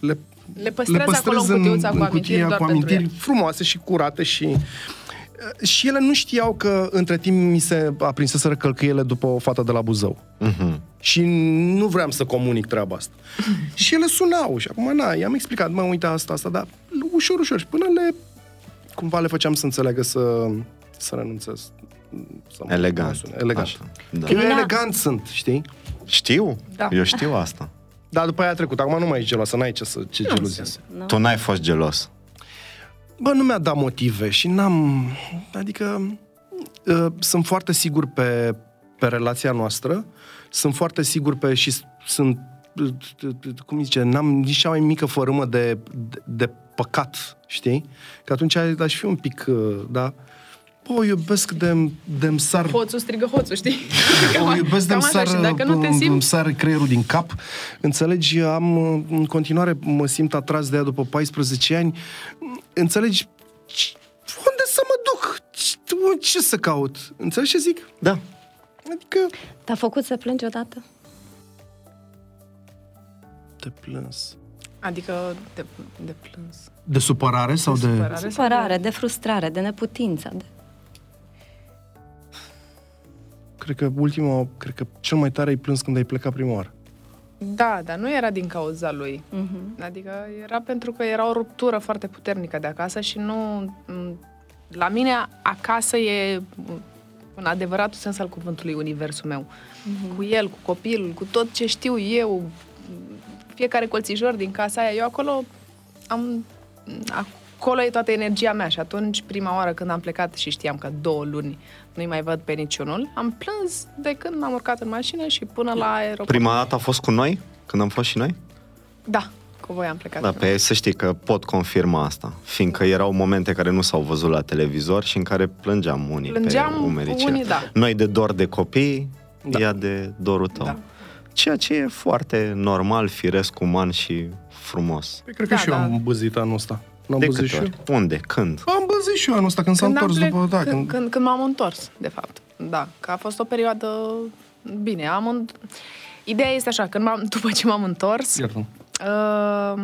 le, Le păstrezi acolo în cutiuța cu amintiri cutia doar cu pentru amintiri ele. frumoase și curate și și ele nu știau că între timp mi se aprinseseră călcâiele după o fată de la Buzău. Mhm. Și nu vreau să comunic treaba asta. și ele sunau și acum, na, i-am explicat, mă, uite asta, asta, dar ușor, ușor. Și până le, cumva le făceam să înțeleagă să, să renunțe. Să- Să mă- Elegant. mă sune. Elegant. Așa, da. Că eu Irina- elegant sunt, știi? Știu, Da. eu știu asta. Dar după aia a trecut. Acum nu mai ești geloasă, n-ai ce să ce gelozie. Nu? Tu n-ai fost gelos. Bă, nu mi-a dat motive și n-am... Adică uh, sunt foarte sigur pe, pe relația noastră, sunt foarte sigur pe... și s- sunt... uh, cum zice, n-am nici cea mai mică fărâmă de, de, de păcat, știi? Că atunci aș fi un pic, uh, da? Bă, o iubesc de, de sar Hoțul strigă hoțul, știi? o iubesc de Cam așa, și dacă nu te îmi simți... sar creierul din cap. Înțelegi, am în continuare mă simt atras de ea după 14 ani. Înțelegi ce- unde să mă duc? Ce- Ce să caut? Înțelegi ce zic? Da. Adică Te-a făcut să plângi odată? te plâns. Adică de, de plâns. De supărare sau de... supărare. sau Supărare, de frustrare, de neputință. De... Cred că ultima, cred că cel mai tare ai plâns când ai plecat prima oară. Da, dar nu era din cauza lui. Mhm. Adică era pentru că era o ruptură foarte puternică de acasă și nu... m, La mine acasă e m, în adevăratul sens al cuvântului universul meu. Cu el, cu copilul, cu tot ce știu eu, m, fiecare colțișor din casa aia, eu acolo am... Acolo e toată energia mea și atunci, prima oară când am plecat și știam că două luni nu-i mai văd pe niciunul, am plâns de când m-am urcat în mașină și până la aeroport. Prima dată a fost cu noi? Când am fost și noi? Da, cu voi am plecat. Da, pe să știi că pot confirma asta, fiindcă erau momente care nu s-au văzut la televizor și în care plângeam unii Plângeam pe umerii unii, celălalt. da. Noi de dor de copii, Da. ea de dorul tău. Da. Ceea ce e foarte normal, firesc, uman și frumos. Păi, cred că Da, și eu da. am băzit anul ăsta. N-am De băzit câte și eu. ori? Unde? Când? Am băzit și eu anul ăsta când s-a Când am întors plec- după... Da, când, când... când, când m-am întors, de fapt. Da, că a fost o perioadă... Bine, am... În... Ideea este așa, când m-am, după ce m-am întors, Iartă. uh,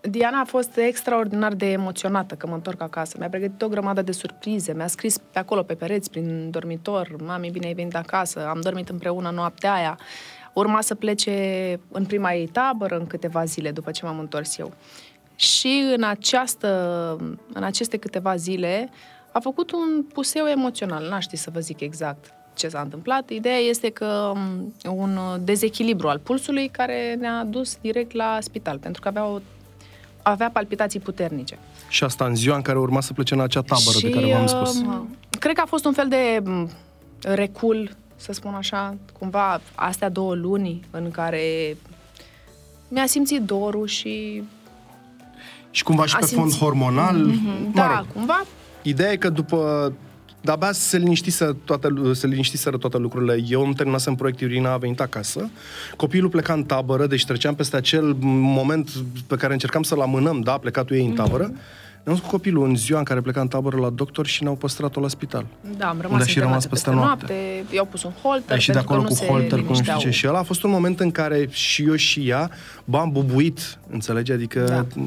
Diana a fost extraordinar de emoționată că mă întorc acasă. Mi-a pregătit o grămadă de surprize, mi-a scris pe acolo, pe pereți, prin dormitor, mami, bine ai venit acasă, am dormit împreună noaptea aia. Urma să plece în prima ei tabără în câteva zile după ce m-am întors eu. Și în, această, în aceste câteva zile a făcut un puseu emoțional. N-aș ști să vă zic exact ce s-a întâmplat. Ideea este că m, un dezechilibru al pulsului care ne-a dus direct la spital, pentru că avea, o, avea palpitații puternice. Și asta în ziua în care urma să plece în acea tabără și, de care v-am spus. uh, Cred că a fost un fel de m, recul, să spun așa, cumva astea două luni în care mi-a simțit dorul și Și cumva și a pe fond simțit- hormonal, mă da, rog, cumva Ideea e că după de-abia se liniștiseră toate, se liniștiseră toate lucrurile. Eu îmi terminasem proiectul, Irina a venit acasă. Copilul pleca în tabără, deci treceam peste acel moment pe care încercam să-l amânăm, da, plecatul ei în tabără. Mm-hmm. Ne-am cu copilul în ziua în care pleca în tabără la doctor și ne-au păstrat-o la spital. Da, am rămas Unde și rămas internate peste peste noapte. noapte. I-au pus un holter Ai și de pentru acolo că cu nu holter, se cu nu știu linișteau. ce. Și ăla a fost un moment în care și eu și ea, bă, am bubuit, înțelegi? Adică... Da.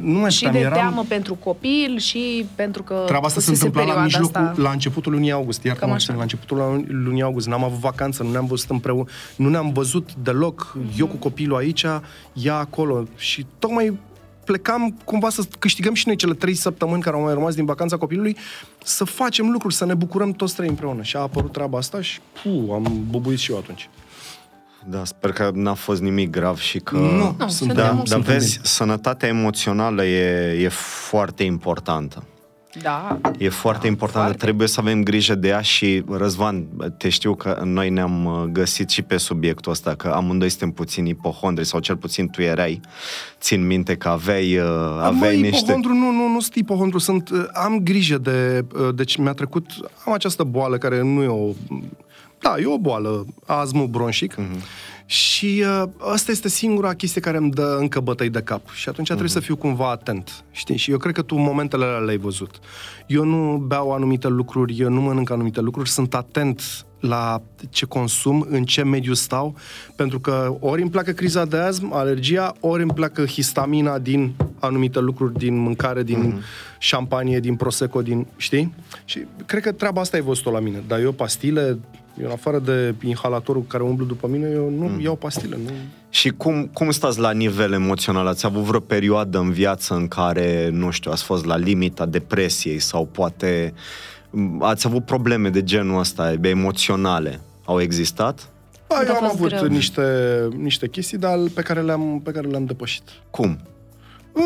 Nu mai Și știam, de eram... teamă pentru copil și pentru că Treaba asta se fusese întâmpla la perioada mijlocul, asta. la începutul lunii august, iar Cam cum așa. la începutul lunii august, n-am avut vacanță, nu ne-am văzut împreună, nu ne-am văzut deloc, eu cu copilul aici, ea acolo și tocmai plecam cumva să câștigăm și noi cele trei săptămâni care au mai rămas din vacanța copilului, să facem lucruri, să ne bucurăm toți trei împreună. Și a apărut treaba asta și pu, am bubuit și eu atunci. Da, sper că n-a fost nimic grav și că... Nu, Nu, sunt, suntem Da, Suntem dar sunt vezi, bine. sănătatea emoțională e, e foarte importantă. Da. E foarte Da, importantă, foarte. trebuie să avem grijă de ea și, Răzvan, te știu că noi ne-am uh, găsit și pe subiectul ăsta, că amândoi suntem puțin ipohondri, sau cel puțin tu erai, țin minte că aveai, uh, aveai Măi, niște... ipohondru, nu, nu, nu sunt ipohondru, sunt, uh, am grijă de, uh, deci mi-a trecut, am această boală care nu e o, da, e o boală, asmul bronșic, Mhm. și uh, asta este singura chestie care îmi dă încă bătăi de cap și atunci trebuie Mhm. să fiu cumva atent, știi? Și eu cred că tu momentele alea le-ai văzut. Eu nu beau anumite lucruri, eu nu mănânc anumite lucruri, sunt atent la ce consum, în ce mediu stau, pentru că ori îmi pleacă criza de asm, alergia, ori îmi pleacă histamina din anumite lucruri, din mâncare, din mm-hmm. șampanie, din prosecco, din, știi? Și cred că treaba asta ai văzut-o la mine. Dar eu pastile, eu în afară de inhalatorul care umblu după mine, eu nu mm. iau pastile, nu... Și cum, cum stați la nivel emoțional? Ați avut vreo perioadă în viață în care, nu știu, ați fost la limita depresiei sau poate m, ați avut probleme de genul ăsta, emoționale? Au existat? Da, Cât eu a am fost avut greu? niște, niște chestii, dar pe care le-am, pe care le-am depășit. Cum? Uh,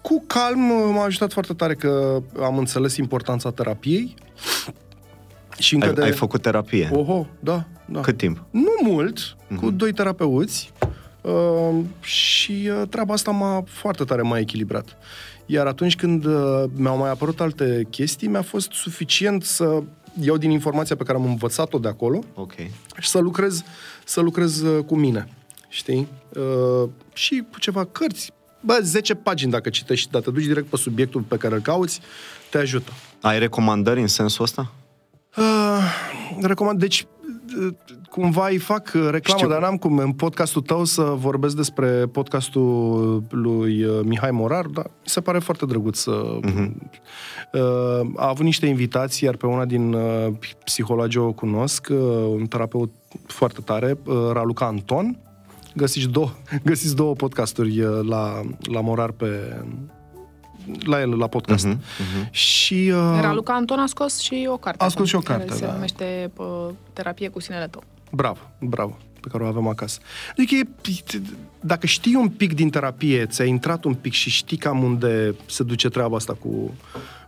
Cu calm uh, m-a ajutat foarte tare că am înțeles importanța terapiei. Și încă Ai, de... ai făcut terapie? Oho, da, da. Cât timp? Nu mult, Mhm. cu doi terapeuți uh, și uh, treaba asta m-a foarte tare mai echilibrat. Iar atunci când uh, mi-au mai apărut alte chestii, mi-a fost suficient să iau din informația pe care am învățat-o de acolo Ok. și să lucrez, să lucrez uh, cu mine, știi? Uh, și cu ceva cărți. Bă, 10 pagini dacă citești, dar te duci direct pe subiectul pe care îl cauți, te ajută. Ai recomandări în sensul ăsta? Uh, recomand, deci uh, cumva îi fac uh, reclamă, Știu. dar n-am cum în podcastul tău să vorbesc despre podcastul lui uh, Mihai Morar, dar mi se pare foarte drăguț să... Uh-huh. Uh, a avut niște invitații, iar pe una din uh, psihologii o cunosc, uh, un terapeut foarte tare, uh, Raluca Anton. Găsiți două, găsiți două podcasturi uh, la, la Morar pe la el, la podcast. Mhm, Uh-huh, uh-huh. Și... Uh, Raluca Anton a scos și o carte. A scos și o care carte, se da. numește uh, Terapie cu sinele tău. Bravo, bravo, pe care o avem acasă. Adică, e, dacă știi un pic din terapie, ți-ai intrat un pic și știi cam unde se duce treaba asta cu,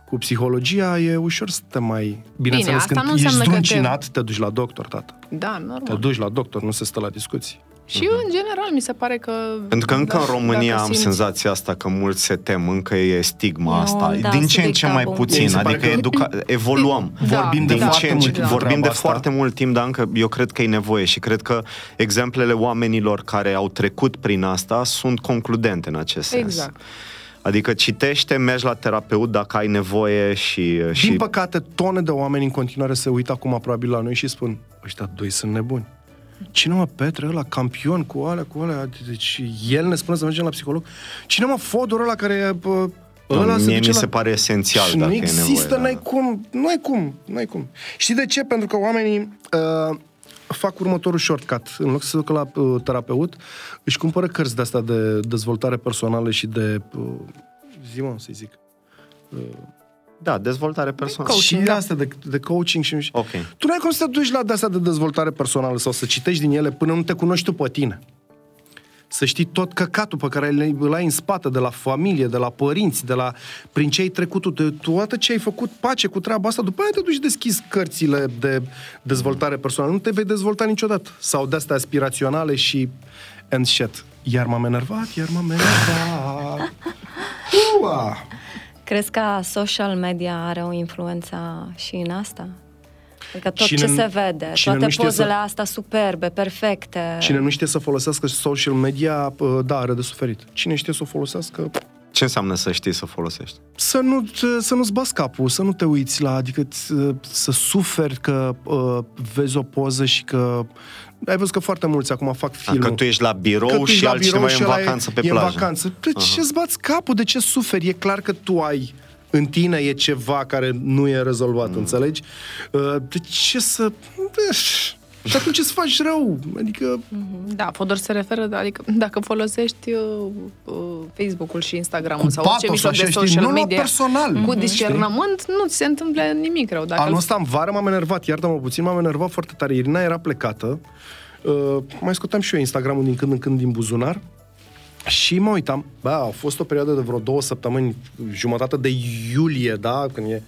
cu psihologia, e ușor să te mai... Bineînțeles, asta când nu ești înseamnă că te- zdruncinat, te... duci la doctor, tată. Da, Te normal. duci la doctor, nu se stă la discuții. Și în general mi se pare că... Pentru că încă da, în România dacă am simți- senzația asta că mulți se tem, încă e stigma E asta. un- da, din ce în subiect ce mai tabu. puțin, Mi se pare adică că- educa- evoluăm. Da, vorbim de din da, ce în ce, da. vorbim de treaba asta. foarte mult timp, dar încă eu cred că e nevoie și cred că exemplele oamenilor care au trecut prin asta sunt concludente în acest sens. Exact. Adică citește, mergi la terapeut dacă ai nevoie și... și... Din păcate, tone de oameni în continuare se uită acum probabil la noi și spun, ăștia doi sunt nebuni. Cine mă, Petre, ăla, campion cu alea, cu alea, deci el ne spune să mergem la psiholog. Cine mă, Fodor ăla care e, bă, Nu, ăla se mie duce mi la... se pare esențial Și dacă nu e există, nevoie. n-ai da. cum, nu ai cum, nu ai cum. Știi de ce? Pentru că oamenii uh, fac următorul shortcut. În loc să se ducă la uh, terapeut, își cumpără cărți de asta de dezvoltare personală și de... Uh, zi mă, să zic. Da, dezvoltare personală. coaching, și da. astea de, de coaching și... Ok. Tu nu ai cum să te duci la de astea de dezvoltare personală sau să citești din ele până nu te cunoști tu pe tine. Să știi tot căcatul pe care îl- îl ai în spate, de la familie, de la părinți, de la prin ce ai trecut tu, de toată ce ai făcut pace cu treaba asta, după aia te duci și deschizi cărțile de dezvoltare personală. Nu te vei dezvolta niciodată. Sau de astea aspiraționale și and shit. Iar m-am enervat, iar m-am enervat. Ua! Crezi că social media are o influență și în asta? Adică tot Cine ce nu- se vede, cine toate nu știe pozele să- astea superbe, perfecte. Cine nu știe să folosească social media, uh, da, are de suferit. Cine știe să o folosească, Ce înseamnă să știi să folosești? să, nu, să nu-ți bați capul, să nu te uiți la, adică să, să suferi că uh, vezi o poză și că... Ai văzut că foarte mulți acum fac filme. Că tu ești la birou Că tu ești și la altcineva birou e în și ăla vacanță pe e plajă. în vacanță. De ce-ți bați capul? De ce suferi? E clar că tu ai în tine e ceva care nu e rezolvat, mm. înțelegi? Uh, De ce să... Și atunci îți faci rău. Adică, Da, Fodor se referă, adică dacă folosești uh, uh, Facebook-ul și Instagram-ul Cu sau orice patos, mijloc așa, de știi, social nu, nu, media personal, cu mhm, discernământ, nu ți se întâmplă nimic rău. Dacă anul ăsta în vară m-am enervat, iartă-mă puțin, m-am enervat foarte tare. Irina era plecată, uh, mai scoteam și eu Instagramul din când în când din buzunar și mă uitam, bă, a fost o perioadă de vreo două săptămâni, jumătate de iulie, da, când e...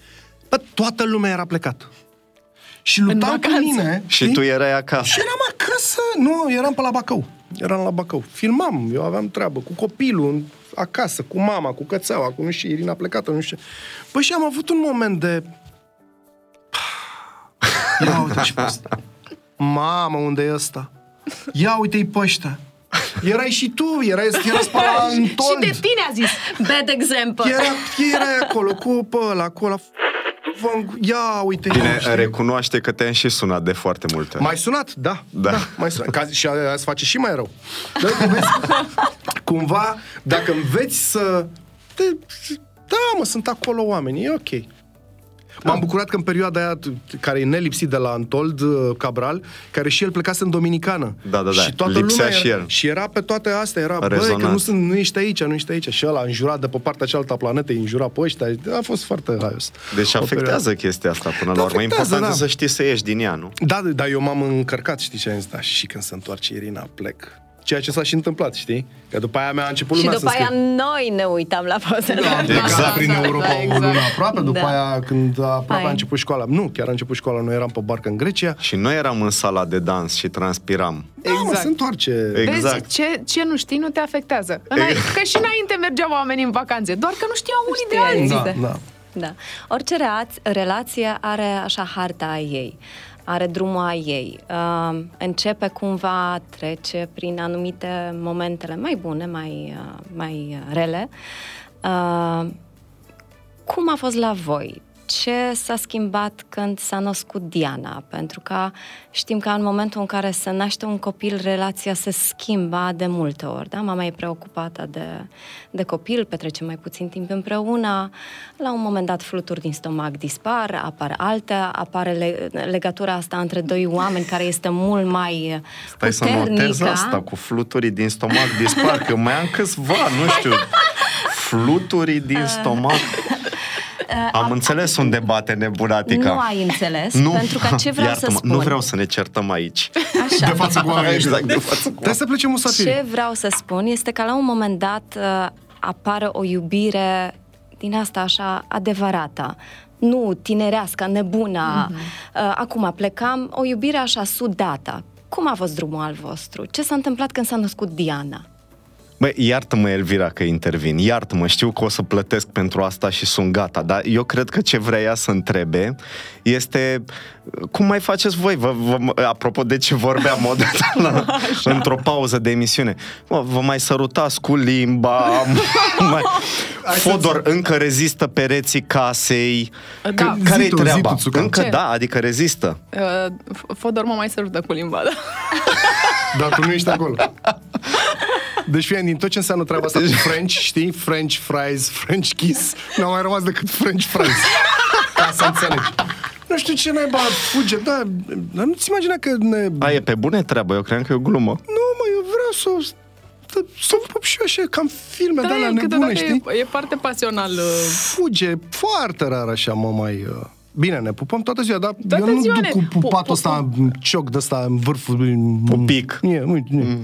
Bă, toată lumea era plecată. Și luptam cu vacanță. mine. Și tu erai acasă. Și eram acasă. Nu, eram pe la Bacău. Eram la Bacău. Filmam, eu aveam treabă cu copilul în- acasă, cu mama, cu cățeaua, cu nu știu, Irina plecată, nu știu. ce. Bă, și am avut un moment de... Ia uite ce post. Mamă, unde e ăsta? Ia uite-i pe ăștia. Erai și tu, erai, erai pe la și Antold. de tine a zis. Bad example. Era, erai acolo, cu pe ăla, cu ăla. Vă- Ia uite Bine, știi? recunoaște că te-am și sunat de foarte multe ori. Mai sunat? Da. Da. da mai sunat. Ca, și aia îți face și mai rău. Da, că vezi, cumva, dacă înveți să... Te, da, mă, sunt acolo oamenii, e ok. M-am bucurat că în perioada aia, care e nelipsit de la Antold uh, Cabral, care și el plecase în Dominicană. Da, da, da. Și toată Lipsea lumea și era, el. Și era pe toate astea, era, băi, că Rezonat. nu, sunt, nu ești aici, nu ești aici. Și ăla înjurat de pe partea cealaltă a planetei, înjura pe ăștia. A fost foarte haios. Deci O afectează chestia asta până Da, la urmă. E afectează, important da. să știi să ieși din ea, nu? Da, dar eu m-am încărcat, știi ce am zis? Da, și când se întoarce Irina, plec. Ceea ce s-a și întâmplat, știi? Că după aia mea a început Și lumea după să aia scrie. noi ne uitam la pozele. Am Da, plecat da, prin da, Europa da, o exact. lună aproape, după Da. aia când aproape Hai. a început școala. Nu, chiar a început școala, noi eram pe barcă în Grecia. Și noi eram în sala de dans și transpiram. Da, mă, Exact. se întoarce. Exact. Vezi, ce, ce nu știi nu te afectează. Înainte, că și înainte mergeau oamenii în vacanțe, doar că nu știau unii de Știai. alții. Da, da. Da. Orice reaț- relație are așa harta a ei, are drumul a ei. Uh, începe cumva, trece prin anumite momentele mai bune, mai, uh, mai rele. Uh, cum a fost la voi? Ce s-a schimbat când s-a născut Diana? Pentru că știm că în momentul în care se naște un copil, relația se schimba de multe ori. Da? Mama e preocupată de, de copil, petrece mai puțin timp împreună. La un moment dat fluturi din stomac dispar, apar alte, apare le, legătura asta între doi oameni care este mult mai Stai să puternică. notez asta cu fluturii din stomac dispar, că mai am câțiva, nu știu, fluturii din stomac. Am înțeles unde bate nebunatica. Nu ai înțeles, Nu. pentru că ce vreau să Iartă-mă, spun? Nu vreau să ne certăm aici. Așa. De față cu oamenii. Exact, de față cu Trebuie să plecem musafiri. Ce vreau să spun este că la un moment dat uh, apare o iubire din asta așa adevărată. Nu tinerească, nebună. Uh, acum plecam, o iubire așa sudată. Cum a fost drumul al vostru? Ce s-a întâmplat când s-a născut Diana? Băi, iartă-mă, Elvira, că intervin. Iartă-mă, știu că o să plătesc pentru asta și sunt gata, dar eu cred că ce vrea ea să întrebe este cum mai faceți voi? Vă, vă, apropo de ce vorbeam odată la, într-o pauză de emisiune. Mă, vă mai sărutați cu limba? mai... Fodor încă rezistă pereții casei? Da. Care-i Zi tu, zi treaba? tu, Țucan. Încă Ce? da, adică rezistă. Uh, Fodor mă mai sărută cu limba, da. Dar tu nu ești acolo. Deci, fie din tot ce înseamnă treaba asta cu French, știi? French fries, French kiss, n-a mai rămas decât French fries. Ca să înțelegi. Nu știu ce naiba fuge, da, dar nu-ți imagina că ne... A, e pe bune treabă, eu cream că e o glumă. Nu, mă, eu vreau să o să o pup și eu așa, cam filme Da, de alea e, nebune, câteodată știi? e, e foarte pasional. uh, Fuge foarte rar așa, mă mai... uh, Bine, ne pupăm toată ziua, dar Toată eu nu ziua duc ne- cu pu- pupatul pu- ăsta, cioc de ăsta în vârful... Pupic. Nie, nu, nie,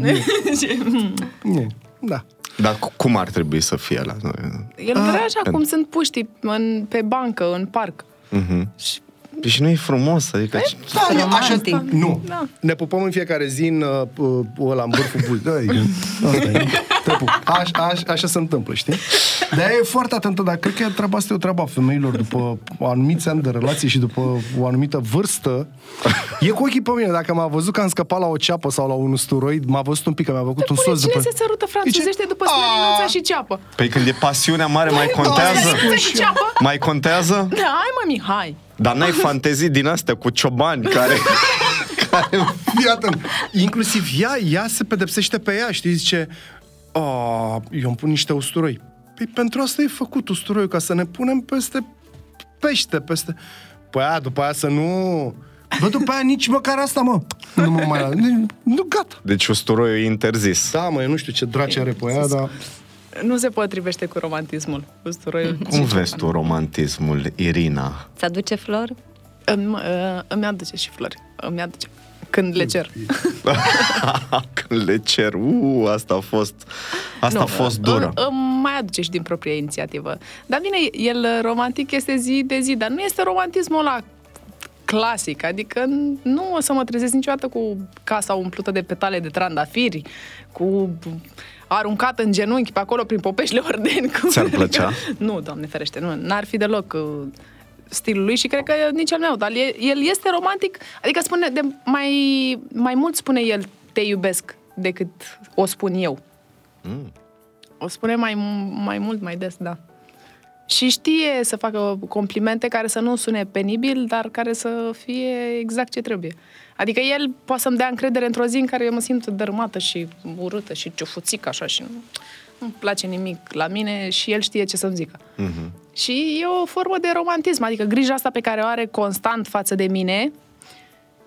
nie, nie, da. Dar cu- cum ar trebui să fie la El vrea așa pentru- cum sunt puștii în, pe bancă, în parc. Și Deci nu e frumos, adică... Da, e așa, Romantic. nu. Da. Ne pupăm în fiecare zi în uh, uh, ăla, în vârful buzii. Da, e, asta e. Te pup. Aș, aș, așa se întâmplă, știi? Dar e foarte atentă, dar cred că treaba asta e o treabă a femeilor după anumiți ani de relație și după o anumită vârstă. E cu ochii pe mine. Dacă m-a văzut că am scăpat la o ceapă sau la un usturoid, m-a văzut un pic că mi-a făcut un Păi, sos cine după... se sărută franțuzește după slăninuța și ceapă? Păi când e pasiunea mare, mai contează? Slăninuța și ceapă? Mai contează? Da, hai mă, Mihai. Dar n-ai fantezii din astea cu ciobani care... Fii atent. Inclusiv ea, ea se pedepsește pe ea, știi, zice, oh, eu îmi pun niște usturoi. Păi pentru asta e făcut usturoiul, ca să ne punem peste pește, peste... Păi aia, după aia să nu... Bă, după aia nici măcar asta, mă. Nu mă mai... Nu, gata. Deci usturoiul e interzis. Da, mă, eu nu știu ce draci are pe ea, dar... Nu se potrivește cu romantismul. Usturoiul. Cum vezi tu romantismul, Irina? Ți aduce flor? Îmi, uh, îmi aduce și flori. Îmi aduce. Când le cer. Când le cer, uh, asta a fost, asta a fost dură. Îmi, îmi mai aduce și din proprie inițiativă. Dar bine, el uh, romantic este zi de zi, dar nu este romantismul ăla clasic, adică nu o să mă trezesc niciodată cu casa umplută de petale de trandafiri, cu aruncat în genunchi pe acolo prin popeșile ordeni. Cu... Ți-ar plăcea? nu, doamne ferește, nu. N-ar fi deloc uh, stilul lui și cred că nici al meu, dar el, el este romantic, adică spune, de mai, mai mult spune el te iubesc decât o spun eu. Mm. O spune mai, mai mult, mai des, da. Și știe să facă complimente care să nu sune penibil, dar care să fie exact ce trebuie. Adică el poate să-mi dea încredere într-o zi în care eu mă simt dărâmată și urâtă și ciufuțică așa și nu, nu-mi place nimic la mine și el știe ce să-mi zică. Mm-hmm. Și e o formă de romantism, adică grija asta pe care o are constant față de mine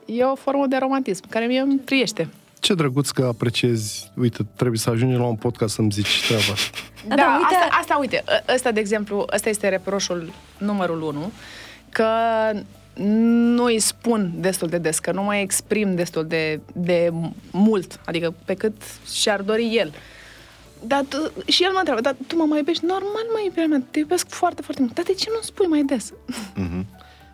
e o formă de romantism care mie îmi priește. Ce drăguț că apreciezi. Uite, trebuie să ajungem la un podcast să-mi zici treaba asta. Da, da uite... Asta, asta, uite, ă, ăsta, de exemplu, ăsta este reproșul numărul unu, că nu îi spun destul de des, că nu mai exprim destul de, de mult, adică pe cât și-ar dori el. Dar tu, și el mă întreabă, dar tu mă mai iubești? Normal, mă iubirea mea, te iubesc foarte, foarte mult. Dar de ce nu spui mai des? Mm-hmm.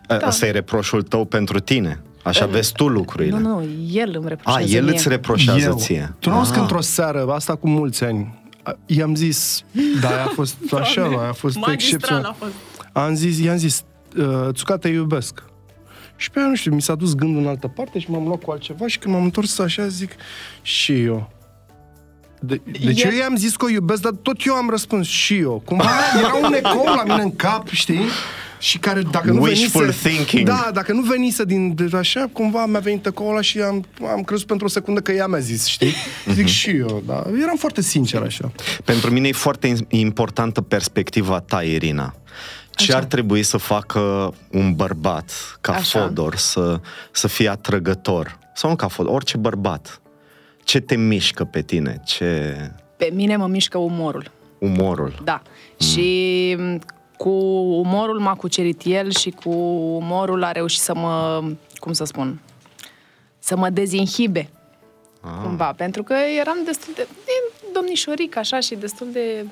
Da. Asta e reproșul tău pentru tine. Așa vezi tu lucrurile. Nu, nu, el îmi reproșează A, el mie. îți reproșează Eu. ție. Tu nu auzi că Ah. într-o seară, asta cu mulți ani, a- i-am zis, da, aia a fost așa, Doamne, a fost magistral excepțional. a fost. Am zis, i-am zis, uh, Țuca, te iubesc. Și pe aia, nu știu, mi s-a dus gândul în altă parte și m-am luat cu altceva și când m-am întors așa, zic, și eu. De, deci El- eu i-am zis că o iubesc, dar tot eu am răspuns și eu. Cumva era un ecou la mine în cap, știi? Și care, dacă nu Wishful venise... thinking. Da, dacă nu venise din de așa, cumva mi-a venit ecoul ăla și am, am crezut pentru o secundă că ea mi-a zis, știi? Zic și eu, da. Eram foarte sincer așa. Pentru mine e foarte in- importantă perspectiva ta, Irina. Ce Așa. ar trebui să facă un bărbat ca Așa. Fodor să, să fie atrăgător? Sau nu ca Fodor, orice bărbat. Ce te mișcă pe tine? Ce Pe mine mă mișcă umorul. umorul? Da. Și m, cu umorul m-a cucerit el și cu umorul a reușit să mă, cum să spun, să mă dezinhibe. Ah. Cumva, pentru că eram destul de, de domnișoric așa și destul de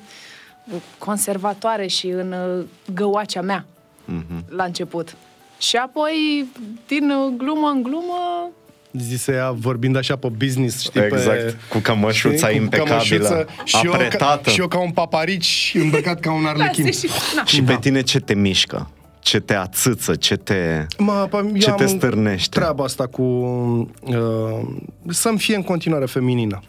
conservatoare și în uh, găoacea mea Mhm. la început. Și apoi, din uh, glumă în glumă, Zise ea vorbind așa pe business, știi? Exact, pe, cu cămășuța știi? Cu impecabilă, cămășuță și eu, ca, apretată. și eu ca un paparici îmbrăcat ca un arlechin. Lasă și, na. Și pe tine ce te mișcă? Ce te ațâță? Ce te... Mă, pă, eu Ce am te stârnește? Treaba asta cu uh, să-mi fie în continuare feminină.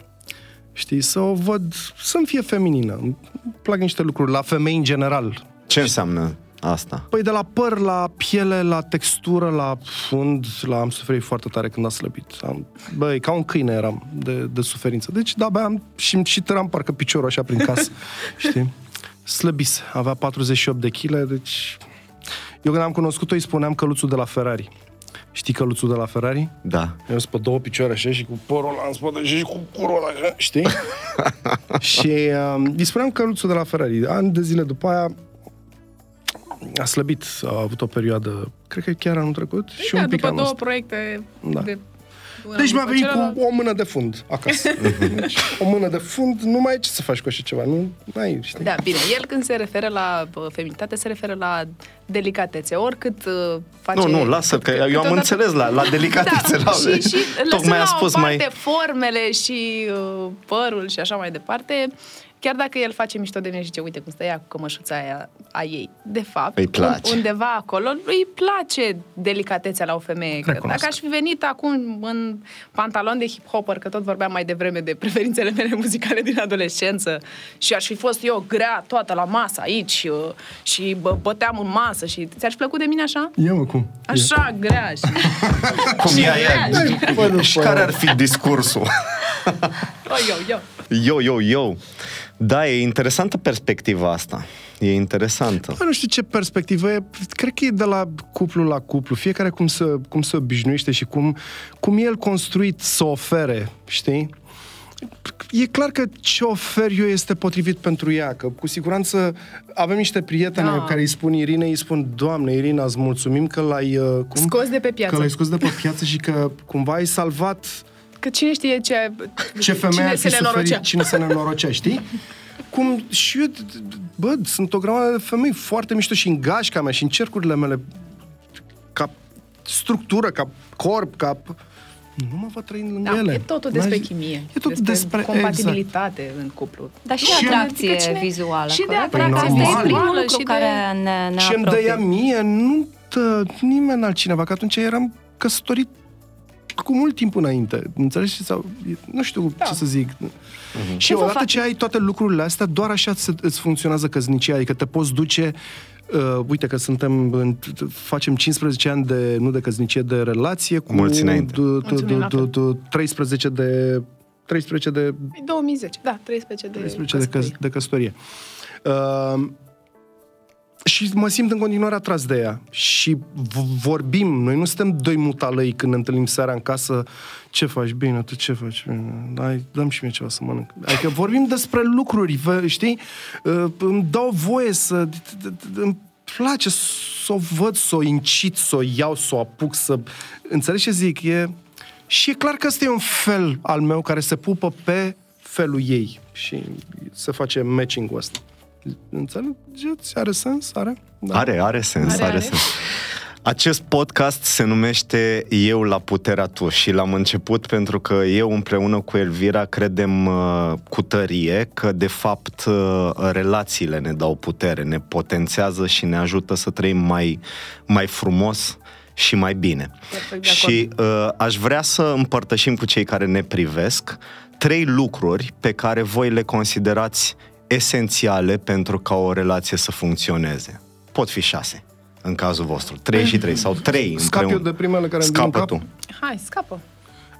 Știi, să o văd, să-mi fie feminină. Îmi plac niște lucruri, la femei în general. Ce înseamnă asta? Păi de la păr, la piele, la textură, la fund, la am suferit foarte tare când a slăbit. Am, băi, ca un câine eram de, de suferință. Deci, da, băi, am, și, și tăram parcă piciorul așa prin casă, știi? Slăbise, avea 48 de kg, deci... Eu când am cunoscut-o îi spuneam căluțul de la Ferrari. Știi căluțul de la Ferrari? Da. Eu sunt pe două picioare așa și cu părul ăla în spate și cu curul ăla așa, știi? și uh, îi spuneam căluțul de la Ferrari. Ani de zile după aia a slăbit, a avut o perioadă, cred că chiar anul trecut și da, un pic după anul două ăsta. proiecte Da. de una Deci mi-a după venit celălalt. cu o mână de fund acasă. deci, o mână de fund, nu mai ai ce să faci cu așa ceva. Nu ai, știi? Da, bine, el când se referă la bă, feminitate, se referă la delicatețe, oricât uh, face... Nu, nu, lasă, că eu am câteodată- înțeles la, la delicatețe. Da, la, și, și Tocmai lăsând a la spus o parte mai... formele și uh, părul și așa mai departe, chiar dacă el face mișto de mine și zice, uite cum stă ea cu cămășuța aia a ei, de fapt, Îi place. undeva acolo, îi place delicatețea la o femeie. Că Recunosc. dacă aș fi venit acum în pantalon de hip-hopper, că tot vorbeam mai devreme de preferințele mele muzicale din adolescență și aș fi fost eu grea toată la masă aici uh, și bă, băteam în masă și ți-ar fi plăcut de mine așa? Ia mă, cum? Așa, grea și... Cum ea e? Fără, Și care ar fi discursul? Oh, eu, eu. Yo, yo, yo. Da, e interesantă perspectiva asta. E interesantă. Bă, nu știu ce perspectivă e. Cred că e de la cuplu la cuplu. Fiecare cum se, cum se obișnuiește și cum, cum e el construit să ofere, știi? E clar că ce ofer eu este potrivit pentru ea, că cu siguranță avem niște prietene Da. care îi spun Irinei, îi spun, Doamne, Irina, îți mulțumim că l-ai, uh, cum? Scos de pe piață. Că l-ai scos de pe piață și că cumva ai salvat Că cine știe ce... ce femeie cine ar se fi nenorocea. suferit, cine se nenorocea, știi? Cum și eu, bă, sunt o grămadă de femei foarte mișto și în gașca mea și în cercurile mele ca structură, ca corp, ca... Nu mă văd trăind lângă Da, ele. e totul despre N-ai- chimie. E totul despre... compatibilitate în cuplu. Dar și, Și- atracție Adică cine- vizuală. și de corect? atracție Asta e vizuală primul și lucru de- care ne, ne Ce îmi apropie. dăia mie, nu dă nimeni altcineva, că atunci eram căsătorit cu mult timp înainte. Înțelegi? Sau, nu știu Da. ce să zic. Și Ce vă odată fac- ce ai toate lucrurile astea, doar așa se- îți funcționează căsnicia. Adică te poți duce Uh, uite că suntem în, facem 15 ani de, nu de căsnicie, de relație cu Mulți înainte. d- d- Mulțumim la d- fel. d- 13 de 13 de 2010, da, 13 de 13 de, căsătorie. căs- de căsătorie. Uh, și mă simt în continuare atras de ea. Și v- vorbim, noi nu suntem doi mutalăi când ne întâlnim seara în casă. Ce faci? Bine, tu ce faci? Bine. Hai, dăm și mie ceva să mănânc. Adică vorbim despre lucruri, vă, știi? Uh, îmi dau voie să... Îmi place să o văd, să o incit, să o iau, să o apuc, să... Înțelegi ce zic? E... Și e clar că ăsta e un fel al meu care se pupă pe felul ei și se face matching-ul ăsta. Înțelegeți? Are sens? Are? Da. Are, are sens, Are, are, are. sens. Acest podcast se numește Eu la puterea tu și l-am început pentru că eu împreună cu Elvira credem uh, cu tărie că de fapt uh, relațiile ne dau putere, ne potențează și ne ajută să trăim mai, mai frumos și mai bine. Perfect de Și uh, aș vrea să împărtășim cu cei care ne privesc trei lucruri pe care voi le considerați esențiale pentru ca o relație să funcționeze. Pot fi șase, în cazul vostru. Trei și trei, sau trei Scap eu împreună. de primele care îmi vin în Scapă cap. tu. Hai, scapă.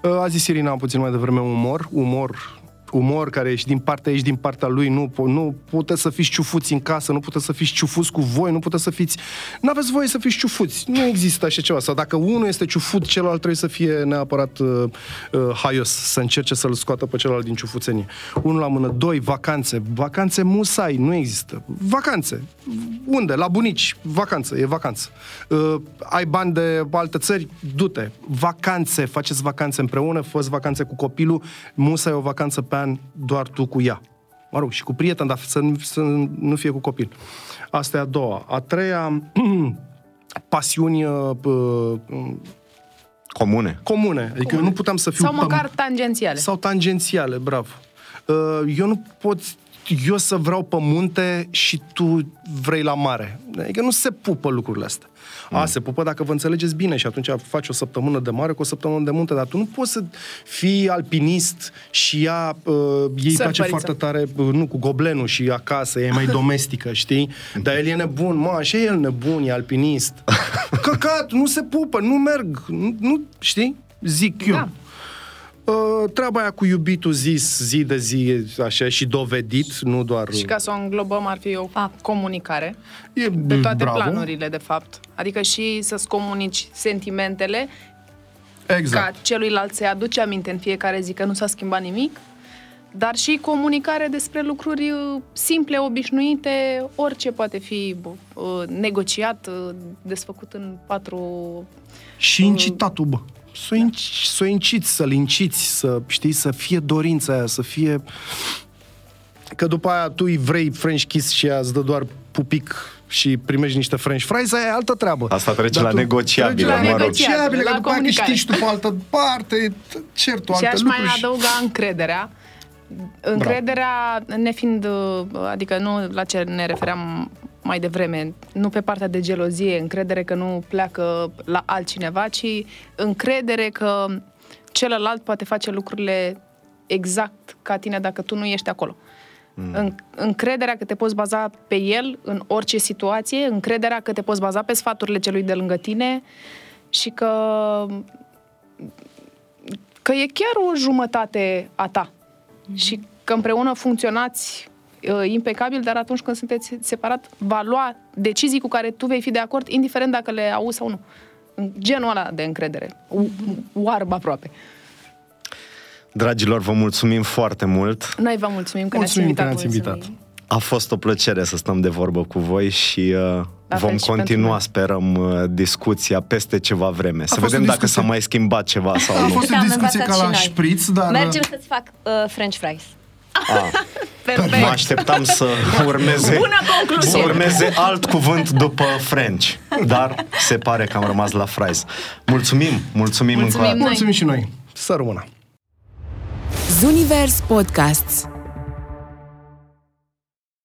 Uh, A zis Irina puțin mai devreme umor, umor, umor care ești din partea, ești din partea lui, nu, po- nu puteți să fiți ciufuți în casă, nu puteți să fiți ciufuți cu voi, nu puteți să fiți... Nu aveți voie să fiți ciufuți, nu există așa ceva. Sau dacă unul este ciufut, celălalt trebuie să fie neapărat uh, uh, haios, să încerce să-l scoată pe celălalt din ciufuțenie. Unul la mână, doi, vacanțe. Vacanțe musai, nu există. Vacanțe. Unde? La bunici. Vacanță, e vacanță. Uh, ai bani de alte țări? Du-te. Vacanțe, faceți vacanțe împreună, fă vacanțe cu copilul, musa e o vacanță pe an, doar tu cu ea. Mă rog, și cu prieten, dar să, nu- să nu fie cu copil. Asta e a doua. A treia, pasiuni uh, uh, Comune. comune. Adică Comune. nu puteam să fiu Sau pe- măcar tangențiale. sau tangențiale, bravo. Uh, Eu nu pot eu să vreau pe munte și tu vrei la mare. Adică nu se pupă lucrurile astea. Mm. A, se pupă dacă vă înțelegeți bine și atunci faci o săptămână de mare cu o săptămână de munte, dar tu nu poți să fii alpinist și ea, uh, ei place Sărbăriță. foarte tare, uh, nu, cu goblenul și acasă, e mai domestică, știi? Dar el e nebun, mă, așa e el nebun, e alpinist. Căcat, nu se pupă, nu merg, nu, nu știi? Zic eu. Da. Uh, treaba aia cu iubitul zis zi de zi, așa, și dovedit, nu doar... Și ca să o înglobăm, ar fi o Fapt. comunicare e, pe toate bravo. planurile, de fapt. Adică și să-ți comunici sentimentele, Exact. ca celuilalt să-i aduce aminte în fiecare zi că nu s-a schimbat nimic, dar și comunicare despre lucruri uh, simple, obișnuite, orice poate fi uh, negociat, uh, desfăcut în patru... Și incitatul, bă. Să o inci, să o inciți, să-l inciți, să, știi, să fie dorința aia, să fie... Că după aia tu îi vrei French kiss și ea îți dă doar pupic și primești niște French fries, aia e altă treabă. Asta trece Dar la tu- negociabile, trece la mă rog. negociabile, La că după aia comunicare. câștigi tu pe altă parte, certul și alte aș mai lucruri. adăuga încrederea, Încrederea, nefiind, uh, adică nu la ce ne refeream mai devreme, nu pe partea de gelozie, încredere că nu pleacă la altcineva, ci încredere că celălalt poate face lucrurile exact ca tine dacă tu nu ești acolo. Mm. Încrederea că te poți baza pe el în orice situație, încrederea că te poți baza pe sfaturile celui de lângă tine și că că e chiar o jumătate a ta. Mm. Și că împreună funcționați uh, impecabil, dar atunci când sunteți separat, va lua decizii cu care tu vei fi de acord, indiferent dacă le auzi sau nu. Genul ăla de încredere. Oarbă aproape. Dragilor, vă mulțumim foarte mult. Noi vă mulțumim că mulțumim ne-ați invitat. Că ne-ați invitat. A fost o plăcere să stăm de vorbă cu voi și uh, vom și continua, sperăm, uh, discuția peste ceva vreme. A să vedem dacă s-a mai schimbat ceva sau nu. A fost o discuție ca la șpriț, dar... Mergem să-ți fac uh, french fries. Ah, mă așteptam să urmeze, să urmeze alt cuvânt după French, dar se pare că am rămas la fries. Mulțumim, mulțumim, mulțumim încă Mulțumim și noi. Să rămână. Zunivers Podcasts